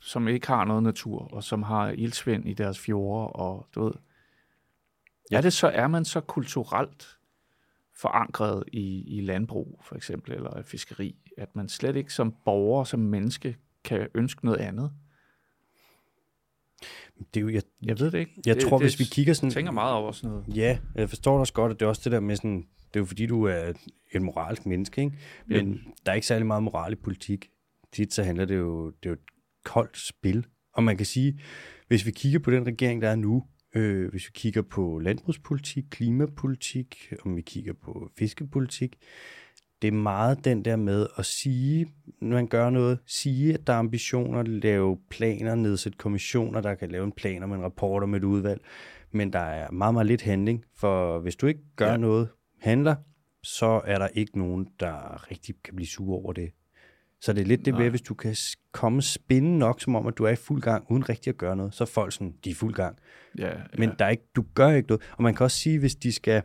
som ikke har noget natur, og som har ildsvind i deres fjorde, og du ved. Ja. Det så, er man så kulturelt forankret i, i landbrug, for eksempel, eller fiskeri, at man slet ikke som borger, som menneske, kan ønske noget andet? Det er jo, jeg, Jeg ved det ikke. jeg det, tror, det, hvis vi kigger sådan... Jeg tænker meget over sådan noget. Ja, jeg forstår dig også godt, at det er også det der med sådan, det er jo fordi, du er et moralsk menneske, ikke? Men der er ikke særlig meget moral i politik. Tit så handler det jo, det er jo et koldt spil. Og man kan sige, hvis vi kigger på den regering, der er nu, øh, hvis vi kigger på landbrugspolitik, klimapolitik, om vi kigger på fiskepolitik, det er meget den der med at sige, når man gør noget, sige, at der er ambitioner, lave planer, nedsætte kommissioner, der kan lave en plan om en rapport om et udvalg, men der er meget, meget lidt handling, for hvis du ikke gør ja. Noget, handler, så er der ikke nogen, der rigtig kan blive sure over det. Så det er lidt det med, hvis du kan komme spinde nok, som om, at du er i fuld gang, uden rigtig at gøre noget, så er folk sådan, de er i fuld gang. Ja, Men ja. der er ikke, du gør ikke noget. Og man kan også sige, hvis de skal...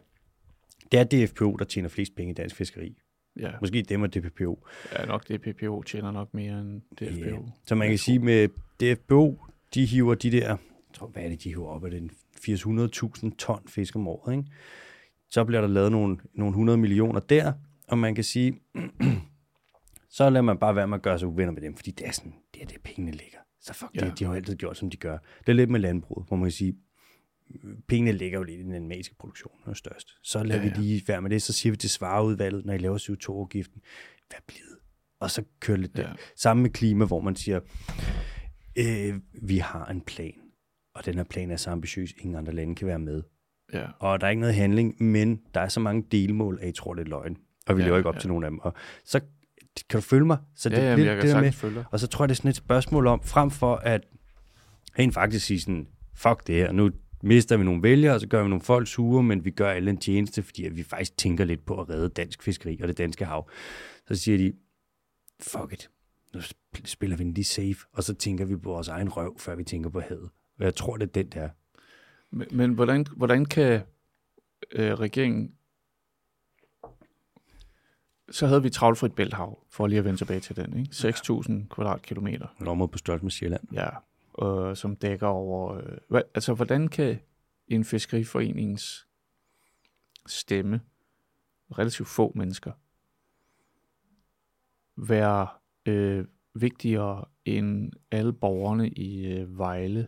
Det er DFPO, der tjener flest penge i dansk fiskeri. Ja. Måske dem og DPPO. ja, nok det PPO tjener nok mere end DFPO. Ja. Så man kan sige, med DFPO, de hiver de der... Jeg tror, hvad er det, de hiver op af den? 80-100.000 ton fisk om året, ikke? Så bliver der lavet nogle, nogle 100 millioner der, og man kan sige, så lader man bare være med at gøre sig uvenner med dem, fordi det er sådan, det er det, pengene ligger. Så fuck. Ja. det, de har jo altid gjort, som de gør. Det er lidt med landbruget, hvor man kan sige, pengene ligger jo lidt i den animalske produktion, er størst. Så lader ja, Ja, vi lige være med det, så siger vi til svareudvalget, når I laver CO2-afgiften, hvad blevet? Og så kører lidt ja. Der. Sammen med klima, hvor man siger, øh, vi har en plan, og den her plan er så ambitiøs, ingen andre lande kan være med. Ja. Og der er ikke noget handling, men der er så mange delmål, at I tror, det er løgn. Og vi ja, lever ikke op ja. til nogen af dem. Og så kan du følge mig? Så det Ja, er kan det der med, følge og så tror jeg, det er sådan et spørgsmål om, frem for at rent faktisk sige sådan, fuck det her, nu mister vi nogle vælgere, og så gør vi nogle folk sure, men vi gør alle en tjeneste, fordi vi faktisk tænker lidt på at redde dansk fiskeri og det danske hav. Så siger de, fuck it, nu sp- spiller vi den lige safe, og så tænker vi på vores egen røv, før vi tænker på havet. Og jeg tror, det er den der. Men, men hvordan, hvordan kan øh, regeringen... Så havde vi travlfrit bælthav, for lige at vende tilbage til den. Ikke? 6.000 kvadratkilometer, Et område på størrelse med Sjælland. ja, øh, som dækker over... Øh, hvad, altså, hvordan kan en fiskeriforenings stemme, relativt få mennesker, være øh, vigtigere end alle borgerne i øh, Vejle,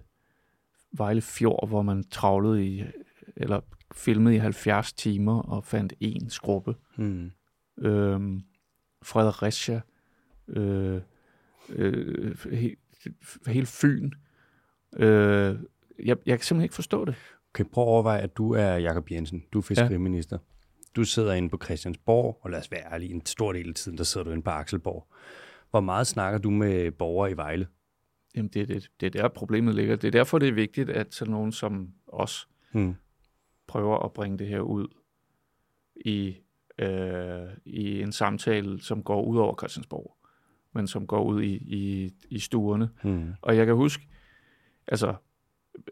Vejle Fjord, hvor man travlede i, eller filmede i 70 timer og fandt en skrubbe. Hmm. Øhm, Fredericia, øh, øh, hele Fyn. Øh, jeg, jeg kan simpelthen ikke forstå det. Okay, prøv at overveje, at du er Jakob Jensen. Du er fiskeriminister. Ja. Du sidder inde på Christiansborg, og lad os være ærlige, en stor del af tiden, der sidder du inde på Akselborg. Hvor meget snakker du med borgere i Vejle? Jamen, det, er det, det er der, problemet ligger. Det er derfor, det er vigtigt, at sådan nogen som os Hmm. prøver at bringe det her ud i, øh, i en samtale, som går ud over Christiansborg, men som går ud i, i, i stuerne. Hmm. Og jeg kan huske, altså,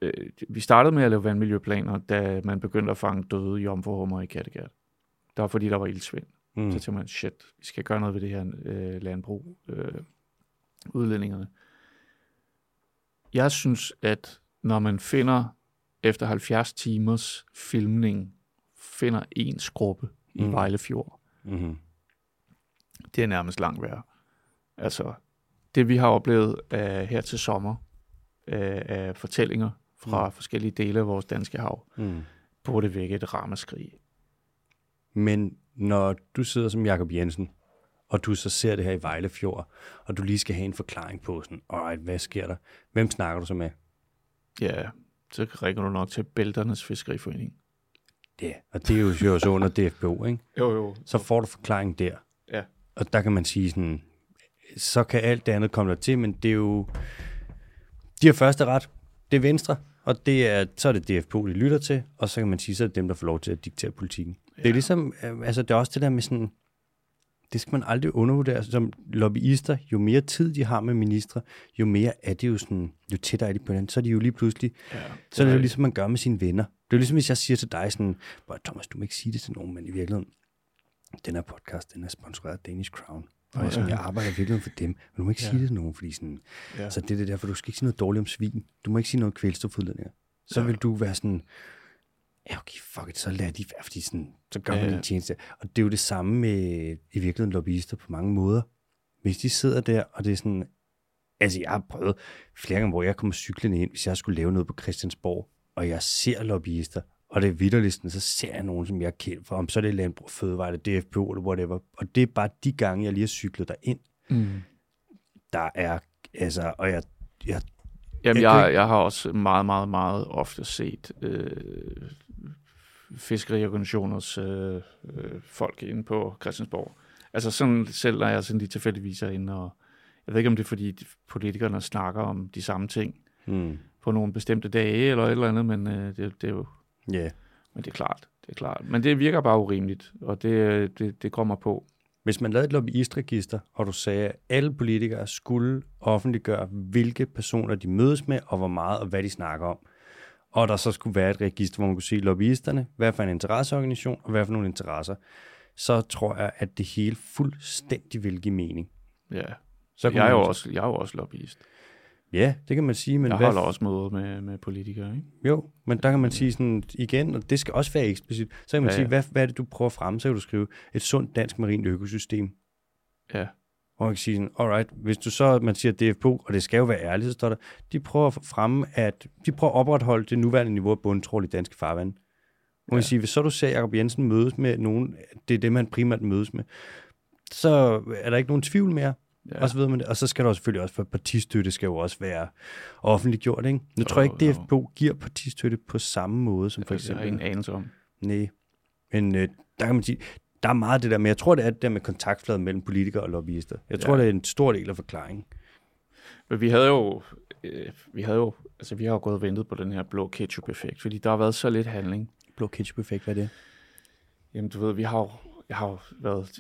øh, vi startede med at lave vandmiljøplaner, da man begyndte at fange døde jomfruhummer i Kattegat. Der var fordi, der var ildsvind. Mm. Hmm. Så tænkte man, shit, vi skal gøre noget ved det her øh, landbrug, øh, udledningerne. Jeg synes, at når man finder, efter 70 timers filmning, finder en skrubbe i Mm. Vejlefjord, Mm-hmm. det er nærmest langt værre. Altså, det vi har oplevet uh, her til sommer, uh, af fortællinger fra mm. forskellige dele af vores danske hav, Mm. burde vække et ramaskrig. Men når du sidder som Jakob Jensen, og du så ser det her i Vejlefjord, og du lige skal have en forklaring på sådan, alright, hvad sker der? Hvem snakker du så med? Ja, så ringer du nok til Bælternes Fiskeriforening. Ja, og det er jo så under DFBO, ikke? Jo, jo. Så får du forklaringen der. Ja. Og der kan man sige sådan, så kan alt det andet komme der til, men det er jo, de har første ret, det er Venstre, og det er, så er det DFBO, de lytter til, og så kan man sige, så er det dem, der får lov til at diktere politikken. Ja. Det er ligesom, øh, altså det er også det der med sådan, det skal man aldrig undervurdere. Som lobbyister, jo mere tid de har med ministre, jo mere er det jo sådan, jo tættere er de på hinanden, så er de jo lige pludselig, Ja, så er det jo ligesom, man gør med sine venner. Det er jo ligesom, hvis jeg siger til dig sådan, "Hvor, Thomas, du må ikke sige det til nogen, men i virkeligheden, den her podcast, den er sponsoreret af Danish Crown. Og jeg, sådan, jeg arbejder virkelig for dem, men du må ikke ja. sige det til nogen, fordi sådan, Ja. så det er det derfor, du skal ikke sige noget dårligt om svin. Du må ikke sige noget kvælstofudledninger. Så Ja. vil du være sådan, ja okay, fuck it, så lad de være, fordi sådan, så gør Ja, man ja. en tjeneste. Og det er jo det samme med i virkeligheden lobbyister på mange måder. Hvis de sidder der, og det er sådan, Altså, jeg har prøvet flere gange, hvor jeg kommer cyklende ind, hvis jeg skulle lave noget på Christiansborg, og jeg ser lobbyister, og det er vidderlisten, så ser jeg nogen, som jeg er kendt for, om så er det Landbrug Fødevare, det er DFPO eller whatever. Og det er bare de gange, jeg lige har cyklet ind, Mm. der er, altså, og jeg, jeg Jamen, Jeg jeg, jeg har også meget, meget, meget ofte set øh, fiskeriorganisationers øh, øh, folk inde på Christiansborg. Altså sådan selv, når jeg sådan lige tilfældigvis er inde, og jeg ved ikke, om det er, fordi politikerne snakker om de samme ting hmm, på nogle bestemte dage eller et eller andet, men øh, det, det er jo yeah. men det er klart. Det er klart. Men det virker bare urimeligt, og det, det, det mig på. Hvis man lavede et lobbyistregister, og du sagde, at alle politikere skulle offentliggøre, hvilke personer de mødes med, og hvor meget og hvad de snakker om, og der så skulle være et register, hvor man kunne se lobbyisterne, hvad for en interesseorganisation, og hvad for nogle interesser, så tror jeg, at det hele fuldstændig vil give mening. Ja. Så jeg er, jo også, jeg er jo også lobbyist. Ja, det kan man sige, men Jeg hvad, holder også møder med, med politikere, ikke? jo, men der kan man sige sådan igen, og det skal også være eksplicit, så kan man Ja, sige, ja. hvad, hvad er det, du prøver at fremme, så kan du skrive et sundt dansk marint økosystem, Ja. Hvor man kan sige sådan, alright, hvis du så, man siger DFPO, og det skal jo være ærligt, så står der, de prøver at fremme, at de prøver at opretholde det nuværende niveau af bundtrål i danske farvand. Hvor man Ja. kan sige, hvis så du ser Jacob Jensen mødes med nogen, det er det, man primært mødes med, så er der ikke nogen tvivl mere, ja. og så, ved man det. Og så skal der selvfølgelig også, for partistøtte skal jo også være offentliggjort, ikke? Nu tror jeg ikke. DFPO giver partistøtte på samme måde som for Jeg har eksempel. ingen anelse om. Nej. Men øh, der kan man sige, der er meget det der, men jeg tror, det er det der med kontaktfladen mellem politikere og lobbyister. Jeg tror, Ja. det er en stor del af forklaringen. Men vi havde jo, øh, vi havde jo, altså vi har jo gået og ventet på den her blå ketchup-effekt, fordi der har været så lidt handling. Blå ketchup-effekt, hvad er det? Jamen du ved, vi har jo, jeg har jo været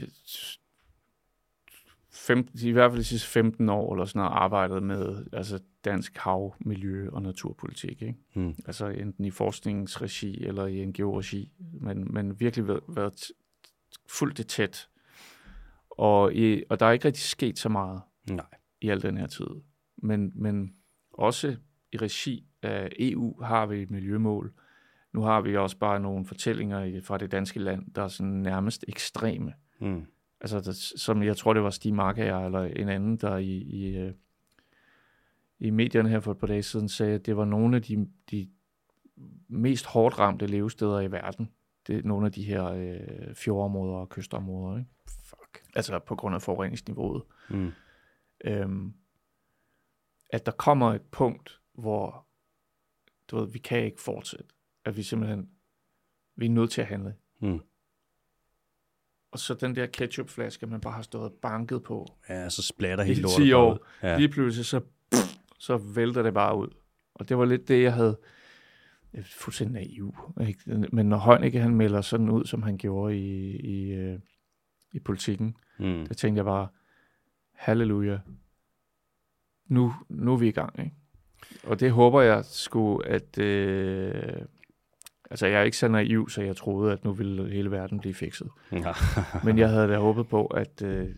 15, i hvert fald de sidste 15 år eller sådan noget, arbejdet med altså dansk hav, miljø og naturpolitik. Ikke? Hmm. Altså enten i forskningsregi eller i NGO-regi, men, men virkelig været, været fuldt det tæt. Og, i, og der er ikke rigtig sket så meget Nej. i al den her tid. Men, men også i regi af EU har vi et miljømål. Nu har vi også bare nogle fortællinger fra det danske land, der er sådan nærmest ekstreme. Hmm. Altså, der, som jeg tror, det var Stig Markager eller en anden, der i, i, øh, i medierne her for et par dage siden sagde, at det var nogle af de, de mest hårdt ramte levesteder i verden. Det er nogle af de her øh, fjordområder og kystområder. Ikke? Fuck. Altså på grund af forureningsniveauet. Hmm. øhm, at der kommer et punkt, hvor du ved, vi kan ikke fortsætte. At vi simpelthen, vi er nødt til at handle. Hmm. Og så den der ketchupflaske, man bare har stået banket på. Ja, så splatter I helt lortet 10 bare år. ud. Ja. Lige pludselig, så, så vælter det bare ud. Og det var lidt det, jeg havde jeg fuldstændig naiv. Ikke? Men når Heunicke, han melder sådan ud, som han gjorde i, i, øh, i politikken, Hmm. der tænkte jeg bare, halleluja, nu, nu er vi i gang. Ikke? Og det håber jeg sgu, at... Øh, altså, jeg er ikke så naiv, så jeg troede, at nu ville hele verden blive fikset. Ja. Men jeg havde da håbet på, at øh,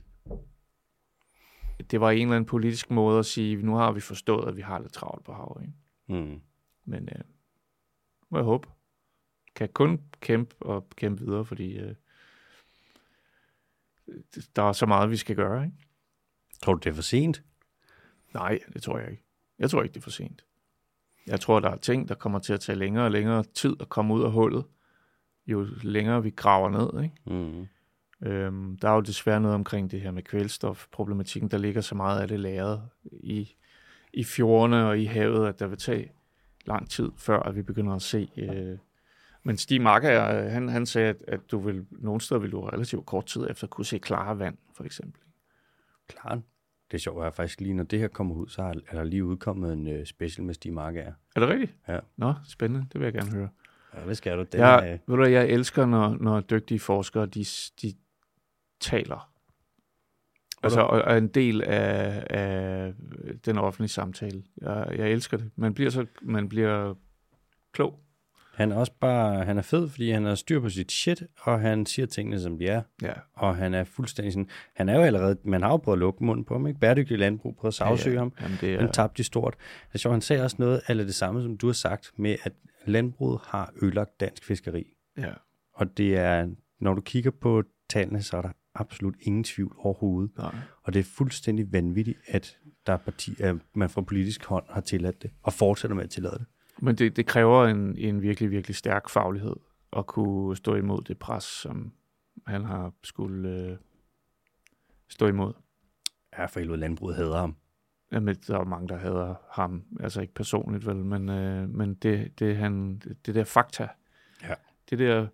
det var en eller anden politisk måde at sige, nu har vi forstået, at vi har lidt travlt på havet. Ikke? Hmm. Men øh, må jeg håbe. Kan kun kæmpe og kæmpe videre, fordi øh, der er så meget, vi skal gøre. Ikke? Tror du, det er for sent? Nej, det tror jeg ikke. Jeg tror ikke, det er for sent. Jeg tror, der er ting, der kommer til at tage længere og længere tid at komme ud af hullet, jo længere vi graver ned. Ikke? Hmm. Øhm, der er jo desværre noget omkring det her med kvælstofproblematikken. Der ligger så meget af det lagret i, i fjordene og i havet, at der vil tage lang tid, før at vi begynder at se. Øh. Men Stig Marker, han, han sagde, at, at du vil, nogle steder vil du relativt kort tid efter kunne se klare vand, for eksempel. Klart. Det er at jeg faktisk lige, når det her kommer ud, så er er der lige udkommet en uh, special med Stig Markager. Er det rigtigt? Ja. Nå, spændende. Det vil jeg gerne høre. Ja, hvad skal du? Den Jeg, er, ved du, jeg elsker, når, når dygtige forskere, de, de taler. Altså, og er en del af, af den offentlige samtale. Jeg, jeg elsker det. Man bliver så man bliver klog. Han er også bare, han er fed, fordi han har styr på sit shit, og han siger tingene, som de er. Ja. Og han er fuldstændig sådan, han er jo allerede, man har jo prøvet at lukke munden på ham, ikke? Bæredygtig landbrug, prøvet at sagsøge ham. Jamen, det er, tabte de stort. Det er sjovt, han sagde også noget af det samme, som du har sagt, med at landbruget har ødelagt dansk fiskeri. ja. Og det er, når du kigger på tallene, så er der absolut ingen tvivl overhovedet. Nej. Og det er fuldstændig vanvittigt, at der er parti, at man fra politisk hånd har tilladt det, og fortsætter med at tillade det. Men det, det kræver en, en virkelig, virkelig stærk faglighed at kunne stå imod det pres, som han har skulle øh, stå imod. Ja, for helvede, landbruget hader ham. Jamen, der er mange, der hader ham. Altså ikke personligt, vel, men, øh, men det, det, han, det, det der fakta, Ja. det der,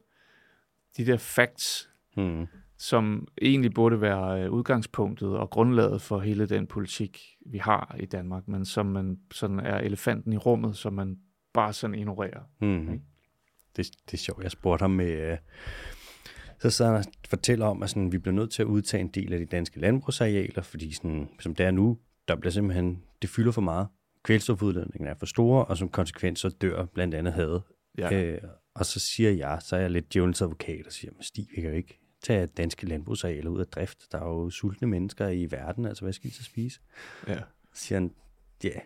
de der facts, Hmm. som egentlig burde være øh, udgangspunktet og grundlaget for hele den politik, vi har i Danmark, men som man sådan er elefanten i rummet, som man bare sådan ignorerer. Hmm. Ikke? Det, det er sjovt. Jeg spurgte ham med... Øh, så sad han og fortæller om, at sådan, vi bliver nødt til at udtage en del af de danske landbrugsarealer, fordi sådan, som det er nu, der bliver simpelthen, det fylder for meget. Kvælstofudledningen er for store, og som konsekvens så dør blandt andet havet. Ja. Øh, og så siger jeg, så er jeg lidt djævelens advokat og siger, men Stig, vi kan jo ikke tage danske landbrugsarealer ud af drift. Der er jo sultne mennesker i verden, altså hvad skal de så spise? ja. Så siger han, ja,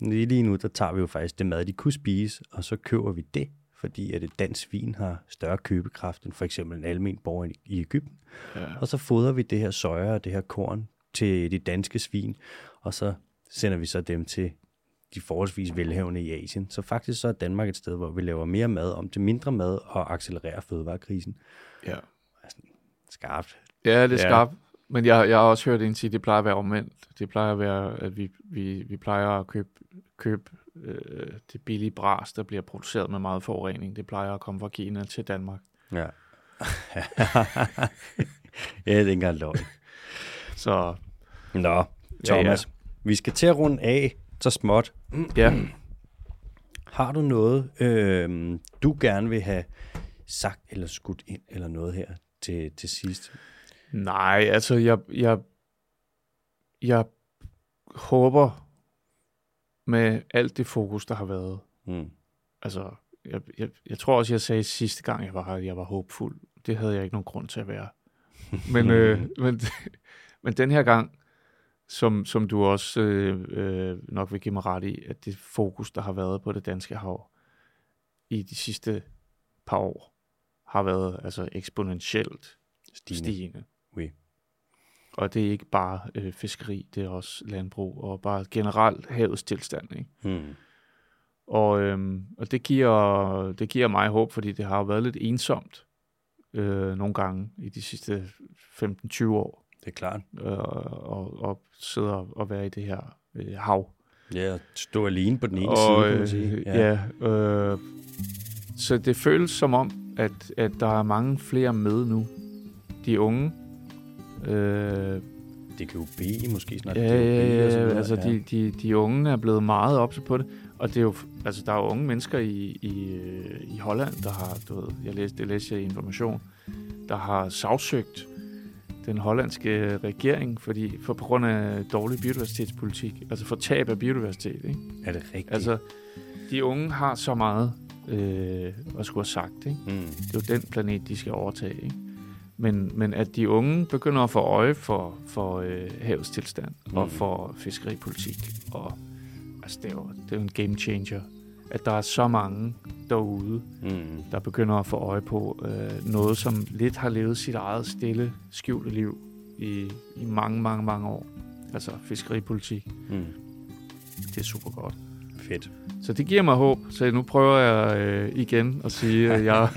lige nu, der tager vi jo faktisk det mad, de kunne spise, og så køber vi det, fordi at et dansk svin har større købekraft end for eksempel en almen borger i- Ægypten. ja. Og så fodrer vi det her soja og det her korn til de danske svin, og så sender vi så dem til de forholdsvis velhavende i Asien. Så faktisk så er Danmark et sted, hvor vi laver mere mad om til mindre mad og accelererer fødevarekrisen. ja. Skarpt. Ja, det er Ja. skarpt. Men jeg, jeg har også hørt en sige, at det plejer at være omvendt. Det plejer at være, at vi, vi, vi plejer at købe, købe øh, det billige bras, der bliver produceret med meget forurening. Det plejer at komme fra Kina til Danmark. Ja. ja, det er ikke engang løgn. Så Nå, Thomas, ja, ja. vi skal til at runde af så småt. ja, Har du noget, øh, du gerne vil have sagt eller skudt ind eller noget her til, til sidst? Nej, altså jeg, jeg, jeg håber med alt det fokus, der har været, Mm. altså jeg, jeg, jeg tror også, jeg sagde sidste gang, jeg var her, jeg var håbfuld. Det havde jeg ikke nogen grund til at være. Men, øh, men, men den her gang, som, som du også øh, øh, nok vil give mig ret i, at det fokus, der har været på det danske hav i de sidste par år, har været altså eksponentielt Stine. stigende. Og det er ikke bare øh, fiskeri, det er også landbrug og bare generelt havets tilstand. Ikke? Mm. Og, øhm, og det, giver, det giver mig håb, fordi det har jo været lidt ensomt øh, nogle gange i de sidste 15-20 år Det er klart. øh, og, og sidde og, være i det her øh, hav. Ja, stå alene på den ene og, side, kan man sige. øh, ja, øh, så det føles som om, at, at der er mange flere med nu. De unge. Øh, Det kan jo blive måske snart. Ja, ja, og så ja, videre, altså de, de, de unge er blevet meget opsat på det, og det er jo, altså der er jo unge mennesker i, i, øh, i Holland, der har, du ved, jeg læste, det læste jeg i information, der har sagsøgt den hollandske regering, fordi for på grund af dårlig biodiversitetspolitik, altså for tab af biodiversitet, ikke? Er det rigtigt? Altså, de unge har så meget øh, at skulle have sagt, ikke? mm. Det er jo den planet, de skal overtage. Ikke? Men, men at de unge begynder at få øje for, for øh, havets tilstand mm. og for fiskeripolitik. Og, altså, det, er jo, det er jo en game changer, at der er så mange derude, Mm. der begynder at få øje på øh, noget, som lidt har levet sit eget stille, skjulte liv i, i mange, mange, mange år. Altså fiskeripolitik. Mm. Det er super godt. Fedt. Så det giver mig håb. Så nu prøver jeg øh, igen at sige, at jeg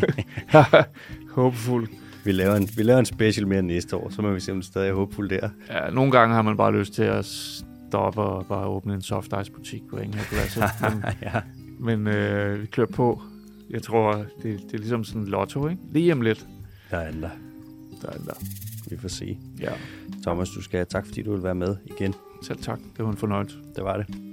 jeg er håbefuld. Vi laver, en, vi laver en special mere næste år, så må vi se, om det stadig er håbfuldt der. Ja, nogle gange har man bare lyst til at stoppe og bare åbne en soft ice butik på Enghedpladsen. Men, ja. men øh, vi klør på. Jeg tror, det, det er ligesom sådan en lotto, ikke? Lige om lidt. Der er andre. Der er der. Vi får se. Ja, Thomas, du skal have tak, fordi du vil være med igen. selv tak. Det var en fornøjelse. Det var det.